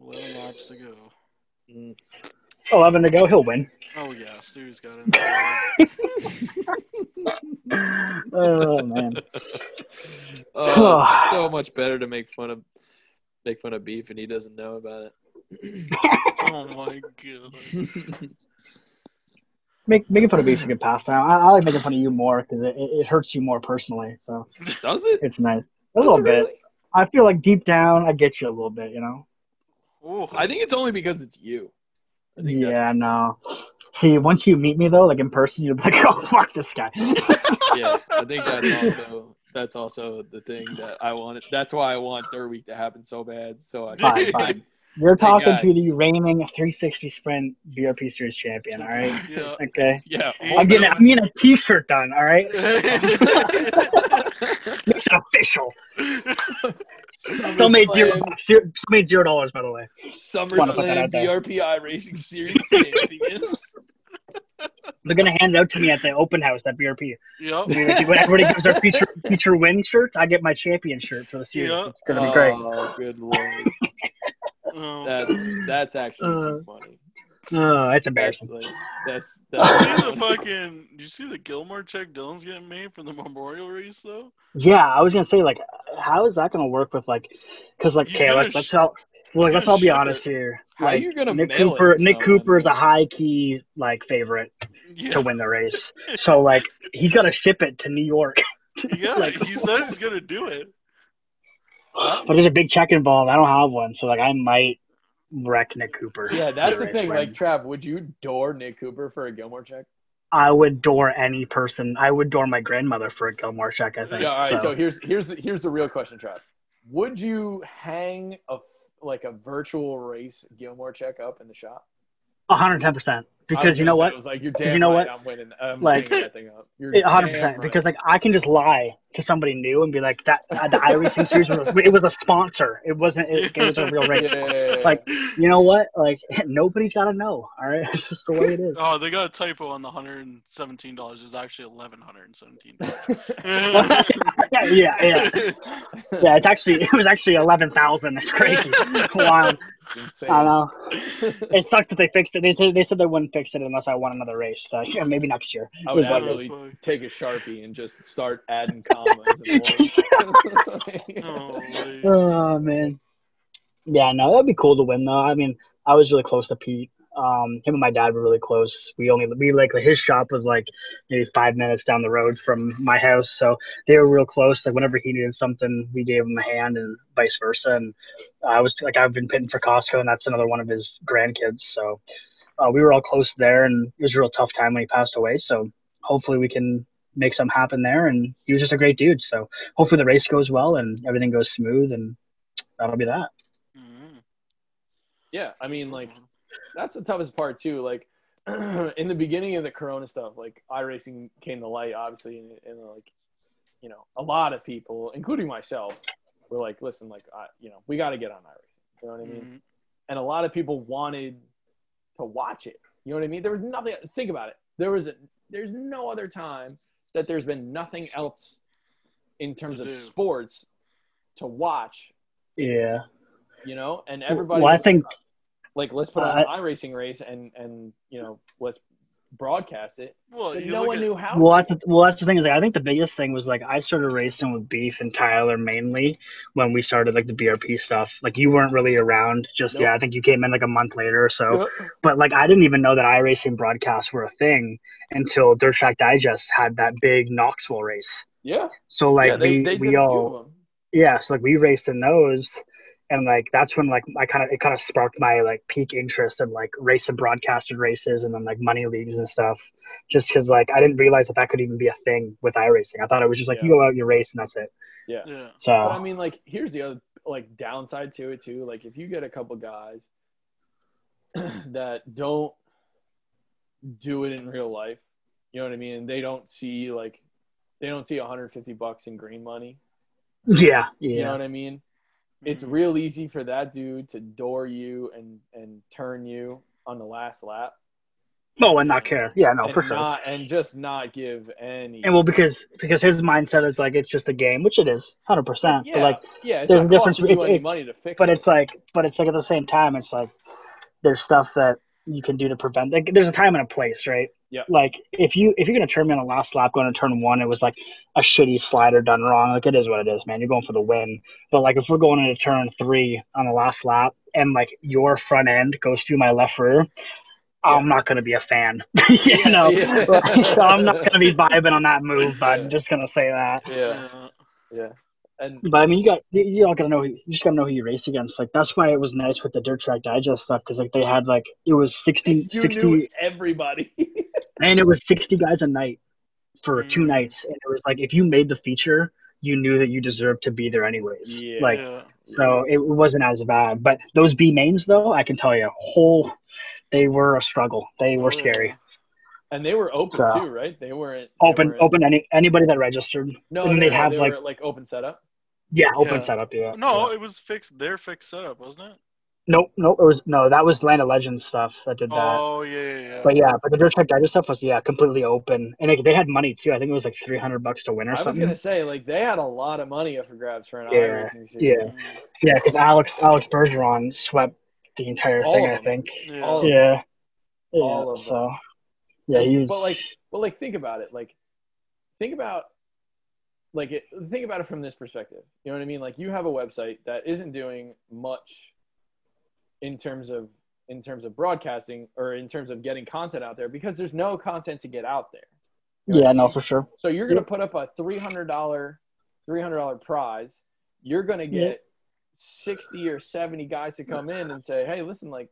Eleven laps to go. Mm. Eleven to go, he'll win. Oh yeah, Stu's got it. Oh man. Oh, it's so much better to make fun of make fun of beef and he doesn't know about it. oh my god. Make, making fun of beef is a good pastime. I, I like making fun of you more because it, it, it hurts you more personally. So. Does it? it's nice. A Does little bit. really? I feel like deep down, I get you a little bit. You know. Ooh. I think it's only because it's you. Yeah, no. See, once you meet me though, like in person, you're like, oh fuck this guy. yeah. I think that's also that's also the thing that I wanted. That's why I want Dirt Week to happen so bad. So I fine, fine. You're talking guy. to the reigning 360 sprint BRP Series champion. All right. Yeah. Okay. yeah. I'm getting I'm getting a T-shirt done. All right. Makes it official. Still made zero. SummerSlam- bucks. Zero- Still made zero dollars, by the way. Wanna put that SummerSlam. BRP iRacing Series champion. They're gonna hand it out to me at the open house at BRP. Yep. When everybody gives their feature feature win shirts, I get my champion shirt for the series. Yeah. It's gonna be great. Oh, good lord. Um, That's that's actually Uh, too funny. Oh, That's embarrassing. like that's you see that's the fucking? Do You see the Gilmore check Dylan's getting made for the memorial race though? Yeah, I was gonna say like, how is that gonna work with like, because like, He's okay, let's, let's sh- all well, let's all be honest it. here. How Like, you gonna Nick Cooper, Nick? Cooper is a high key like favorite Yeah. to win the race. So like, he's got to ship it to New York. Yeah, Like- he says he's gonna do it. But there's a big check involved. I don't have one, so like, I might wreck Nick Cooper. Yeah, that's the thing. win. Like Trav, would you door Nick Cooper for a Gilmore check? I would door any person. I would door my grandmother for a Gilmore check. I think. Yeah. All right. So, So, here's here's here's the real question, Trav. Would you hang a like a virtual race Gilmore check up in the shop? 110 percent. I was Because you know what? It was like you're 'Cause damn you know right, what? I'm winning. I'm Like- hanging that thing up. You're 100. percent right. Because like I can just lie to somebody new and be like that uh, the iRacing series was it was a sponsor. It wasn't. It, it was a real race. Yeah. Like you know what? Like nobody's got to know. All right, it's just the way it is. Oh, they got a typo on the hundred and seventeen dollars. It was actually eleven hundred and seventeen yeah, yeah, yeah, yeah. It's actually it was actually eleven thousand. It's crazy. Wild. It's insane. I know. It sucks that they fixed it. They, said- they said they wouldn't fix it unless I won another race. So yeah, maybe next year. I would was what it is. absolutely take a sharpie and just start adding commas. And words. oh. Oh man. Yeah, no, that'd be cool to win though. I mean, I was really close to Pete. Um, him and my dad were really close. We only we like his shop was like maybe five minutes down the road from my house, so they were real close. Like whenever he needed something, we gave him a hand, and vice versa. And I was like, I've been pitting for Costco, and that's another one of his grandkids. So uh, we were all close there, and it was a real tough time when he passed away. So hopefully we can make something happen there. And he was just a great dude. So hopefully the race goes well and everything goes smooth, and that'll be that. Mhm. yeah, I mean, like that's the toughest part too. Like in the beginning of the Corona stuff, like iRacing came to light, obviously, and, and like you know, a lot of people, including myself, were like, "Listen, like, I, you know, we got to get on iRacing." You know what I mean? Mhm. and a lot of people wanted to watch it. You know what I mean? There was nothing. Think about it. There was a, there's no other time that there's been nothing else in terms of do. sports to watch. Yeah. You know, and everybody Well, I think like, let's put on Uh, an iRacing race and and you know let's broadcast it. Well, you no one at- knew how. Well, that's the, well, that's the thing is like I think the biggest thing was like I started racing with Beef and Tyler mainly when we started like the BRP stuff. Like you weren't really around just Nope. yeah. I think you came in like a month later or so. Yep. But like I didn't even know that iRacing broadcasts were a thing until Dirt Track Digest had that big Knoxville race. Yeah, So like yeah, they, we they we all yeah, so like we raced in those, and like that's when like I kind of it kind of sparked my like peak interest in like racing broadcasted races and then like money leagues and stuff. Just because like I didn't realize that that could even be a thing with iRacing. I thought it was just like you go out, you race, and that's it. Yeah. So But I mean, like, here's the other like downside to it too. Like, if you get a couple guys that don't do it in real life, you know what I mean? And they don't see like they don't see 150 bucks in green money. yeah, yeah. You know what I mean? It's Mhm. real easy for that dude to door you and and turn you on the last lap. Oh, and not care. Yeah, no, and for sure. Not, and just not give any. And well, because because his mindset is like it's just a game, which it is, hundred percent. yeah, But like, yeah, it's there's a difference costing you between- any it's- money to fix but it. it's like, but it's like at the same time, it's like there's stuff that you can do to prevent. Like, there's a time and a place, right? Yeah. Like if you if you're gonna turn me on the last lap going to turn one, it was like a shitty slider done wrong. Like it is what it is, man. You're going for the win. But like if we're going into turn three on the last lap and like your front end goes through my left rear. I'm not gonna be a fan, you know. Yeah. Like, I'm not gonna be vibing on that move, but Yeah. I'm just gonna say that. yeah, Yeah. And But I mean, you got you, you all gotta know you just gotta know who you race against. Like that's why it was nice with the Dirt Track Digest stuff because like they had like it was 60, you 60 knew everybody. and it was sixty guys a night for two Mm. nights, and it was like if you made the feature, you knew that you deserved to be there anyways. Yeah. Like so, it wasn't as bad. But those B mains though, I can tell you, whole they were a struggle. They were scary. Yeah. and they were open So- too, right? They weren't they Open, weren't- open any anybody that registered. No, and no, they'd no, have, they like- were like open setup. Yeah, open Yeah. setup. Yeah. No, Yeah. it was fixed. Their fixed setup, wasn't it? Nope, nope. It was no. That was Land of Legends stuff that did that. Oh yeah, yeah, yeah. But yeah, but the Dirt Track Digest stuff was yeah completely open, and they, they had money too. I think it was like three hundred bucks to win or something. I was gonna say like they had a lot of money up for grabs for an Yeah, iRacing series. yeah. Yeah, because Alex Alex Bergeron swept the entire All thing. of I think. yeah. all of Yeah. Yeah. All of so. Yeah, he was. But like, but like, think about it. Like, think about, like, it, think about it from this perspective. You know what I mean? Like, you have a website that isn't doing much in terms of in terms of broadcasting or in terms of getting content out there because there's no content to get out there. You know yeah, I no, for sure. So you're gonna put up a three hundred dollar, three hundred dollar prize. You're gonna get Yep. sixty or seventy guys to come in and say, "Hey, listen, like,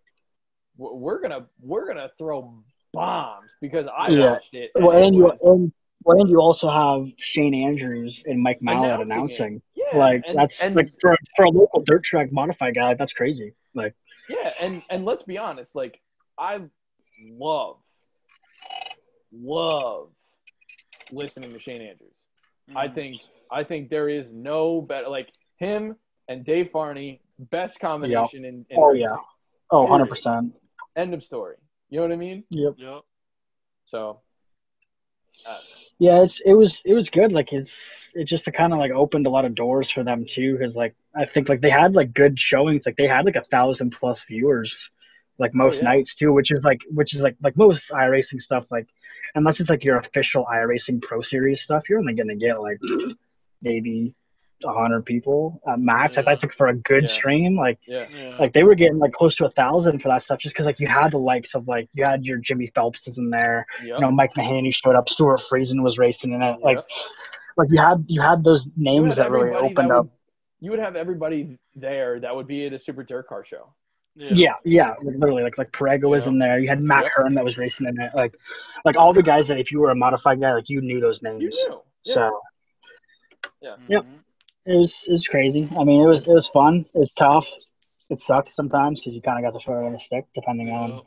we're gonna we're gonna throw bombs because I Yeah. watched it." Well, it and you and well, and you also have Shane Andrews and Mike Mallett Announcing announcing. yeah, Like and, that's and, like for for a local dirt track modified guy, like that's crazy. Like yeah, and and let's be honest, like I love love listening to Shane Andrews. I Mhm. think I think there is no better like him and Dave Farney, best combination in, in Oh, racing. yeah. oh, 100 percent. End of story. You know what I mean? Yep. Yep. So uh, Yeah, it's it was it was good. Like it's it just kind of like opened a lot of doors for them too, because like I think like they had like good showings. Like they had like a thousand plus viewers, like oh, most yeah. nights too, which is like which is like like most iRacing stuff. Like unless it's like your official iRacing Pro Series stuff, you're only gonna get like maybe a hundred people at max. Like Yeah. that's like for a good Yeah. stream. Like yeah. Yeah. like they were getting like close to a thousand for that stuff just because like you had the likes of like you had your Jimmy Phelpses in there Yep. you know, Mike Mahaney showed up, Stewart Friesen was racing in it. Like, Yep. like you had you had those names had that really opened that up. you would have everybody there that would be at a super dirt car show. Yeah, yeah, literally. Like like Perego was Yeah. in there. You had Matt Yep. Hearn that was racing in it. Like, like all the guys that if you were a modified guy, like you knew those You names. knew. Yeah. So Mhm. Yep. It was it was crazy. I mean, it was it was fun. It was tough. It sucked sometimes because you kind of got the short end of the stick depending on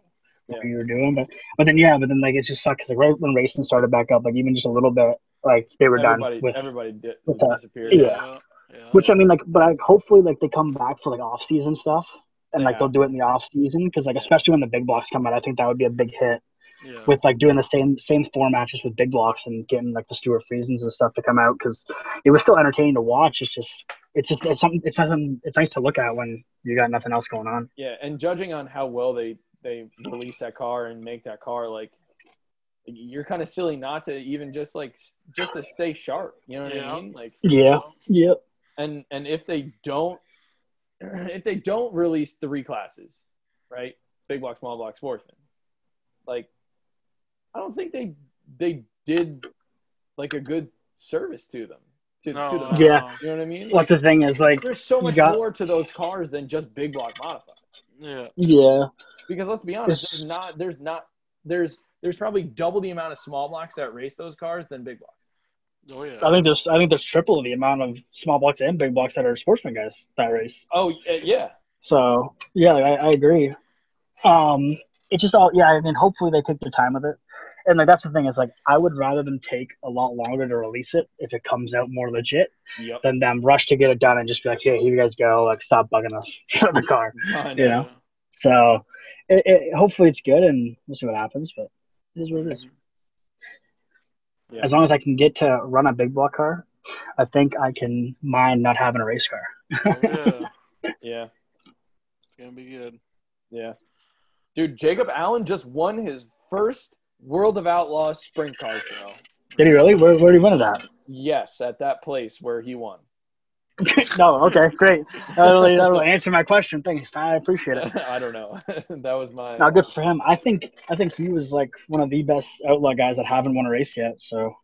Yep. what you were doing. But but then yeah, but then like it just sucked because like right when racing started back up, like even just a little bit, like they were everybody done with. everybody did, with that. disappeared. Yeah. Yeah. Which I mean, like, but like, hopefully, like they come back for like off season stuff, and They like they'll do it in the off season because like especially when the big blocks come out, I think that would be a big hit Yeah. with like doing the same same format just with big blocks and getting like the Stewart Friesens and stuff to come out because it was still entertaining to watch. It's just it's just it's something it's something it's nice to look at when you got nothing else going on. Yeah, and judging on how well they they release that car and make that car, like you're kind of silly not to even just like just to stay sharp. You know what Yeah. I mean? Like, Yeah. Yep. and and if they don't, if they don't release three classes, right? Big block, small block, sportsman. Like, I don't think they they did like a good service to them. To, No, to them. no, Yeah. You know what I mean? What's the thing is like There's so much got- more to those cars than just big block modified. Yeah. yeah Because let's be honest, It's- there's not there's not there's there's probably double the amount of small blocks that race those cars than big blocks. Oh yeah. I think there's I think there's triple the amount of small blocks and big blocks that are sportsman guys that race. Oh yeah, So yeah, I, I agree. Um, it's just all yeah. I mean, hopefully they take their time with it, and like that's the thing is like I would rather them take a lot longer to release it if it comes out more legit yep. than them rush to get it done and just be like, hey, here you guys go, like stop bugging us for the car. I You know. know? So it, it, hopefully it's good, and we'll see what happens. But it is what it is. Yeah. As long as I can get to run a big block car, I think I can mind not having a race car. Oh, yeah, Yeah, it's gonna be good. yeah. Dude, Jacob Allen just won his first World of Outlaws sprint car show. Did he really? Where, where did he win it at? Yes, at that place where he won. no, okay, great. That'll, that'll answer my question. Thanks. I appreciate it. I don't know. that was my. Now, good for him. I think I think he was like one of the best outlaw guys that haven't won a race yet. So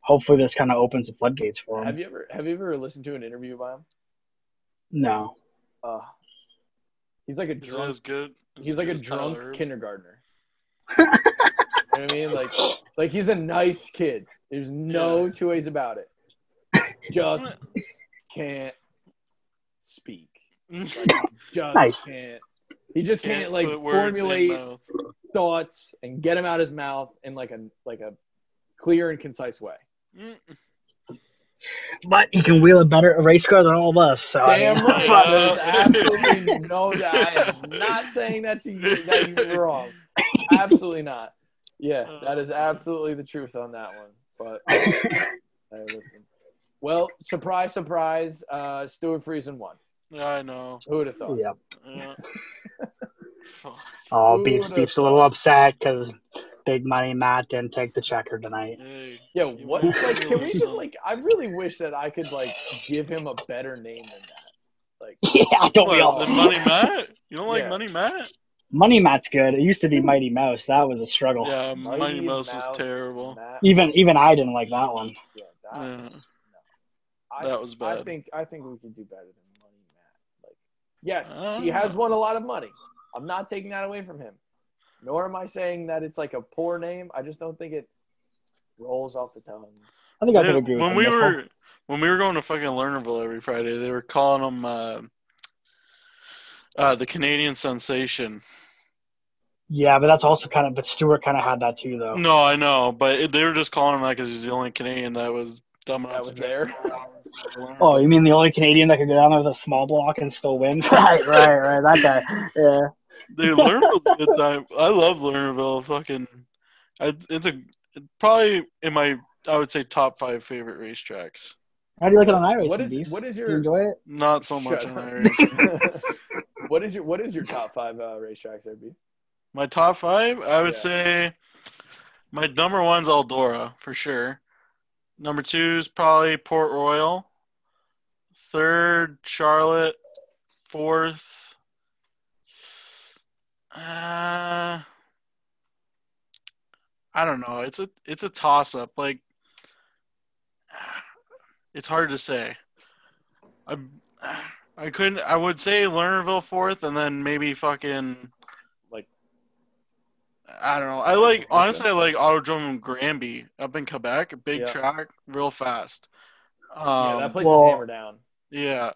hopefully this kind of opens the floodgates for him. Have you ever have you ever listened to an interview by him? No. Uh, he's like a drunk. as good? as He's like a good as Tyler drunk kindergartner. You know what I mean? Like, like he's a nice kid. There's no Yeah. two ways about it. Just can't speak. Like, just Nice. can't. He just can't, Can't like put words in formulate thoughts and get them out of his mouth in like a like a clear and concise way. Mm, But he can wheel a better race car than all of us. So I mean- right. Fuck. There's absolutely no doubt. I am not saying that to you that you're wrong. Absolutely not. Yeah, that is absolutely the truth on that one. But hey, listen. Well, surprise, surprise. Uh, Stewart Friesen won. Yeah, I know. Who would have thought? yeah. Yeah. Oh, Beef's Beef's a little upset because Big Money Matt didn't take the checker tonight. Hey. Yeah. You What? Like, can we just like? I really wish that I could like give him a better name than that. Like, Yeah, don't we all? the Money Matt? You don't like Yeah. Money Matt? Money Matt's good. It used to be Mighty Mouse. That was a struggle. Yeah, Mighty Mighty Mouse was terrible. Matt- Even even I didn't like that one. yeah, that, Yeah. I, That was I think I think we could do better than Money Matt. Like, yes, Uh. he has won a lot of money. I'm not taking that away from him. Nor am I saying that it's like a poor name. I just don't think it rolls off the tongue. I think I Yeah, could agree with when him, we Missile. were when we were going to fucking Lernerville every Friday, they were calling him uh, uh, the Canadian sensation. Yeah, but that's also kind of. But Stewart kind of had that too, though. No, I know, but it, they were just calling him that because he's the only Canadian that was dumb enough That to was there. Oh, you mean the only Canadian that could go down there with a small block and still win? right, right, right. That guy. Yeah. They Lernerville's a good time. I love Lernerville. Fucking, I, it's a probably in my I would say top five favorite racetracks. How do you like it on iRacing, What is Beef? what is Do you your enjoy it? Not so much Shut on up. iRacing. what is your what is your top five uh, racetracks there, B? My top five, I would Yeah. say my number one's Eldora for sure. Number two is probably Port Royal. Third, Charlotte. Fourth, uh, I don't know. It's a it's a toss up. Like, it's hard to say. I I couldn't. I would say Lernerville fourth, and then maybe fucking Like I don't know. I like honestly. I like Autodrome Granby up in Quebec. Big Yeah. track, real fast. yeah, Um, that place well- is hammered down. yeah,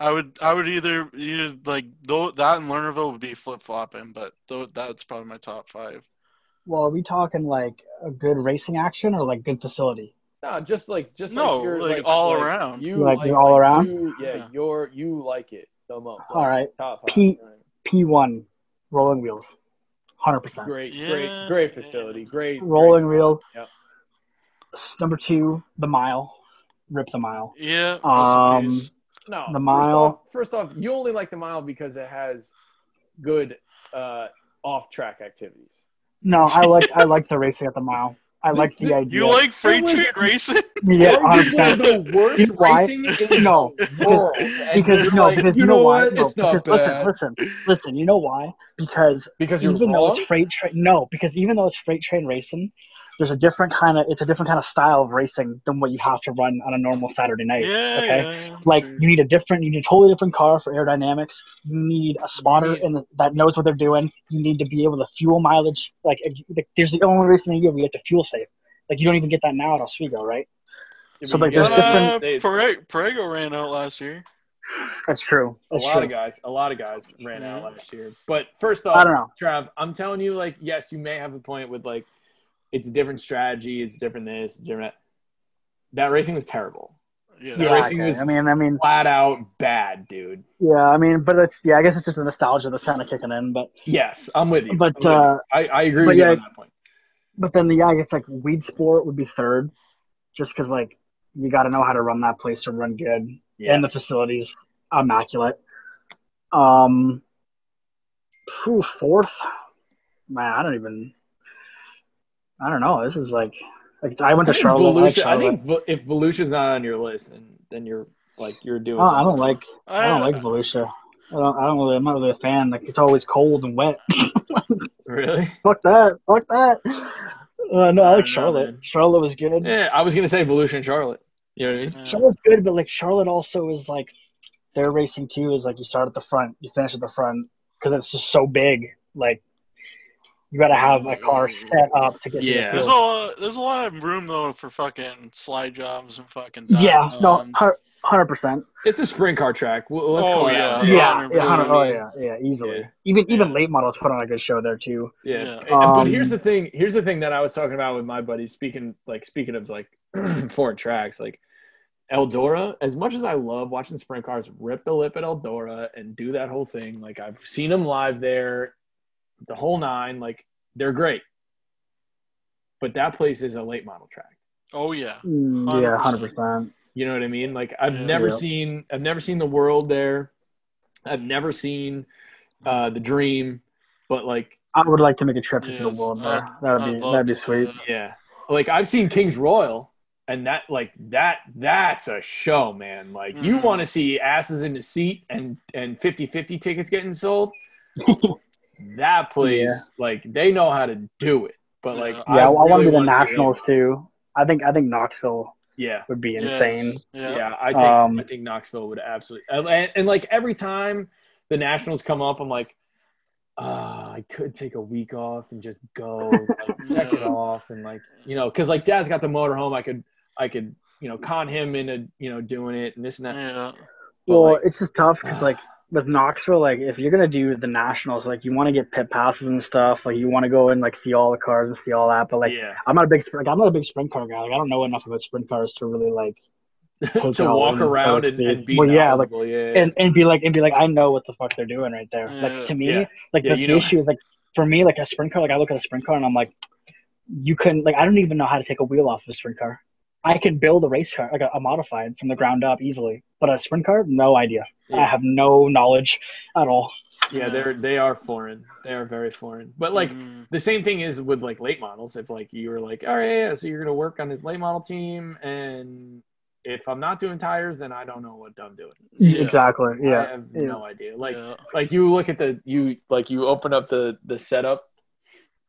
I would. I would either either like though that and Lernerville would be flip flopping, but though that's probably my top five. Well, are we talking like a good racing action or like good facility? No, just like just No, like, you're, like, all around. You Like, like, you're all around? You, yeah, Yeah. you're you like it the most. All right. top five. P- you know what I mean? P1 rolling wheels, hundred percent. Great, Yeah, great, great facility. Great Rolling great- wheel. Yep. Number two, the mile, rip the mile. Yeah. rest Um. No, The first mile. off, first off, you only like the mile because it has good uh, off-track activities. No, I like I like the racing at the mile. I like the idea. You like freight was- train racing? yeah, hundred Arguably percent. the worst You know why? racing in No, the world. And Because you're no, like, because you know, why? what? No, it's not because bad. listen, listen, listen. You know why? Because because you're even though wrong. it's freight train, no, because even though it's freight train racing, there's a different kind of it's a different kind of style of racing than what you have to run on a normal Saturday night. Yeah. okay. yeah, Like you need a different, you need a totally different car for aerodynamics. You need a spotter need- in the, that knows what they're doing. You need to be able to fuel mileage. Like, like there's the only reason in the year we have to fuel safe. Like you don't even get that now at Oswego, right? so, like, there's But, different- uh, States. Pereg- Perego ran out last year. That's true. a lot true. of guys, a lot of guys ran out last year. But first off, I off, don't know. Trav, I'm telling you, like, yes, you may have a point with like, it's a different strategy, it's different this, different that. That racing was terrible. Yeah. Yeah, Everything okay. was- I mean, I mean, Flat out bad, dude. yeah, I mean, but it's yeah, I guess it's just the nostalgia that's kind of kicking in. But Yes, I'm with you. But, I'm with you. uh, I, I agree but with you yeah, on that point. but then yeah, I guess like Weedsport would be third, just because like you got to know how to run that place to run good, Yeah. and the facilities immaculate. Um, whew, fourth, man, I don't even. I don't know. This is like, like I went I to think Charlotte. I like Volusia- I think Vo- if Volusia's not on your list, then then you're like you're doing. Oh, I don't like. I don't Uh, like Volusia. I don't. I don't really. I'm not really a fan. Like it's always cold and wet. Really? Fuck that. Fuck that. Uh, no, I I don't know, like Charlotte. Charlotte was good. Yeah, I was gonna say Volusia and Charlotte. You know what I mean? Yeah. Charlotte's good, but like Charlotte also is like their racing too. Is like you start at the front, you finish at the front because it's just so big. Like you got to have a car set up to get. Yeah. To There's a there's a lot of room though for fucking slide jobs and fucking yeah. No. Hundred percent. It's a sprint car track. Well, let's Oh, call it yeah. out. Yeah. 100%. yeah oh Yeah. yeah. Yeah. Easily. Yeah. Even even Yeah. late models put on a good show there too. Yeah. Yeah. And- but Um, here's the thing. Here's the thing that I was talking about with my buddies. Speaking like speaking of like foreign tracks, like Eldora. As much as I love watching sprint cars rip the lip at Eldora and do that whole thing, like I've seen them live there, the whole nine. Like they're great, but that place is a late model track. Oh yeah. Mm, yeah. 100%. Hundred percent. You know what I mean? Like I've Yeah. never Yeah. seen I've never seen the world there. I've never seen uh the dream, but like I would like to make a trip to the world there. That would I'd be that'd be sweet. that. yeah. Like I've seen King's Royal and that like that that's a show, man. Like you Mhm. want to see asses in the seat and and 50-50 tickets getting sold. that place Yeah. like they know how to do it. But like Yeah. Yeah, I, want really to be the wanna see that. nationals too. I think I think Knoxville Yeah. would be Yes. insane. Yeah. Yeah, I think Um, I think Knoxville would absolutely and, and, and, like every time the Nationals come up, I'm like, ah, I could take a week off and just go like, check it off and like you know, because like Dad's got the motorhome, I could I could you know con him into you know doing it and this and that. Yeah. But, Well, like, it's just tough because like with Knoxville, like if you're gonna do the nationals, like you want to get pit passes and stuff. Like you want to go and like see all the cars and see all that. But like yeah, I'm not a big sprint. I'm not a big sprint car guy. Like I don't know enough about sprint cars to really like to walk around and, and be Well, yeah, like yeah, and and be like and be like I know what the fuck they're doing right there. Like to me, Yeah. like Yeah, the, you the know. issue is like for me, like a sprint car. Like I look at a sprint car and I'm like, you couldn't like I don't even know how to take a wheel off of a sprint car. I can build a race car, like a, a modified from the ground up easily, but a sprint car, no idea. I have no knowledge at all. yeah, they're they are foreign. They are very foreign. But like Mhm. the same thing is with like late models. If like you were like, all right, yeah, so you're gonna work on this late model team, and if I'm not doing tires, then I don't know what I'm doing. Yeah. Exactly. I Yeah. have yeah. no idea. Like yeah. like you look at the you like you open up the the setup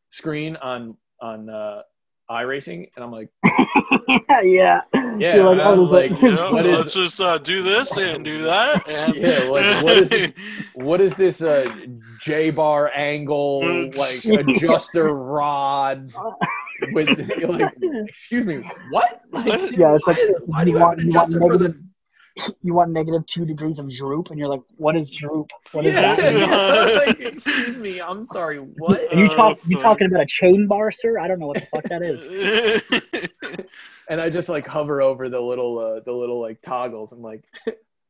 screen on on uh iRacing, and I'm like, yeah. Yeah, You're like, I oh, was but- like, Yeah, what is- let's just uh, do this and do that. And Yeah, like, what is it? what is this uh J bar angle like adjuster rod with like, excuse me, what? Like, Yeah, it's why like, is- why do you you have want- an want adjuster for the negative- you want negative two degrees of droop, and you're like, what is droop? What is yeah, that? like, excuse me, I'm sorry, what? And you Oh, talk, you talking about a chain bar, sir? I don't know what the fuck that is. and I just like hover over the little uh, the little like toggles. I'm like,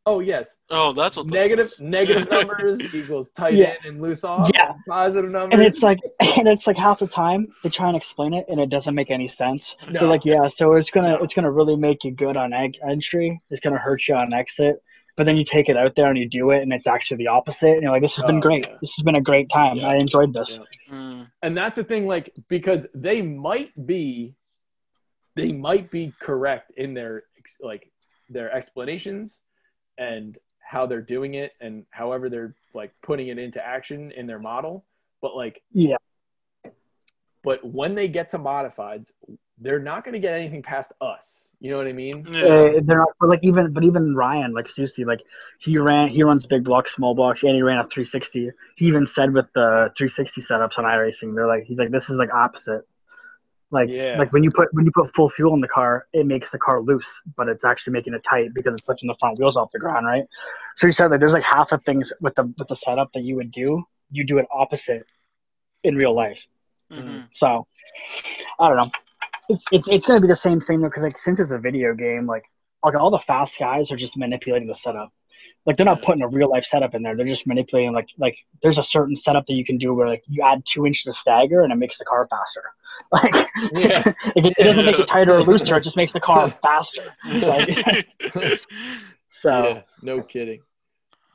oh yes, oh, that's what negative is. negative numbers equals tight Yeah. in and loose off. Yeah. positive numbers. And it's like, and it's like half the time they try and explain it, and it doesn't make any sense. No. They're like, yeah, so it's gonna, it's gonna really make you good on eg- entry. It's gonna hurt you on exit. But then you take it out there and you do it, and it's actually the opposite. And you're like, this has been Oh, great. yeah. This has been a great time. Yeah. I enjoyed this. Yeah. Mm, and that's the thing, like because they might be, they might be correct in their like their explanations and how they're doing it and however they're like putting it into action in their model. But like, Yeah. but when they get to modifieds, they're not going to get anything past us. You know what I mean? yeah. Uh, they're not, but like even, but even Ryan, like Susie, like he ran, he runs big blocks, small blocks, and he ran a 360. He even said with the 360 setups on iRacing, they're like, he's like, this is like opposite. Like, Yeah. like when you put when you put full fuel in the car, it makes the car loose, but it's actually making it tight because it's pushing the front wheels off the ground, right? So you said like there's like half the things with the with the setup that you would do, you do it opposite in real life. Mhm. So I don't know. It's it's, it's going to be the same thing though, because like since it's a video game, like like all the fast guys are just manipulating the setup. Like they're not Yeah. putting a real life setup in there. They're just manipulating like like there's a certain setup that you can do where like you add two inches of stagger and it makes the car faster. Like Yeah. it, it doesn't make it tighter or looser. It just makes the car faster. Like, so Yeah, no kidding.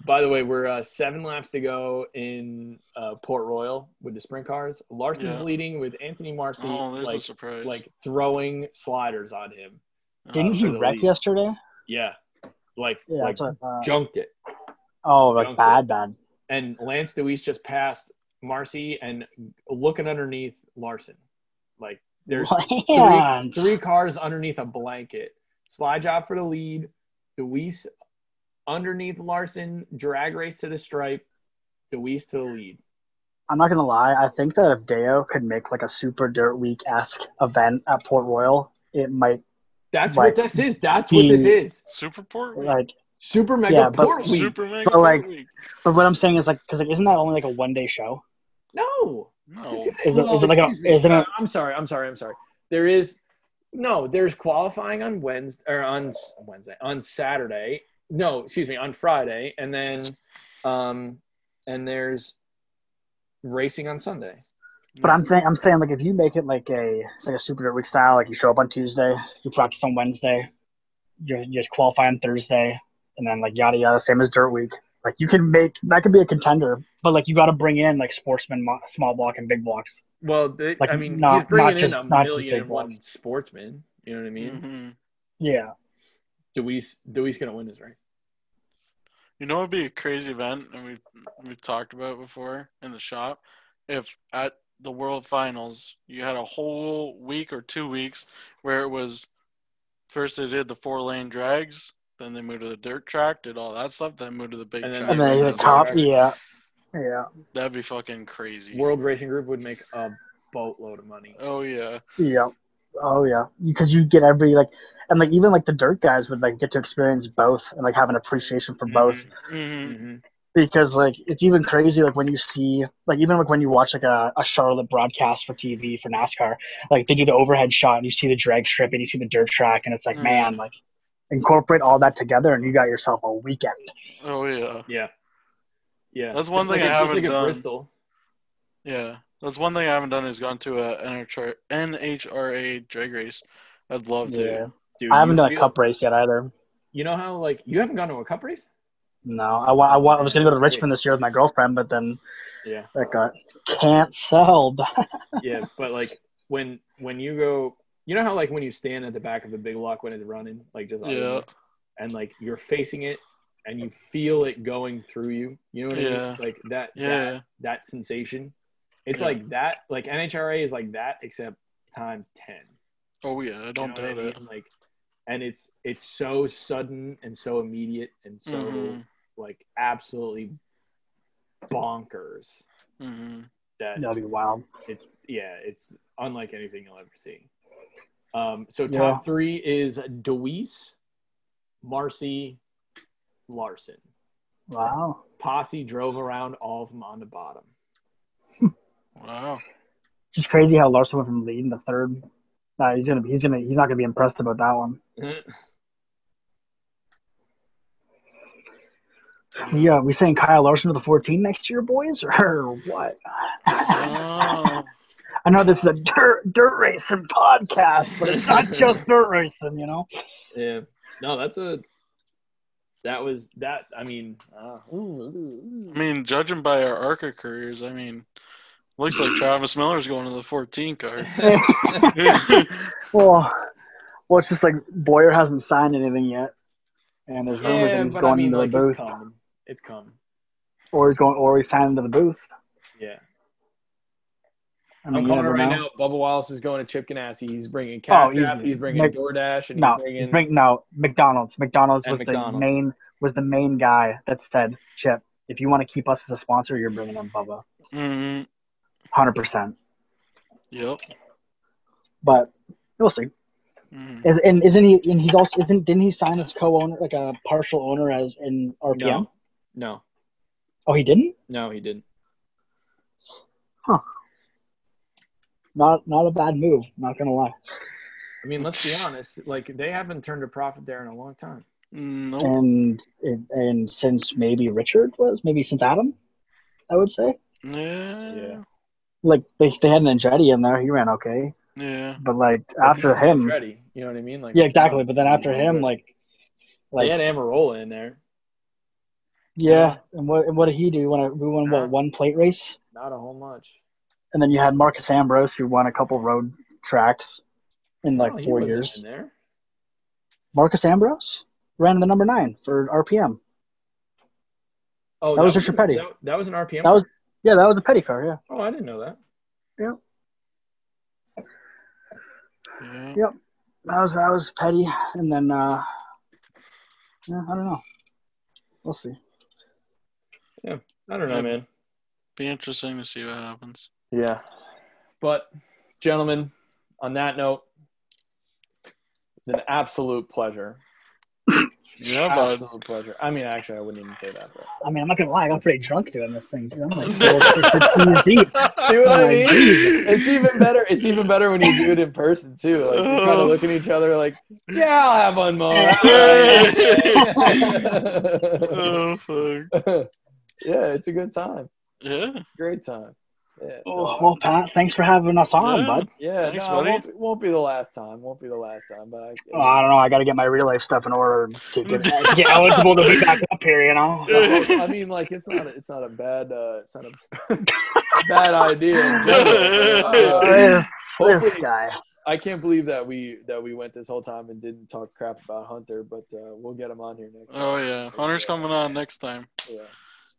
By the way, we're uh, seven laps to go in uh, Port Royal with the sprint cars. Larson's Yeah. leading with Anthony Macri oh, like, like throwing sliders on him. didn't uh, he wreck lead. yesterday? Yeah, like Yeah, like junked it. oh, like Junked bad, bad. And Lance Dewease just passed Macri and looking underneath Larson. Like there's Lance. three cars underneath a blanket. Slide job for the lead. Dewease underneath Larson. Drag race to the stripe. Dewease to the lead. I'm not gonna lie. I think that if Deo could make like a super dirt week esque event at Port Royal, it might That's Like, what this is. That's what this is. Super Port like. Super mega Yeah, but- port week. Super Mega But, like- Week. But what I'm saying is like, because like, isn't that only like a one day show? No. No. It's a two-day- Is it- well, is it like a- me. isn't it- I'm sorry. I'm sorry. I'm sorry. There is no. There's qualifying on Wednesday or on Wednesday on Saturday. No, excuse me, on Friday, and then um, and there's racing on Sunday. But I'm saying, I'm saying like if you make it like a it's like a super dirt week style, like you show up on Tuesday, you practice on Wednesday, you you qualify on Thursday, and then like yada yada, same as dirt week. Like you can make that could be a contender, but like you got to bring in like sportsman, mo- small block, and big blocks. Well, they, Like, I mean, not- he's bringing not just- in a not just million big and one ones. sportsman. You know what I mean? Mhm. Yeah, Dewease, Dewease gonna win this race. You know, it'd be a crazy event, and we we've talked about it before in the shop. If at the World Finals you had a whole week or two weeks where it was first they did the four lane drags, then they moved to the dirt track, did all that stuff, then moved to the big And then track. and then Yeah, the top, yeah. yeah, yeah, That'd be fucking crazy. World Racing Group would make a boatload of money. Oh yeah, yeah. Oh yeah, because you get every like, and like even like the dirt guys would like get to experience both and like have an appreciation for both. hmm Mm-hmm. Because like it's even crazy like when you see like even like when you watch like a, a Charlotte broadcast for TV for NASCAR like they do the overhead shot and you see the drag strip and you see the dirt track and it's like Mm. man like incorporate all that together and you got yourself a weekend Oh yeah, Yeah. Yeah. That's one Just thing like I haven't like done. Bristol. yeah. That's one thing I haven't done is gone to a NHRA, NHRA drag race. I'd love to. yeah Dude, I haven't you done a cup race yet either You know how like you haven't gone to a cup race? No I, wa- I, wa- I was gonna go to Richmond this year with my girlfriend but then Yeah. that got canceled Yeah, but like when when you go, you know how like when you stand at the back of a big lock when it's running, like just Yeah. and like you're facing it and you feel it going through you. You know what I Yeah. mean? Like that Yeah. that, that sensation. It's Yeah. like that. Like NHRA is like that except times ten. Oh yeah, I don't know what I doubt it. mean? Like, and it's it's so sudden and so immediate and so Mhm. Like absolutely bonkers hmm that that'd be wild it's yeah, it's unlike anything you'll ever see. Um, so Yeah. top three is Dewease, Macri, Larson. wow Posse drove around all of them on the bottom. Wow. just crazy how Larson went from leading to third nah, he's gonna be he's gonna he's not gonna be impressed about that one Yeah, we saying Kyle Larson to the 14 next year, boys, or what? Oh, I know this is a dirt dirt racing podcast, but it's not just dirt racing, you know. yeah, no, that's a that was that. I mean, uh, I mean, judging by our ARCA careers, I mean, looks like Travis Miller's going to the 14 car. well, well, it's just like Bowyer hasn't signed anything yet, and there's rumors that he's going I mean, into like the booth, coming. It's come. or he's going, or he's signed into the booth. Yeah, I mean, I'm you calling it right know. now. Bubba Wallace is going to Chip Ganassi. He's bringing Oh, Cash App, easily. He's bringing Mc- DoorDash, and No, he's bringing. bring, no, McDonald's. McDonald's was McDonald's. the main was the main guy that said, "Chip, if you want to keep us as a sponsor, you're bringing in Bubba, hmm hundred percent." Yep. But we'll see. Mhm. Is, and isn't he? And he's also isn't? Didn't he sign as co-owner, like a partial owner, as in RPM? no, no, Oh, he didn't. no, he didn't. Huh. Not not a bad move. Not gonna lie. I mean, let's be honest. Like they haven't turned a profit there in a long time. Mm, Nope. and and since maybe Richard was maybe since Adam, I would say Yeah. Yeah. like they they had an Andretti in there. He ran okay, Yeah. but like But after him, Andretti, you know what I mean? Like yeah, exactly. But then after him, like like they had Almirola in there. Yeah, and what and what did he do? When we won Huh? what one plate race, Not a whole much. and then you had Marcos Ambrose who won a couple road tracks in like Oh, he four wasn't years. in there. Marcos Ambrose ran the number nine for RPM. Oh, That was Richard Petty. That, that was an RPM. That was- Yeah, that was the petty car. Yeah. Oh, I didn't know that. Yeah. Yep. That was that was petty, and then uh, yeah, I don't know. We'll see. I don't know, Yeah. man. Be interesting to see what happens. Yeah. But, gentlemen, on that note, it's an absolute pleasure. Yeah, bud. Absolute pleasure. I mean, actually, I wouldn't even say that. But. I mean, I'm not gonna lie, I got pretty drunk doing this thing. Dude. I'm like four, fifteen deep. See what I Oh, mean? geez. It's even better. It's even better when you do it in person too. Like you kind of look at each other, like, "Yeah, I'll have one more." oh fuck. Yeah, it's a good time. Yeah. Great time. Yeah. Oh, so, well, Pat, thanks for having us on, Yeah. bud. yeah. thanks, no, buddy. it won't, be- won't be the last time. Won't be the last time. But I, Oh, I don't know. I got to get my real life stuff in order to get, get eligible to be back up here. You know. I mean, like it's not. A, it's not a bad. Uh, it's not a bad idea. In general, but, uh, this, this guy. I can't believe that we that we went this whole time and didn't talk crap about Hunter, but uh, we'll get him on here next. Oh time. yeah. Hunter's coming on next time. Yeah,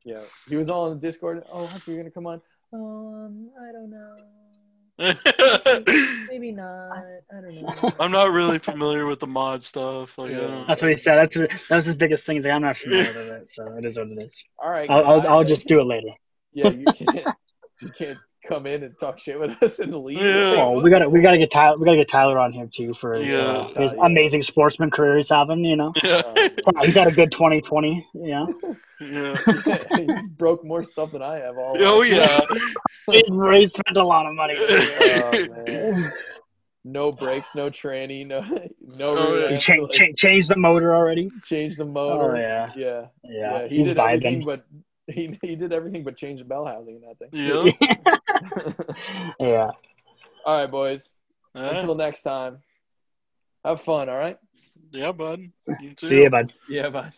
yeah. He was all in the Discord. Oh, Hunter, you're gonna come on? Um, I don't know. Maybe not. I don't know. I'm not really familiar with the mod stuff. Like, I don't- That's what he said. That's what, that was his biggest thing. He's like, I'm not familiar with it, so it is what it is. All right. I'll, I'll, I'll just do it later. Yeah, you can't. You can't come in and talk shit with us and leave. Yeah. Oh, we got to we got to get Tyler. We got to get Tyler on here too for his, Yeah. uh, his Yeah. amazing sportsman career he's having. You know, Yeah. He's got a good 2020. Yeah, Yeah. he's broke more stuff than I have. All Oh yeah. he's, he's spent a lot of money. Oh. No brakes, no tranny, no no. Oh, rear yeah. He end, changed like, cha- changed the motor already. Change the motor. Oh yeah, yeah, yeah. yeah. He he's did everything, vibing. but he he did everything but change the bell housing in that thing. Yeah. yeah. all right, boys. Yeah. Until next time. Have fun. All right. Yeah, bud. You too. See you, bud. Yeah, bye.